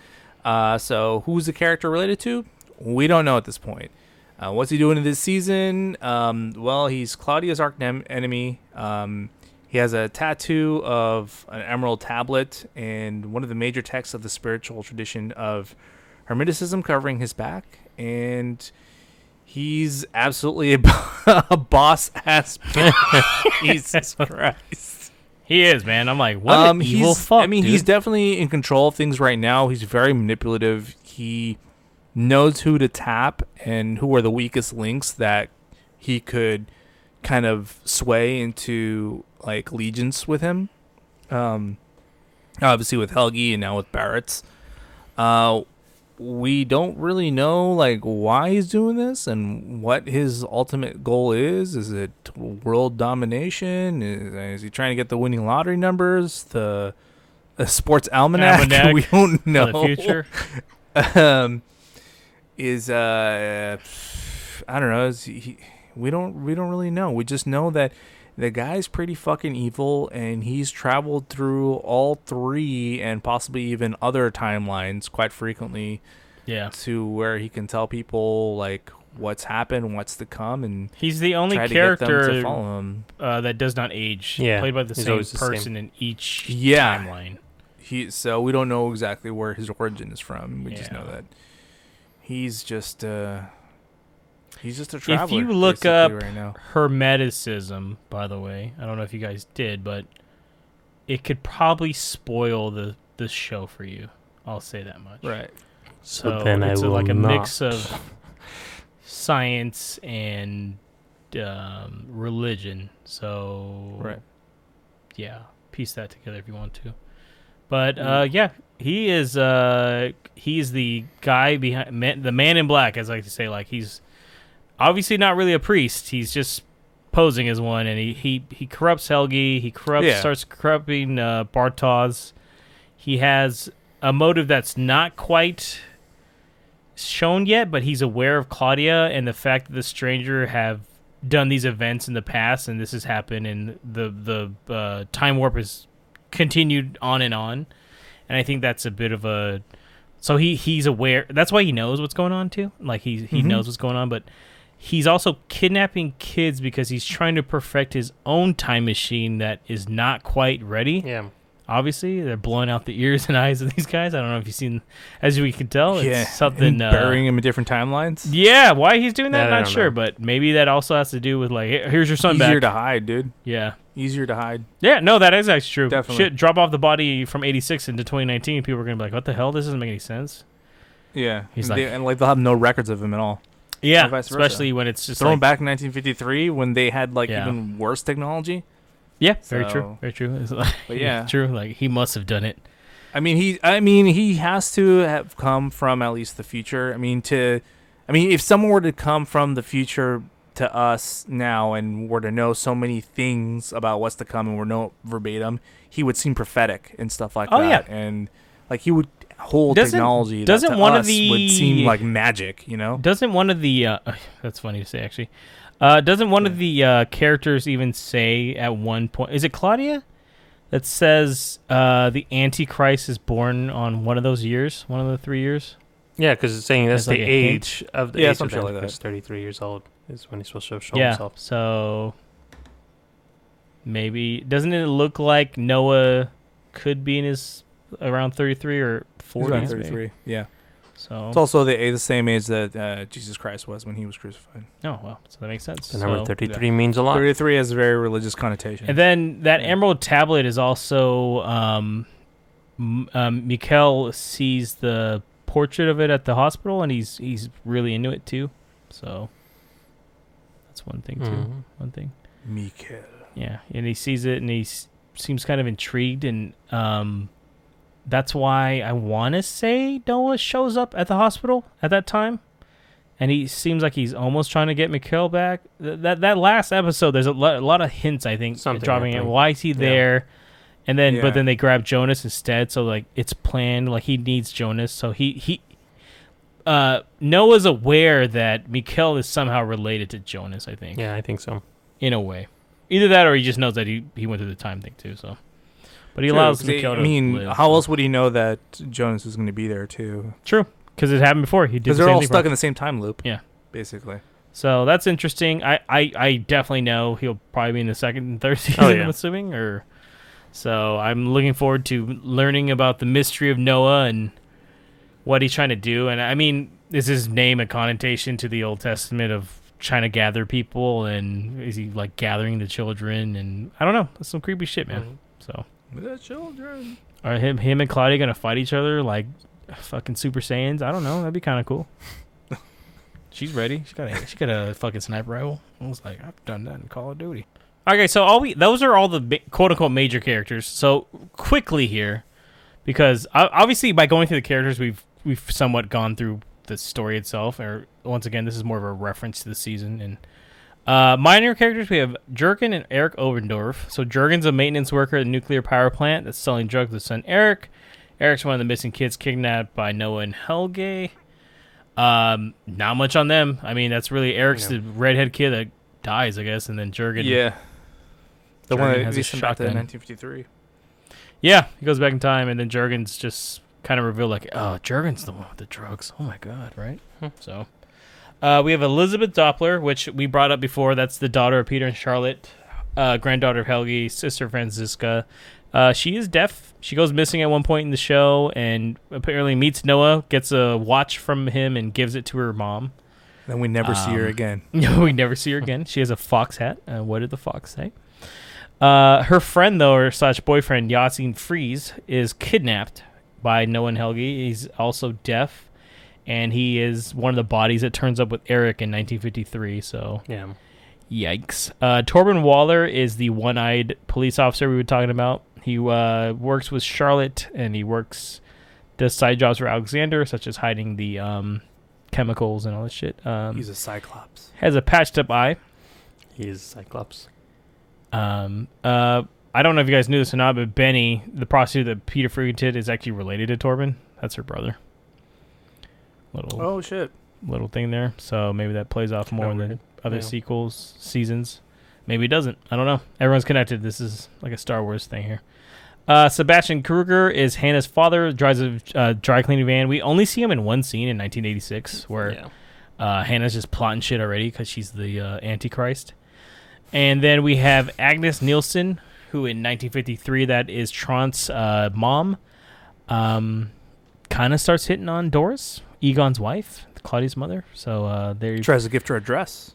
Uh, so who's the character related to? We don't know at this point. Uh, what's he doing in this season? Um, well, he's Claudia's arch nem- enemy. Um, he has a tattoo of an emerald tablet and one of the major texts of the spiritual tradition of Hermeticism covering his back. And he's absolutely a, a boss ass. Jesus Christ. he is, man. I'm like, what um, evil fuck. I mean, dude. he's definitely in control of things right now. He's very manipulative. He knows who to tap and who are the weakest links that he could kind of sway into like allegiance with him. Um, obviously with Helge and now with Bartosz. Uh, we don't really know like why he's doing this and what his ultimate goal is. Is it world domination? Is, is he trying to get the winning lottery numbers? The, the sports almanac? Almanac we don't know. the future. um, is uh, I don't know. Is he, we don't we don't really know. We just know that the guy's pretty fucking evil, and he's traveled through all three and possibly even other timelines quite frequently Yeah, to where he can tell people like what's happened, what's to come, and he's the only try to get them to character follow him. uh, that does not age. Yeah, played by the he's same always the same. person in each Yeah. timeline. He so we don't know exactly where his origin is from. We just know that he's just uh he's just a traveler. If you look up- right now. Hermeticism, by the way, I don't know if you guys did, but it could probably spoil the the show for you. I'll say that much. Right. So, So, then it's I a, will like a not. mix of science and um, religion. So Right. yeah, piece that together if you want to. But uh, yeah, he is uh, he's the guy behind man, the man in black, as I like to say. Like he's obviously not really a priest. He's just posing as one, and he he, he corrupts Helge. He corrupts Yeah. starts corrupting uh, Bartosz. He has a motive that's not quite shown yet, but he's aware of Claudia and the fact that the stranger have done these events in the past, and this has happened, and the the uh, time warp has continued on and on, and I think that's a bit of a. So he he's aware. That's why he knows what's going on too. Like he he Mhm. knows what's going on, but he's also kidnapping kids because he's trying to perfect his own time machine that is not quite ready. Yeah, Obviously, they're blowing out the ears and eyes of these guys. I don't know if you've seen, as we can tell, it's yeah, something uh, burying him in different timelines. Yeah, why he's doing that, That not sure, know. but maybe that also has to do with like, here's your son Easier back. to hide, dude. yeah, Easier to hide. yeah, no, that is actually true. Definitely. Shit, drop off the body from '86 into 2019. People are gonna be like, "What the hell? This doesn't make any sense." Yeah, He's and, they, like- and like they'll have no records of him at all. Yeah, Or vice versa. especially when it's just Throw him like, back in 1953 when they had like Yeah. even worse technology. Yeah, very true, very true. It's like- But yeah. true. Like he must have done it. I mean, he. I mean, he has to have come from at least the future. I mean, to. I mean, if someone were to come from the future to us now and were to know so many things about what's to come and were no verbatim, he would seem prophetic and stuff like Oh, that. And like he would hold Doesn't- technology. doesn't to one of us the- would seem like magic? You know. Doesn't one of the uh, that's funny to say actually. Uh, doesn't one of the uh, characters even say at one point? Is it Claudia that says uh, the Antichrist is born on one of those years, one of the three years? Yeah, because it's saying that's It's like the a hint. age of the Yeah, age some of shit like Antichrist. that. Thirty-three years old is when he's supposed to show yeah. himself. So maybe doesn't it look like Noah could be in his around thirty three or He's forty? around 33. Yeah. So It's also the the same age that uh, Jesus Christ was when he was crucified. oh well, so that makes sense. The number So- thirty-three means a lot. 33 has a very religious connotation. And then that Yeah. emerald tablet is also um, um Mikkel sees the portrait of it at the hospital and he's he's really into it too. So that's one thing too. Mhm. One thing. Mikael. Yeah, and he sees it and he s- seems kind of intrigued and um that's why I want to say Noah shows up at the hospital at that time. And he seems like he's almost trying to get Mikhail back. Th- that that last episode, there's a, lo- a lot of hints. I think Something dropping in. Why is he there? And then, Yeah. but then they grab Jonas instead. So like it's planned. Like he needs Jonas. So he he. Uh, Noah's aware that Mikhail is somehow related to Jonas. I think Yeah, I think so. in a way. Either that, or he just knows that he, he went through the time thing too. So, but he True, allows 'cause they- to I mean, live, how else would he know that Jonas was going to be there too? True, because it happened before. He did. Because the they're same all thing stuck in the same time loop. Yeah. basically. So that's interesting. I, I, I definitely know he'll probably be in the second and third season. Oh, yeah. I'm assuming, or so I'm looking forward to learning about the mystery of Noah and what he's trying to do. And I mean, is his name a connotation to the Old Testament of trying to gather people? And is he like gathering the children? And I don't know. That's some creepy shit, man. Mhm. So. The children. Are him him and Claudia gonna fight each other like fucking Super Saiyans? I don't know. That'd be kind of cool. She's ready. She got a she got a fucking sniper rifle. I was like, I've done that in Call of Duty. Okay, so all we those are all the quote unquote major characters. So quickly here, because obviously by going through the characters, we've we've somewhat gone through the story itself. Or once again, this is more of a reference to the season and. Uh, minor characters, we have Jurgen and Eric Obendorf. So Jurgen's a maintenance worker at the nuclear power plant that's selling drugs with his son Eric. Eric's one of the missing kids kidnapped by Noah and Helge. Um, not much on them. I mean, that's really Eric's the redhead kid that dies, I guess, and then Jurgen. Yeah. The Jurgen one has that a they sent back to 1953. Yeah, he goes back in time, and then Jurgen's just kind of revealed like, oh, Jurgen's the one with the drugs. Oh my god, right? Hmm. So, uh, we have Elisabeth Doppler, which we brought up before. That's the daughter of Peter and Charlotte, uh, granddaughter of Helge, sister Franziska. Uh, she is deaf. She goes missing at one point in the show, and apparently meets Noah, gets a watch from him, and gives it to her mom. Then we never see her Um, again. we never see her again. She has a fox hat. Uh, what did the fox say? Uh, her friend, though, or slash boyfriend, Yasin Friese, is kidnapped by Noah and Helge. He's also deaf, and he is one of the bodies that turns up with Eric in 1953. So, Yeah. yikes. Uh, Torben Wöller is the one-eyed police officer we were talking about. He uh, works with Charlotte, and he works does side jobs for Alexander, such as hiding the um, chemicals and all this shit. Um, He's a Cyclops. has a patched up eye. He is Cyclops. Um, uh, I don't know if you guys knew this or not, but Benny, the prostitute that Peter frequented, is actually related to Torben. That's her brother. Little Oh shit. little thing there. So maybe that plays off more in other Yeah. sequels, seasons. Maybe it doesn't. I don't know. Everyone's connected. This is like a Star Wars thing here. Uh, Sebastian Kruger is Hannah's father. Drives a uh, dry cleaning van. We only see him in one scene in 1986, where yeah. uh, Hannah's just plotting shit already because she's the uh, Antichrist. And then we have Agnes Nielsen, who in 1953 that is Trant's uh, mom, um, kind of starts hitting on Doris, Egon's wife, Claudia's mother. So uh, there. Tries to gift her a dress.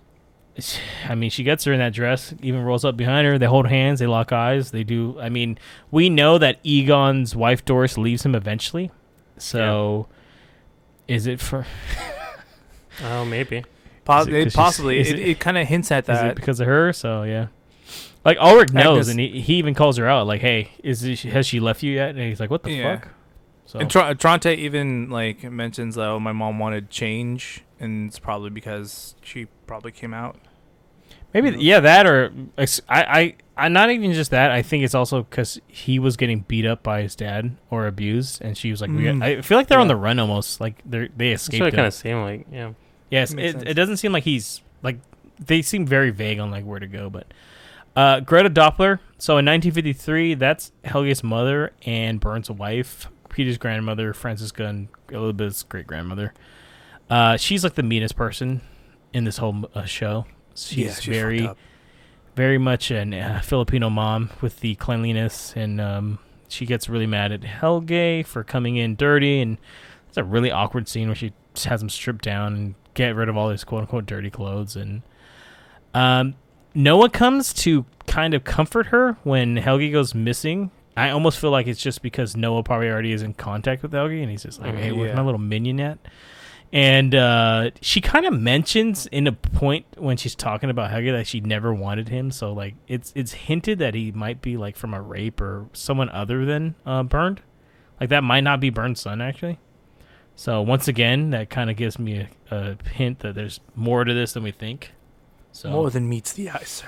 I mean, she gets her in that dress, even rolls up behind her. They hold hands, they lock eyes. They do. I mean, we know that Egon's wife Doris leaves him eventually. So, is it for? Oh, maybe. Pos- it possibly. It, it- it, kind of hints at Is it that. because of her? So yeah. Like Ulrich knows, Agnes- and he, he even calls her out. Like, "Hey, is this, has she left you yet?" And he's like, "What the Yeah. fuck?" So And Tr- Tronte even like mentions that oh, my mom wanted change, and it's probably because she probably came out. maybe yeah, that or ex- I I I not even just that. I think it's also because he was getting beat up by his dad or abused, and she was like, we got, Mm. I feel like they're on the run almost. Like they are they That's escaped. what it kind of seemed like. Yeah. Yes, Makes it, it doesn't seem like he's like they seem very vague on like where to go, but uh, Greta Doppler. So in 1953, that's Helge's mother and Bernd's wife, Peter's grandmother, Franziska and Elisabeth's great grandmother. Uh, she's like the meanest person in this whole uh, show. She's, Yeah, she's very, very much a uh, Filipino mom with the cleanliness, and um, she gets really mad at Helge for coming in dirty, and it's a really awkward scene where she just has him strip down and get rid of all his quote unquote dirty clothes, and um, Noah comes to kind of comfort her when Helge goes missing. I almost feel like it's just because Noah probably already is in contact with Helge, and he's just like, "Hey, where's yeah. my little minion yet?" And uh, she kind of mentions in a point when she's talking about Helge that she never wanted him. So like it's it's hinted that he might be like from a rape or someone other than uh, Bernd. Like that might not be Bernd's son actually. So once again, that kind of gives me a, a hint that there's more to this than we think. So More than meets the eye, sir.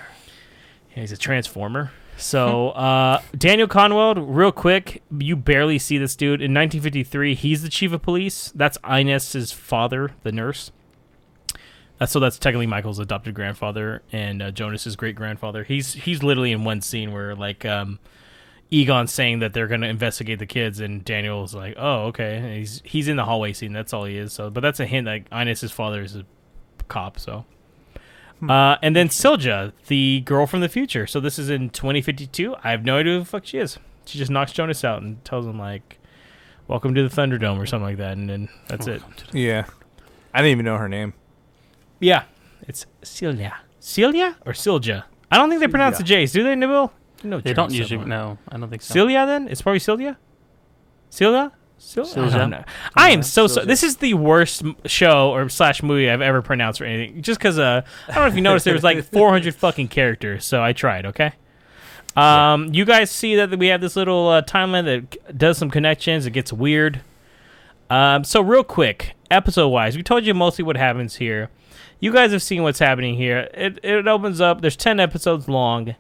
yeah, he's a transformer. So, uh, Daniel Kahnwald, real quick, you barely see this dude. In 1953, he's the chief of police. That's Ines's father, the nurse. Uh, so that's technically Michael's adopted grandfather and uh, Jonas's great grandfather. He's he's literally in one scene where like um, Egon's saying that they're going to investigate the kids, and Daniel's like, "Oh, okay." And he's he's in the hallway scene. That's all he is. So, but that's a hint that Ines's father is a cop. So. Uh, and then Silja, the girl from the future. So this is in 2052. I have no idea who the fuck she is. She just knocks Jonas out and tells him like, "Welcome to the Thunderdome" or something like that, and then that's it. Yeah, I didn't even know her name. Yeah, it's Celia, Celia or Silja. I don't think they pronounce the J's, do they, Nabil? No, They don't usually. No, I don't think so. Celia then? It's probably Celia. Celia. Sil- Silja. I, don't know. I am Yeah, so so. This is the worst show or slash movie I've ever pronounced or anything. Just because uh, I don't know if you noticed there was like 400 fucking characters, so I tried. Okay. Um, you guys see that we have this little uh, timeline that does some connections. It gets weird. Um, so real quick, episode wise, we told you mostly what happens here. You guys have seen what's happening here. It it opens up. There's 10 episodes long.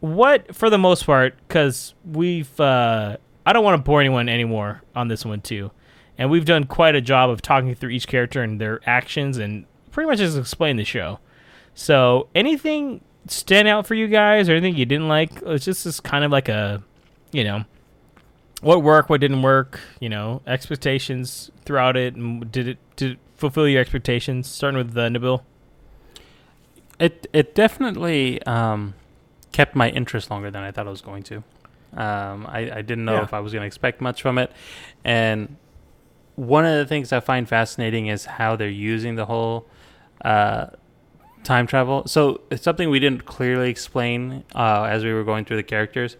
What, for the most part, because we've uh, I don't want to bore anyone anymore on this one too, and we've done quite a job of talking through each character and their actions and pretty much just explain the show. So anything stand out for you guys or anything you didn't like? It's just this kind of like a, you know, what worked, what didn't work, you know, expectations throughout it, and did it did it fulfill your expectations? Starting with uh, Nabil. It it definitely um, kept my interest longer than I thought it was going to. Um, I, I didn't know Yeah. if I was going to expect much from it, and one of the things I find fascinating is how they're using the whole uh, time travel. So it's something we didn't clearly explain uh, as we were going through the characters.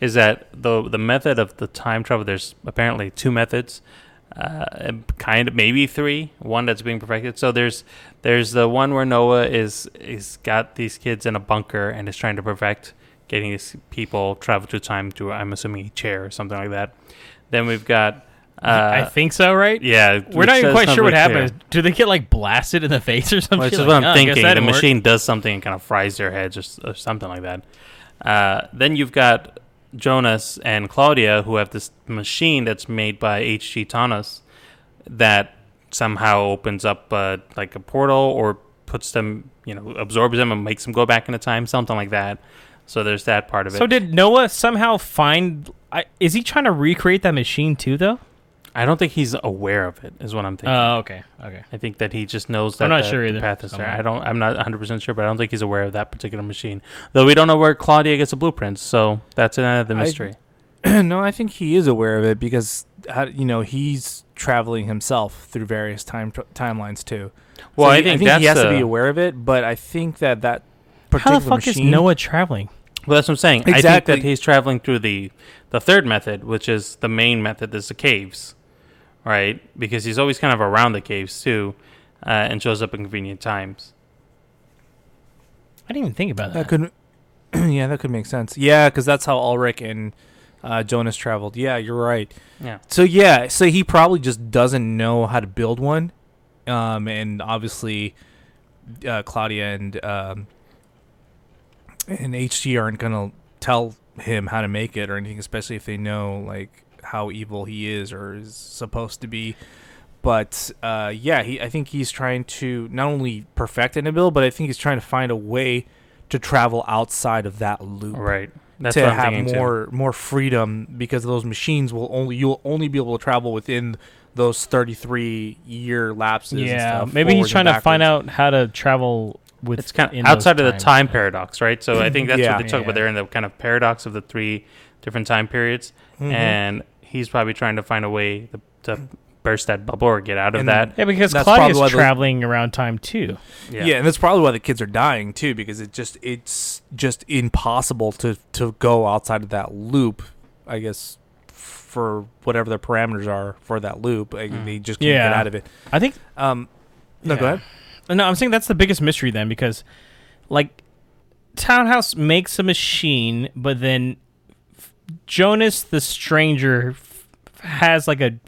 Is that the the method of the time travel? There's apparently two methods, uh, kind of maybe three. One that's being perfected. So there's there's the one where Noah is is got these kids in a bunker and is trying to perfect getting these people travel through time to I'm assuming a chair or something like that. Then we've got uh, I think so, right? yeah, We're not even quite sure what happens. Do they get like blasted in the face or something? Well, it's just what I'm thinking. The machine does something and kind of fries their heads or, or something like that. Uh, then you've got Jonas and Claudia who have this machine that's made by H.G. Tannhaus that somehow opens up uh, like a portal or puts them, you know, absorbs them and makes them go back into time, something like that. So there's that part of it. So did Noah somehow find? I, is he trying to recreate that machine too, though? I don't think he's aware of it. Is what I'm thinking. Oh, okay, okay. I think that he just knows that I'm not the, sure the either. path is there. I don't. I'm not 100 percent sure, but I don't think he's aware of that particular machine. Though we don't know where Claudia gets the blueprints, so that's another I- mystery. no, I think he is aware of it because you know he's traveling himself through various time timelines too. well, So I he- think, he that's has to be aware of it, but I think that that particular How particular the fuck machine, is Noah traveling? Well, that's what I'm saying. I think that he's traveling through the the third method, which is the main method, is the caves, right? Because he's always kind of around the caves too, uh, and shows up in convenient times. I didn't even think about that. that could, yeah, that could make sense. Yeah, because that's how Ulrich and uh, Jonas traveled. Yeah, you're right. Yeah. So yeah, so he probably just doesn't know how to build one, um, and obviously, uh, Claudia and um, and HG aren't gonna tell him how to make it or anything, especially if they know like how evil he is or is supposed to be. But uh, yeah, he I think he's trying to not only perfect an ability, but I think he's trying to find a way to travel outside of that loop Right. That's to have more more freedom because those machines will only you'll only be able to travel within those 33 year lapses. and yeah, stuff, maybe he's trying to find out how to travel too. With It's kind of outside of the times. time paradox, right? So I think that's Yeah. what they talk Yeah. about there in the kind of paradox of the three different time periods, Mhm. and he's probably trying to find a way to, to burst that bubble or get out of And- that. Yeah, because That's Claudia's probably why the- traveling around time too. yeah. and that's probably why the kids are dying too because it just it's just impossible to to go outside of that loop. I guess for whatever the parameters are for that loop, like, Mm. they just can't get out of it. I think. Um, no, go ahead. No, I'm saying that's the biggest mystery then because, like, Tannhaus makes a machine, but then f- Jonas the Stranger f- has like a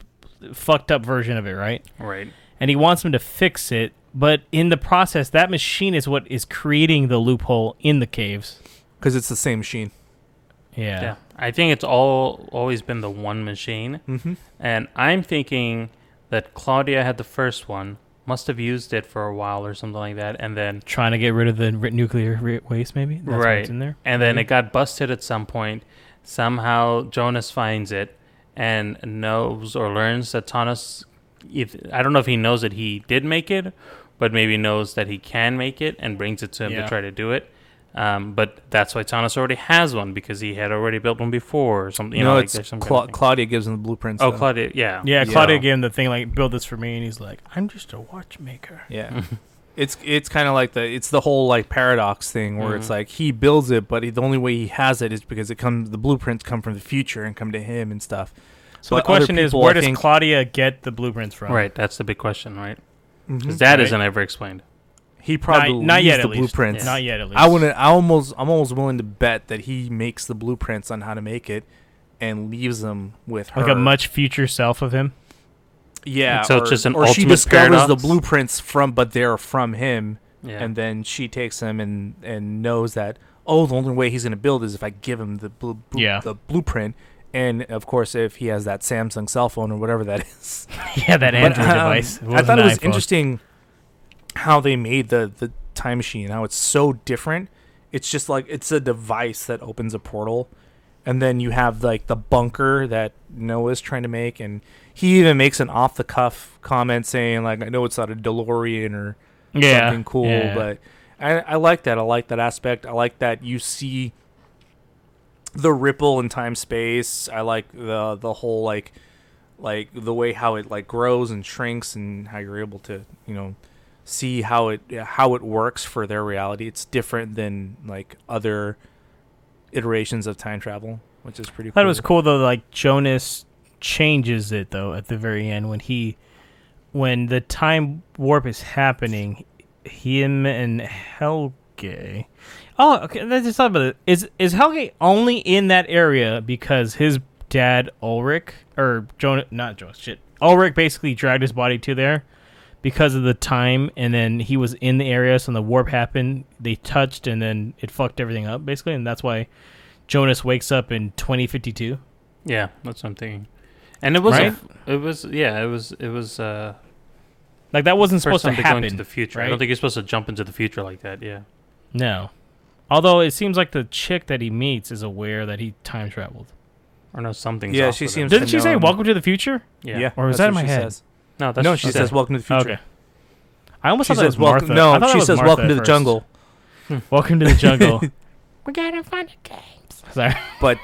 fucked up version of it, right? Right. And he wants him to fix it, but in the process, that machine is what is creating the loophole in the caves. Because it's the same machine. Yeah. Yeah. I think it's all always been the one machine. Mm-hmm. And I'm thinking that Claudia had the first one, must have used it for a while or something like that, and then Trying to get rid of the nuclear waste, maybe. That's Right. in there. and then it got busted at some point. Somehow Jonas finds it and knows or learns that Tannhaus. If I don't know if he knows that he did make it, but maybe knows that he can make it and brings it to him Yeah. to try to do it. Um, but that's why Tannhaus already has one because he had already built one before or something. You no, know, it's there's some kind of. Claudia gives him the blueprints. Oh, though. Claudia, yeah, Yeah, Yeah. Claudia gave him the thing like, build this for me, and he's like, I'm just a watchmaker. Yeah. It's it's kind of like the it's the whole like paradox thing where it's Mhm. like he builds it, but he, the only way he has it is because it comes the blueprints come from the future and come to him and stuff. So But the other question is, where I does think- Claudia get the blueprints from? Right, that's the big question, right? Because Mhm. that Right. not ever explained. He probably not, not yet, the at least. blueprints. Not yet, at least. I want to. I almost. I'm almost willing to bet that he makes the blueprints on how to make it, and leaves them with her. like a much future self of him. Yeah. So or, it's just an or she ultimate discovers the blueprints from, but they're from him, Yeah, and then she takes them and and knows that oh, the only way he's gonna build is if I give him the blu- blu- Yeah. the blueprint. And of course, if he has that Samsung cell phone or whatever that is, yeah, that But, Android um, device. I thought it was iPhone. interesting how they made the the time machine. How it's so different. It's just like it's a device that opens a portal, and then you have like the bunker that Noah's trying to make, and he even makes an off the cuff comment saying like, "I know it's not a DeLorean or Yeah, something cool, yeah. but I, I like that. I like that aspect. I like that you see the ripple in time space. I like the the whole like like the way how it like grows and shrinks and how you're able to you know see how it how it works for their reality. It's different than like other iterations of time travel, which is pretty. I thought cool. it was cool though. Like Jonas changes it though at the very end when he, when the time warp is happening, him and Helge. Oh, okay. Let's just talk about it. Is is Helge only in that area because his dad Ulrich or Jonas? Not Jonas. Shit. Ulrich basically dragged his body to there because of the time, and then he was in the area. So when the warp happened, they touched, and then it fucked everything up basically, and that's why Jonas wakes up in 2052. yeah, that's what I'm thinking. And it was, Right? a, it was, yeah, it was, it was. uh Like that wasn't supposed to time they happen. into the future. I don't think you're supposed to jump into the future like that. Yeah, no. Although it seems like the chick that he meets is aware that he time traveled. or no something. Yeah, she seems- Didn't she say No. "Welcome to the Future"? Yeah. Or was that in my she head? says. No, that's No, what she said. says welcome to the future. Okay. I almost She thought that was welcome. Martha. I No, thought she was says Martha welcome to the first. jungle. Welcome to the jungle. We're gonna find the games. Sorry. But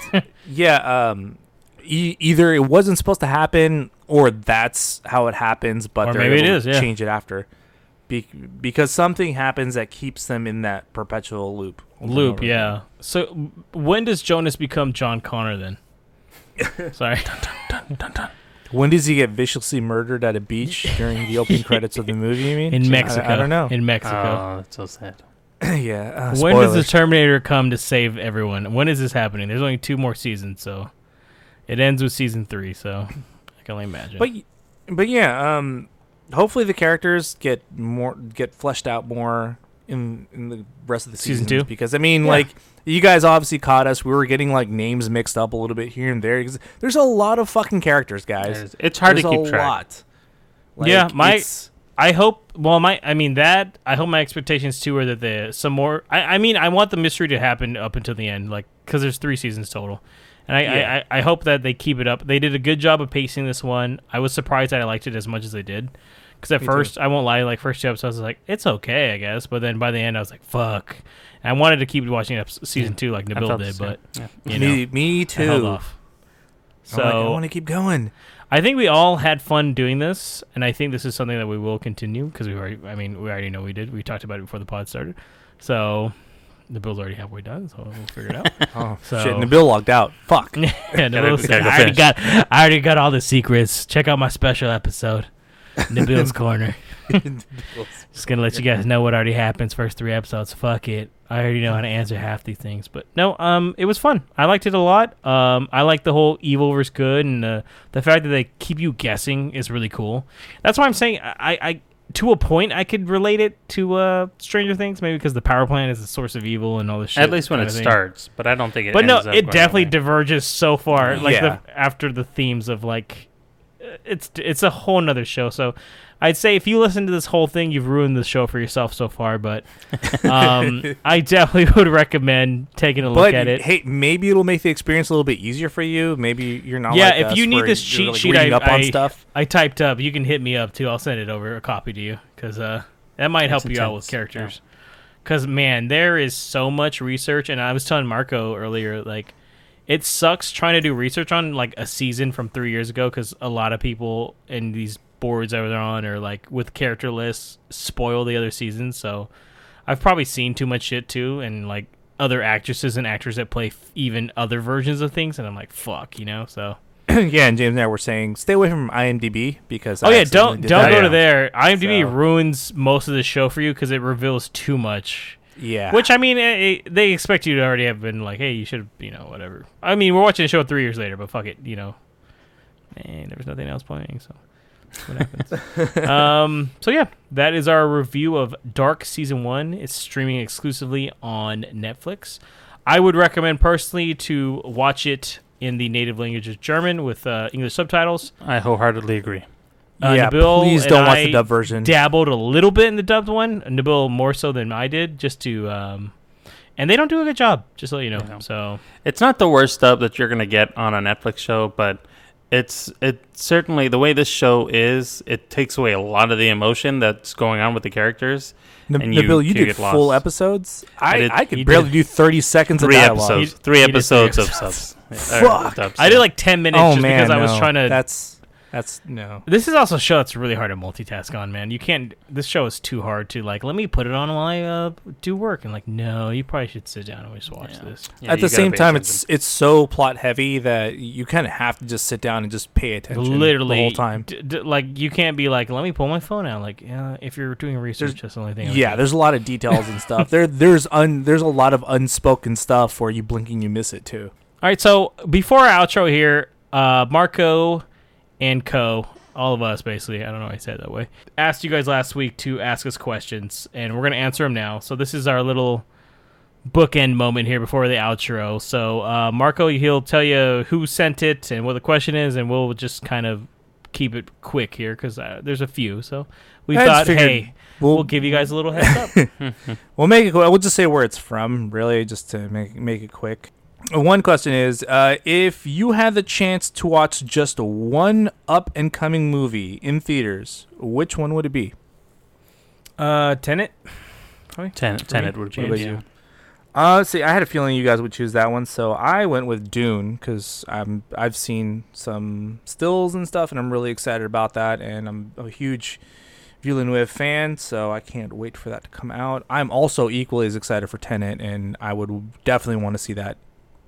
yeah, um, e- either it wasn't supposed to happen or that's how it happens, but Or they're maybe it able is, to yeah. change it after. Be- because something happens that keeps them in that perpetual loop. Loop, yeah. again. So when does Jonas become John Connor then? Sorry. When does he get viciously murdered at a beach during the opening credits of the movie? You mean In Mexico. I, don't know. In Mexico. Oh, that's so sad. yeah. Uh, when does the. Terminator come to save everyone? When is this happening? There's only two more seasons, so it ends with season three. So I can only imagine. But but yeah, um, hopefully the characters get more get fleshed out more in in the rest of the Season seasons two? because I mean Yeah. like you guys obviously caught us. We were getting like names mixed up a little bit here and there. 'cause There's a lot of fucking characters, guys. It's, it's hard There's to keep a track. lot. Yeah, my- it's- I hope. Well, my I mean that I hope my expectations too are that the some more. I, I mean I want the mystery to happen up until the end, like because there's three seasons total, and I, Yeah. I I hope that they keep it up. They did a good job of pacing this one. I was surprised that I liked it as much as they did. Because at Me too. first, I won't lie, like first two episodes, I was like, it's okay, I guess. But then by the end, I was like, fuck. And I wanted to keep watching season two like I Nabil did, but Yeah. you know, me, me I too. held off. I'm like, I want to keep going. I think we all had fun doing this, and I think this is something that we will continue because we already. I mean, we already know we did. We talked about it before the pod started, so the bill's already halfway done. So we'll figure it out. Oh So- shit! Nabil logged out. Fuck. yeah, Nabil said, I already got. I already got all the secrets. Check out my special episode, Nabil's Corner. Just gonna let you guys know what already happens. First three episodes. Fuck it. I already know how to answer half these things. But no, um, it was fun. I liked it a lot. Um, I like the whole evil versus good, and uh, the fact that they keep you guessing is really cool. That's why I'm saying I, I to a point I could relate it to uh Stranger Things, maybe because the power plant is the source of evil and all this shit. At least when it thing. starts, but I don't think it. But no, up it definitely that diverges so far. Like Yeah. the, after the themes of like, it's it's a whole nother show. So I'd say if you listen to this whole thing, you've ruined the show for yourself so far. But um, I definitely would recommend taking a look But at it. hey, maybe it'll make the experience a little bit easier for you. Maybe you're not. yeah, like if us you need this cheat like, sheet, I, up on I, stuff. I typed up. You can hit me up too. I'll send it over a copy to you because uh, that might help It's you out with characters. Because man, there is so much research, and I was telling Marco earlier, like it sucks trying to do research on like a season from three years ago because a lot of people in these boards that they're on or like with character lists spoil the other seasons. So I've probably seen too much shit too, and like other actresses and actors that play f- even other versions of things, and I'm like, fuck, you know. So yeah, and James and I were saying stay away from IMDb because oh I yeah, don't don't that. go to there. IMDb So- ruins most of the show for you because it reveals too much. Yeah, Which I mean, eh, eh, they expect you to already have been like, hey, you should, have, you know, whatever. I mean, we're watching the show three years later, but fuck it, you know, and there was nothing else playing, so what happens? um, so yeah, that is our review of Dark season one. It's streaming exclusively on Netflix. I would recommend personally to watch it in the native language of German with uh, English subtitles. I wholeheartedly agree. Uh, yeah. Nabil please don't watch I the dub version. dabbled a little bit in the dubbed one. Nabil more so than I did, just to, um, and they don't do a good job. Just to let you know. Yeah. So It's not the worst dub that you're gonna get on a Netflix show, but it's it certainly the way this show is. It takes away a lot of the emotion that's going on with the characters. N- and you Nabil, you could did full lost. episodes. I, did- I could barely do thirty seconds Three of dialogue. episodes, He- three he three episodes of subs. Fuck. dubs. I did like ten minutes Oh just man, because I was trying to. That's that's no. this is also a show that's really hard to multitask on, man. You can't. This show is too hard to like. Let me put it on while I uh, do work, and like, no, you probably should sit down and just watch Yeah. this. Yeah, At the same time, attention. it's it's so plot heavy that you kind of have to just sit down and just pay attention Literally, the whole time. d- d- like you can't be like, let me pull my phone out. Like, yeah, if you're doing research, that's the only thing. I Yeah, do. there's a lot of details and stuff. There there's un there's a lot of unspoken stuff where you blink and you miss it too. All right, so before our outro here, uh, Marco and Co, all of us basically, I don't know why I said it that way, asked you guys last week to ask us questions, and we're going to answer them now. So this is our little bookend moment here before the outro. So uh, Marco, he'll tell you who sent it and what the question is, and we'll just kind of keep it quick here because uh, there's a few. So we I thought, hey, We'll we'll give you guys a little heads up. we'll make it. We'll just say where it's from, really, just to make make it quick. One question is, uh, if you had the chance to watch just one up and coming movie in theaters, which one would it be? Uh, Tenet. Ten, Tenet would What be. about yeah. you? Uh, see, I had a feeling you guys would choose that one, so I went with Dune because I'm I've seen some stills and stuff, and I'm really excited about that, and I'm a huge Villeneuve fan, so I can't wait for that to come out. I'm also equally as excited for Tenet, and I would definitely want to see that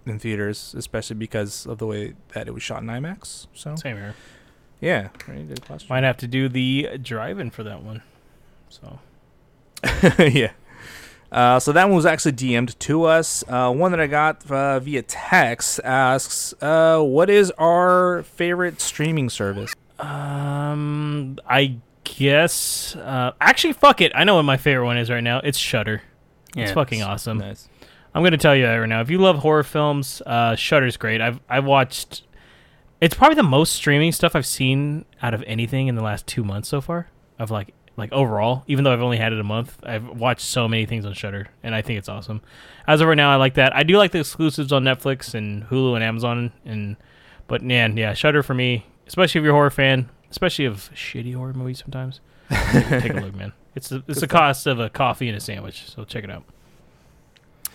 in theaters, especially because of the way that it was shot in IMAX. So Same here. yeah, very good question. Might have to do the drive-in for that one. So yeah. Uh, so that one was actually DM'd to us. Uh, one that I got uh, via text asks, uh, "What is our favorite streaming service?" Um, I guess. Uh, actually, fuck it. I know what my favorite one is right now. It's Shudder. Yeah, it's fucking awesome. Nice. I'm gonna tell you right now. If you love horror films, uh, Shudder's great. I've I've watched. It's probably the most streaming stuff I've seen out of anything in the last two months so far. Of like like overall, even though I've only had it a month, I've watched so many things on Shudder, and I think it's awesome. As of right now, I like that. I do like the exclusives on Netflix and Hulu and Amazon, and but man, yeah, Shutter for me, especially if you're a horror fan, especially of shitty horror movies. Sometimes take a look, man. It's the, it's the cost of a coffee and a sandwich, so check it out.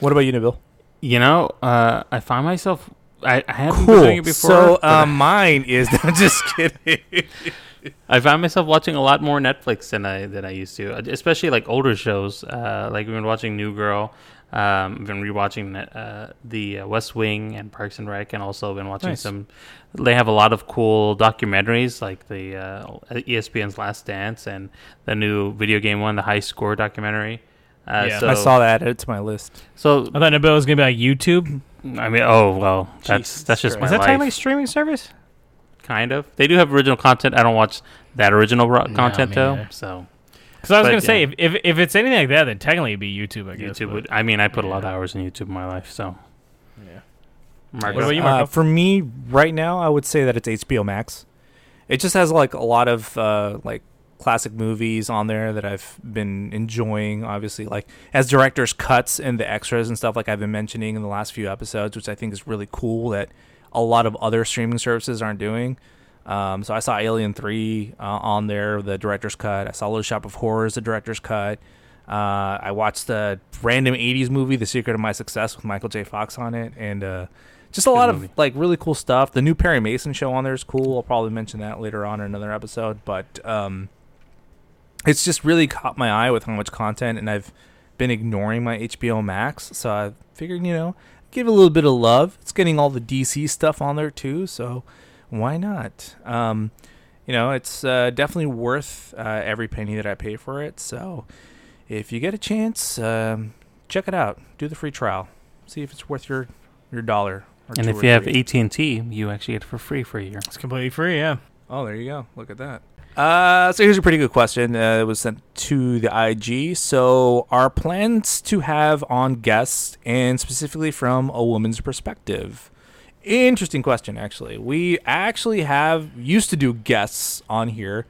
What about you, Nabil? You know, uh, I find myself. I, I haven't been doing it before. So um, mine is I'm just kidding. I found myself watching a lot more Netflix than I than I used to, especially like older shows. Uh, like we've been watching New Girl. Um, I've been rewatching uh, the uh, West Wing and Parks and Rec, and also been watching Nice. some. They have a lot of cool documentaries, like the uh, ESPN's Last Dance and the new video game one, the High Score documentary. Uh, Yeah. so, I saw that. Added to my list. So I thought Nabil was gonna be like YouTube. I mean, oh well, that's Jesus that's just Christ. my Is that life. technically streaming service? kind of. They do have original content. I don't watch that original ro- content me though. So Because I was But, gonna say if, if if it's anything like that, then technically it'd be YouTube. I guess. YouTube but- would. I mean, I put a lot of hours in YouTube in my life. So Yeah. Marcus, What about you, Uh, for me, right now, I would say that it's HBO Max. It just has like a lot of uh, like classic movies on there that I've been enjoying. Obviously, like as directors' cuts and the extras and stuff, like I've been mentioning in the last few episodes, which I think is really cool that a lot of other streaming services aren't doing. Um, so I saw Alien Three uh, on there, the director's cut. I saw Little Shop of Horrors, the director's cut. Uh, I watched the random '80s movie, The Secret of My Success, with Michael J. Fox on it, and uh, just a Good lot movie. of like really cool stuff. The new Perry Mason show on there is cool. I'll probably mention that later on in another episode, but um, it's just really caught my eye with how much content, and I've been ignoring my HBO Max, so I figured you know give it a little bit of love. It's getting all the DC stuff on there too, so why not? Um, you know, it's uh, definitely worth uh, every penny that I pay for it. So if you get a chance, um, check it out. Do the free trial. See if it's worth your your dollar. Or and if or you have three. AT and T, you actually get it for free for a year. It's completely free. Yeah. Oh, there you go. Look at that. Uh, so here's a pretty good question. Uh, it was sent to the IG. So, our plans to have on guests, and specifically from a woman's perspective. Interesting question, actually. We actually have used to do guests on here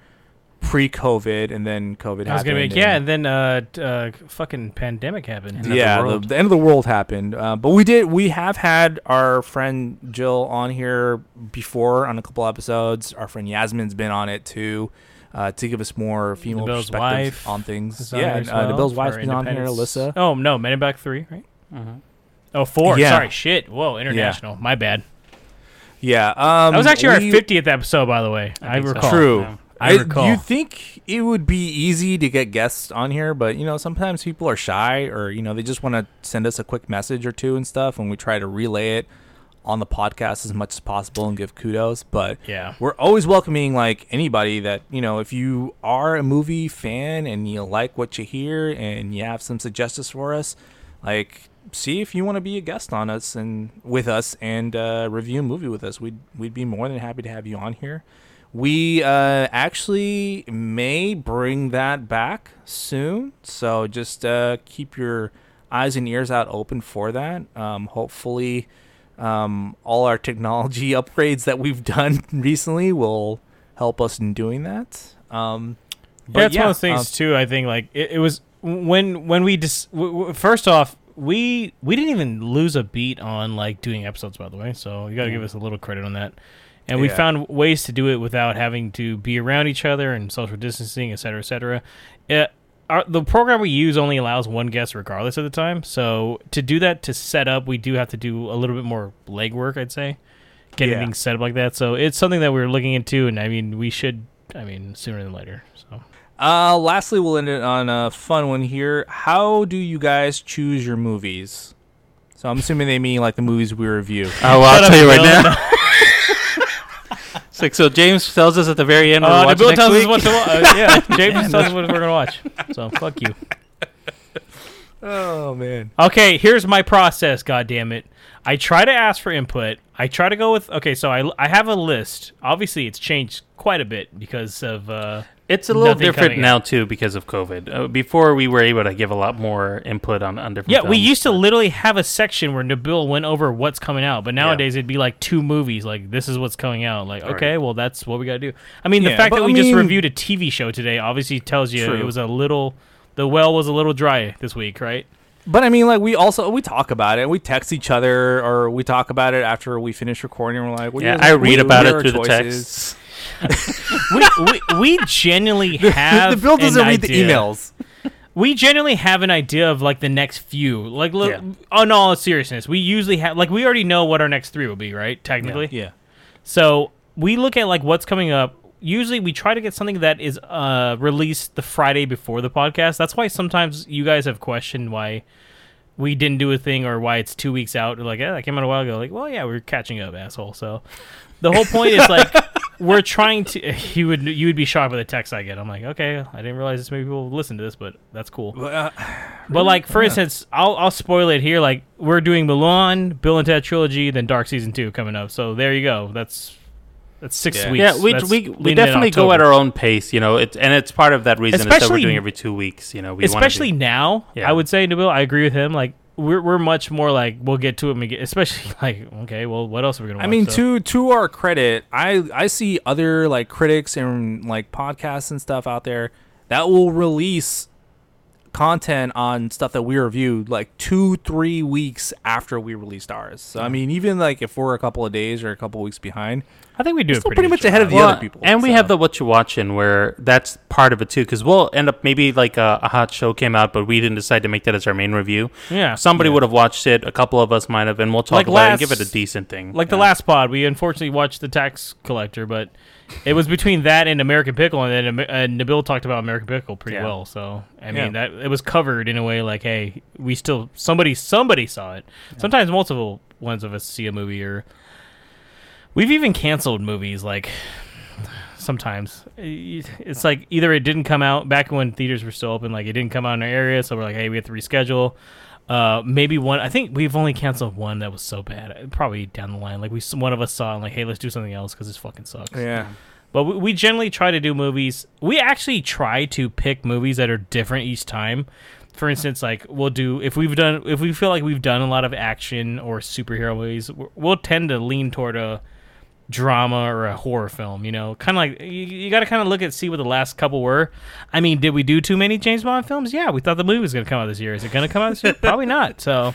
pre-COVID, and then COVID I was gonna happened. be yeah, and- and then uh, uh, fucking pandemic happened. End of the yeah, the, the end of the world happened. Uh, but we did. We have had our friend Jill on here before on a couple episodes. Our friend Yasmin's been on it too, uh, to give us more female Bill's perspective wife on things. On Yeah, there as uh, the Bill's wife's been on here. Alyssa. Oh no, Men in Black Three, right? Mm-hmm. Oh, four. Yeah. Sorry, shit. Whoa, international. My bad. Yeah, um, that was actually we- our fiftieth episode, by the way. I, think so. recall. True. Yeah. I recall. You think it would be easy to get guests on here, but you know sometimes people are shy, or you know they just want to send us a quick message or two and stuff, and we try to relay it on the podcast as much as possible and give kudos. But Yeah. we're always welcoming like anybody that you know if you are a movie fan and you like what you hear and you have some suggestions for us like see if you want to be a guest on us and with us and uh, review a movie with us we'd we'd be more than happy to have you on here we uh, actually may bring that back soon so just uh, keep your eyes and ears out open for that um, hopefully um, all our technology upgrades that we've done recently will help us in doing that. Um, but yeah, it's one of those things um, too. I think like it, it was when when we dis- w- w- first off we we didn't even lose a beat on like doing episodes, by the way. So you got to give us a little credit on that. And we Yeah. found ways to do it without having to be around each other and social distancing, et cetera, et cetera. It, our, the program we use only allows one guest regardless of the time. So to do that, to set up, we do have to do a little bit more legwork, I'd say, getting Yeah. things set up like that. So it's something that we're looking into, and I mean, we should, I mean, sooner than later. So Uh, lastly, we'll end it on a fun one here. How do you guys choose your movies? So I'm assuming they mean like the movies we review. Oh, well, I'll tell you right now. It's like, so James tells us at the very end. Uh, we're the watching Bill next tells us what to watch. Uh, yeah, James tells us what we're gonna watch. So fuck you. Oh man. Okay, here's my process. God damn it! I try to ask for input. I try to go with okay. So I I have a list. Obviously, it's changed quite a bit because of uh, It's a little different now too because of COVID. Uh, before we were able to give a lot more input on, on different. yeah. We films, used to literally have a section where Nabil went over what's coming out, but nowadays it'd be like two movies. Like this is what's coming out. Like okay, well that's what we gotta do. I mean, the fact that I we just reviewed a TV show today obviously tells you True. it was a little. The well was a little dry this week, right? But I mean, like we also we talk about it. We text each other, or we talk about it after we finish recording. We're like, what do you Yeah, I read about it through the texts. We, we we genuinely have the Bill doesn't an read the idea. emails. we generally have an idea of like the next few like li- Yeah. on all seriousness we usually have like we already know what our next three will be right technically Yeah. so we look at like what's coming up usually we try to get something that is uh released the friday before the podcast that's why sometimes you guys have questioned why we didn't do a thing or why it's two weeks out like yeah that came out a while ago like well yeah we're catching up asshole so the whole point is like we're trying to you would you would be shocked by the text i get i'm like okay i didn't realize this many people listen to this but that's cool But, uh, but like for instance, I'll I'll spoil it here. Like we're doing Mulan, Bill and Ted trilogy, then Dark season two coming up. So there you go. That's that's six Yeah. weeks. Yeah, we That's we, we definitely go at our own pace, you know. It's and it's part of that reason is that we're Especially- doing every two weeks. You know, we Especially do, now, Yeah. I would say Nabil. I agree with him. Like we're we're much more like we'll get to it. Especially like okay, well, what else are we gonna? Watch, I mean, to to our credit, I I see other like critics and like podcasts and stuff out there that will release content on stuff that we reviewed like two three weeks after we released ours. So I mean, even like if we're a couple of days or a couple of weeks behind, I think we do still pretty, pretty much ahead of the Well, other people. and we have the what you watching where that's part of it too, because we'll end up maybe like a, a hot show came out, but we didn't decide to make that as our main review. Yeah. Somebody Yeah. would have watched it. A couple of us might have, and we'll talk Like about it and give it a decent thing. Like the last pod, we unfortunately watched the Tax Collector, but it was between that and American Pickle, and then uh, Nabil talked about American Pickle pretty Yeah. well. So I mean, Yeah. that it was covered in a way like, hey, we still somebody somebody saw it. Sometimes multiple ones of us see a movie, or we've even canceled movies like. Sometimes it's like either it didn't come out back when theaters were still open, like it didn't come out in our area, so we're like, hey, we have to reschedule. Uh, maybe one. I think we've only canceled one that was so bad. Uh, Probably down the line, like we one of us saw and like, hey, let's do something else because this fucking sucks. yeah. But we, we generally try to do movies. We actually try to pick movies that are different each time. For instance, like we'll do if we've done if we feel like we've done a lot of action or superhero movies, we'll tend to lean toward a drama or a horror film. You know, kind of like you, you got to kind of look at see what the last couple were. I mean, did we do too many James Bond films? Yeah, we thought the movie was going to come out this year. Is it going to come out this year? Probably not. So,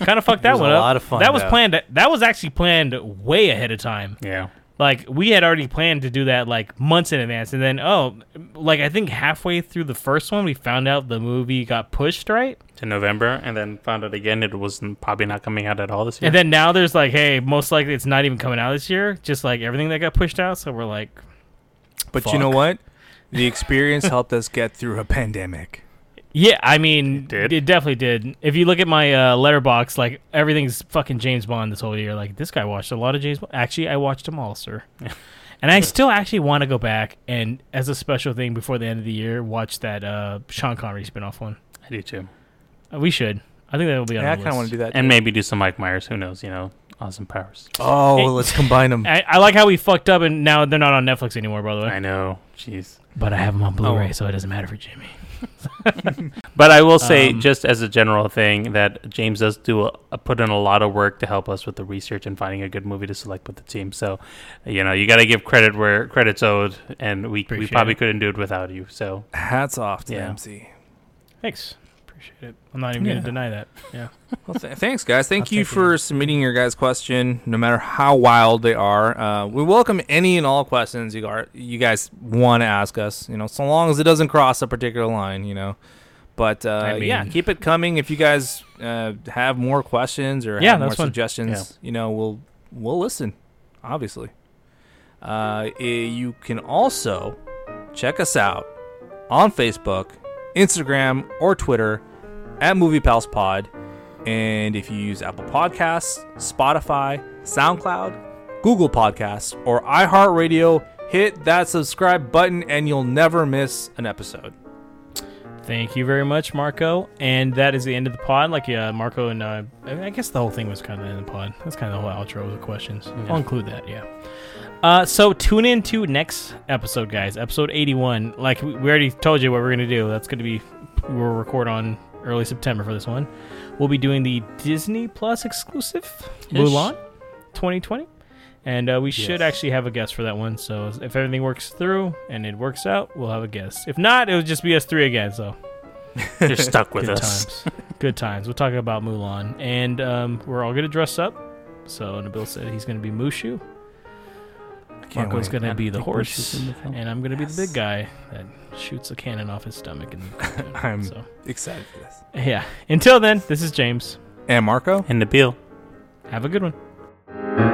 kind of fucked that was a one up. lot of fun, That was though. planned. That was actually planned way ahead of time yeah. Like we had already planned to do that like months in advance and then oh like i think halfway through the first one we found out the movie got pushed right to November, and then found out again it was probably not coming out at all this year. and then now there's like hey most likely it's not even coming out this year just like everything that got pushed out so we're like But you know what? The experience helped us get through a pandemic. Yeah i mean It did? it definitely did if you look at my uh, letterboxd like everything's fucking james bond this whole year like this guy watched a lot of james bond actually i watched them all sir and i still actually want to go back and as a special thing before the end of the year watch that uh sean connery spin-off one I do too, Uh, We should. I think that will be on Yeah, I kind of want to do that. and too. maybe do some Mike Myers. Who knows? You know, Austin Powers. Oh, Hey. let's combine them. I, I like how we fucked up and now they're not on Netflix anymore, by the way. I know. Jeez. But I have them on Blu-ray, Oh. so it doesn't matter for Jimmy. But I will say, Um, just as a general thing, that James does do a, a put in a lot of work to help us with the research and finding a good movie to select with the team. So, you know, you got to give credit where credit's owed, and we we probably it. couldn't do it without you. So, Hats off to Yeah. MC. Thanks. Appreciate it. I'm not even Yeah. gonna deny that. Yeah. Well, th- thanks, guys. Thank I'll you take it. for submitting your guys' question, no matter how wild they are. Uh, we welcome any and all questions you are you guys want to ask us. You know, so long as it doesn't cross a particular line. You know, but uh, I yeah, keep it coming. If you guys uh, have more questions or Yeah, have more fun. suggestions, you know, we'll we'll listen. Obviously, uh, you can also check us out on Facebook, Instagram, or Twitter at Movie Pals Pod. And if you use Apple Podcasts, Spotify, SoundCloud, Google Podcasts, or iHeartRadio, hit that subscribe button and you'll never miss an episode. Thank you very much, Marco. And that is the end of the pod. Like, yeah, Marco and uh, I I guess the whole thing was kind of of the pod. That's kind of the whole outro with the questions. I'll include that, yeah. Uh, so tune in to next episode, guys. Episode 81. Like we we already told you what we're going to do. That's going to be, we'll record on early September for this one. We'll be doing the Disney Plus exclusive Mulan 2020. And uh, we should actually have a guest for that one. So if everything works through and it works out, we'll have a guest. If not, it'll just be us three again. So You're stuck with good us. times. good times. We'll talk about Mulan, and um, we're all gonna dress up. So Nabil said he's gonna be Mushu. Can't Marco's wait. gonna I be the horse, the and I'm gonna be the big guy that shoots a cannon off his stomach. And I'm so excited for this. yeah. Until then, this is James. And Marco? And Nabil. Have a good one.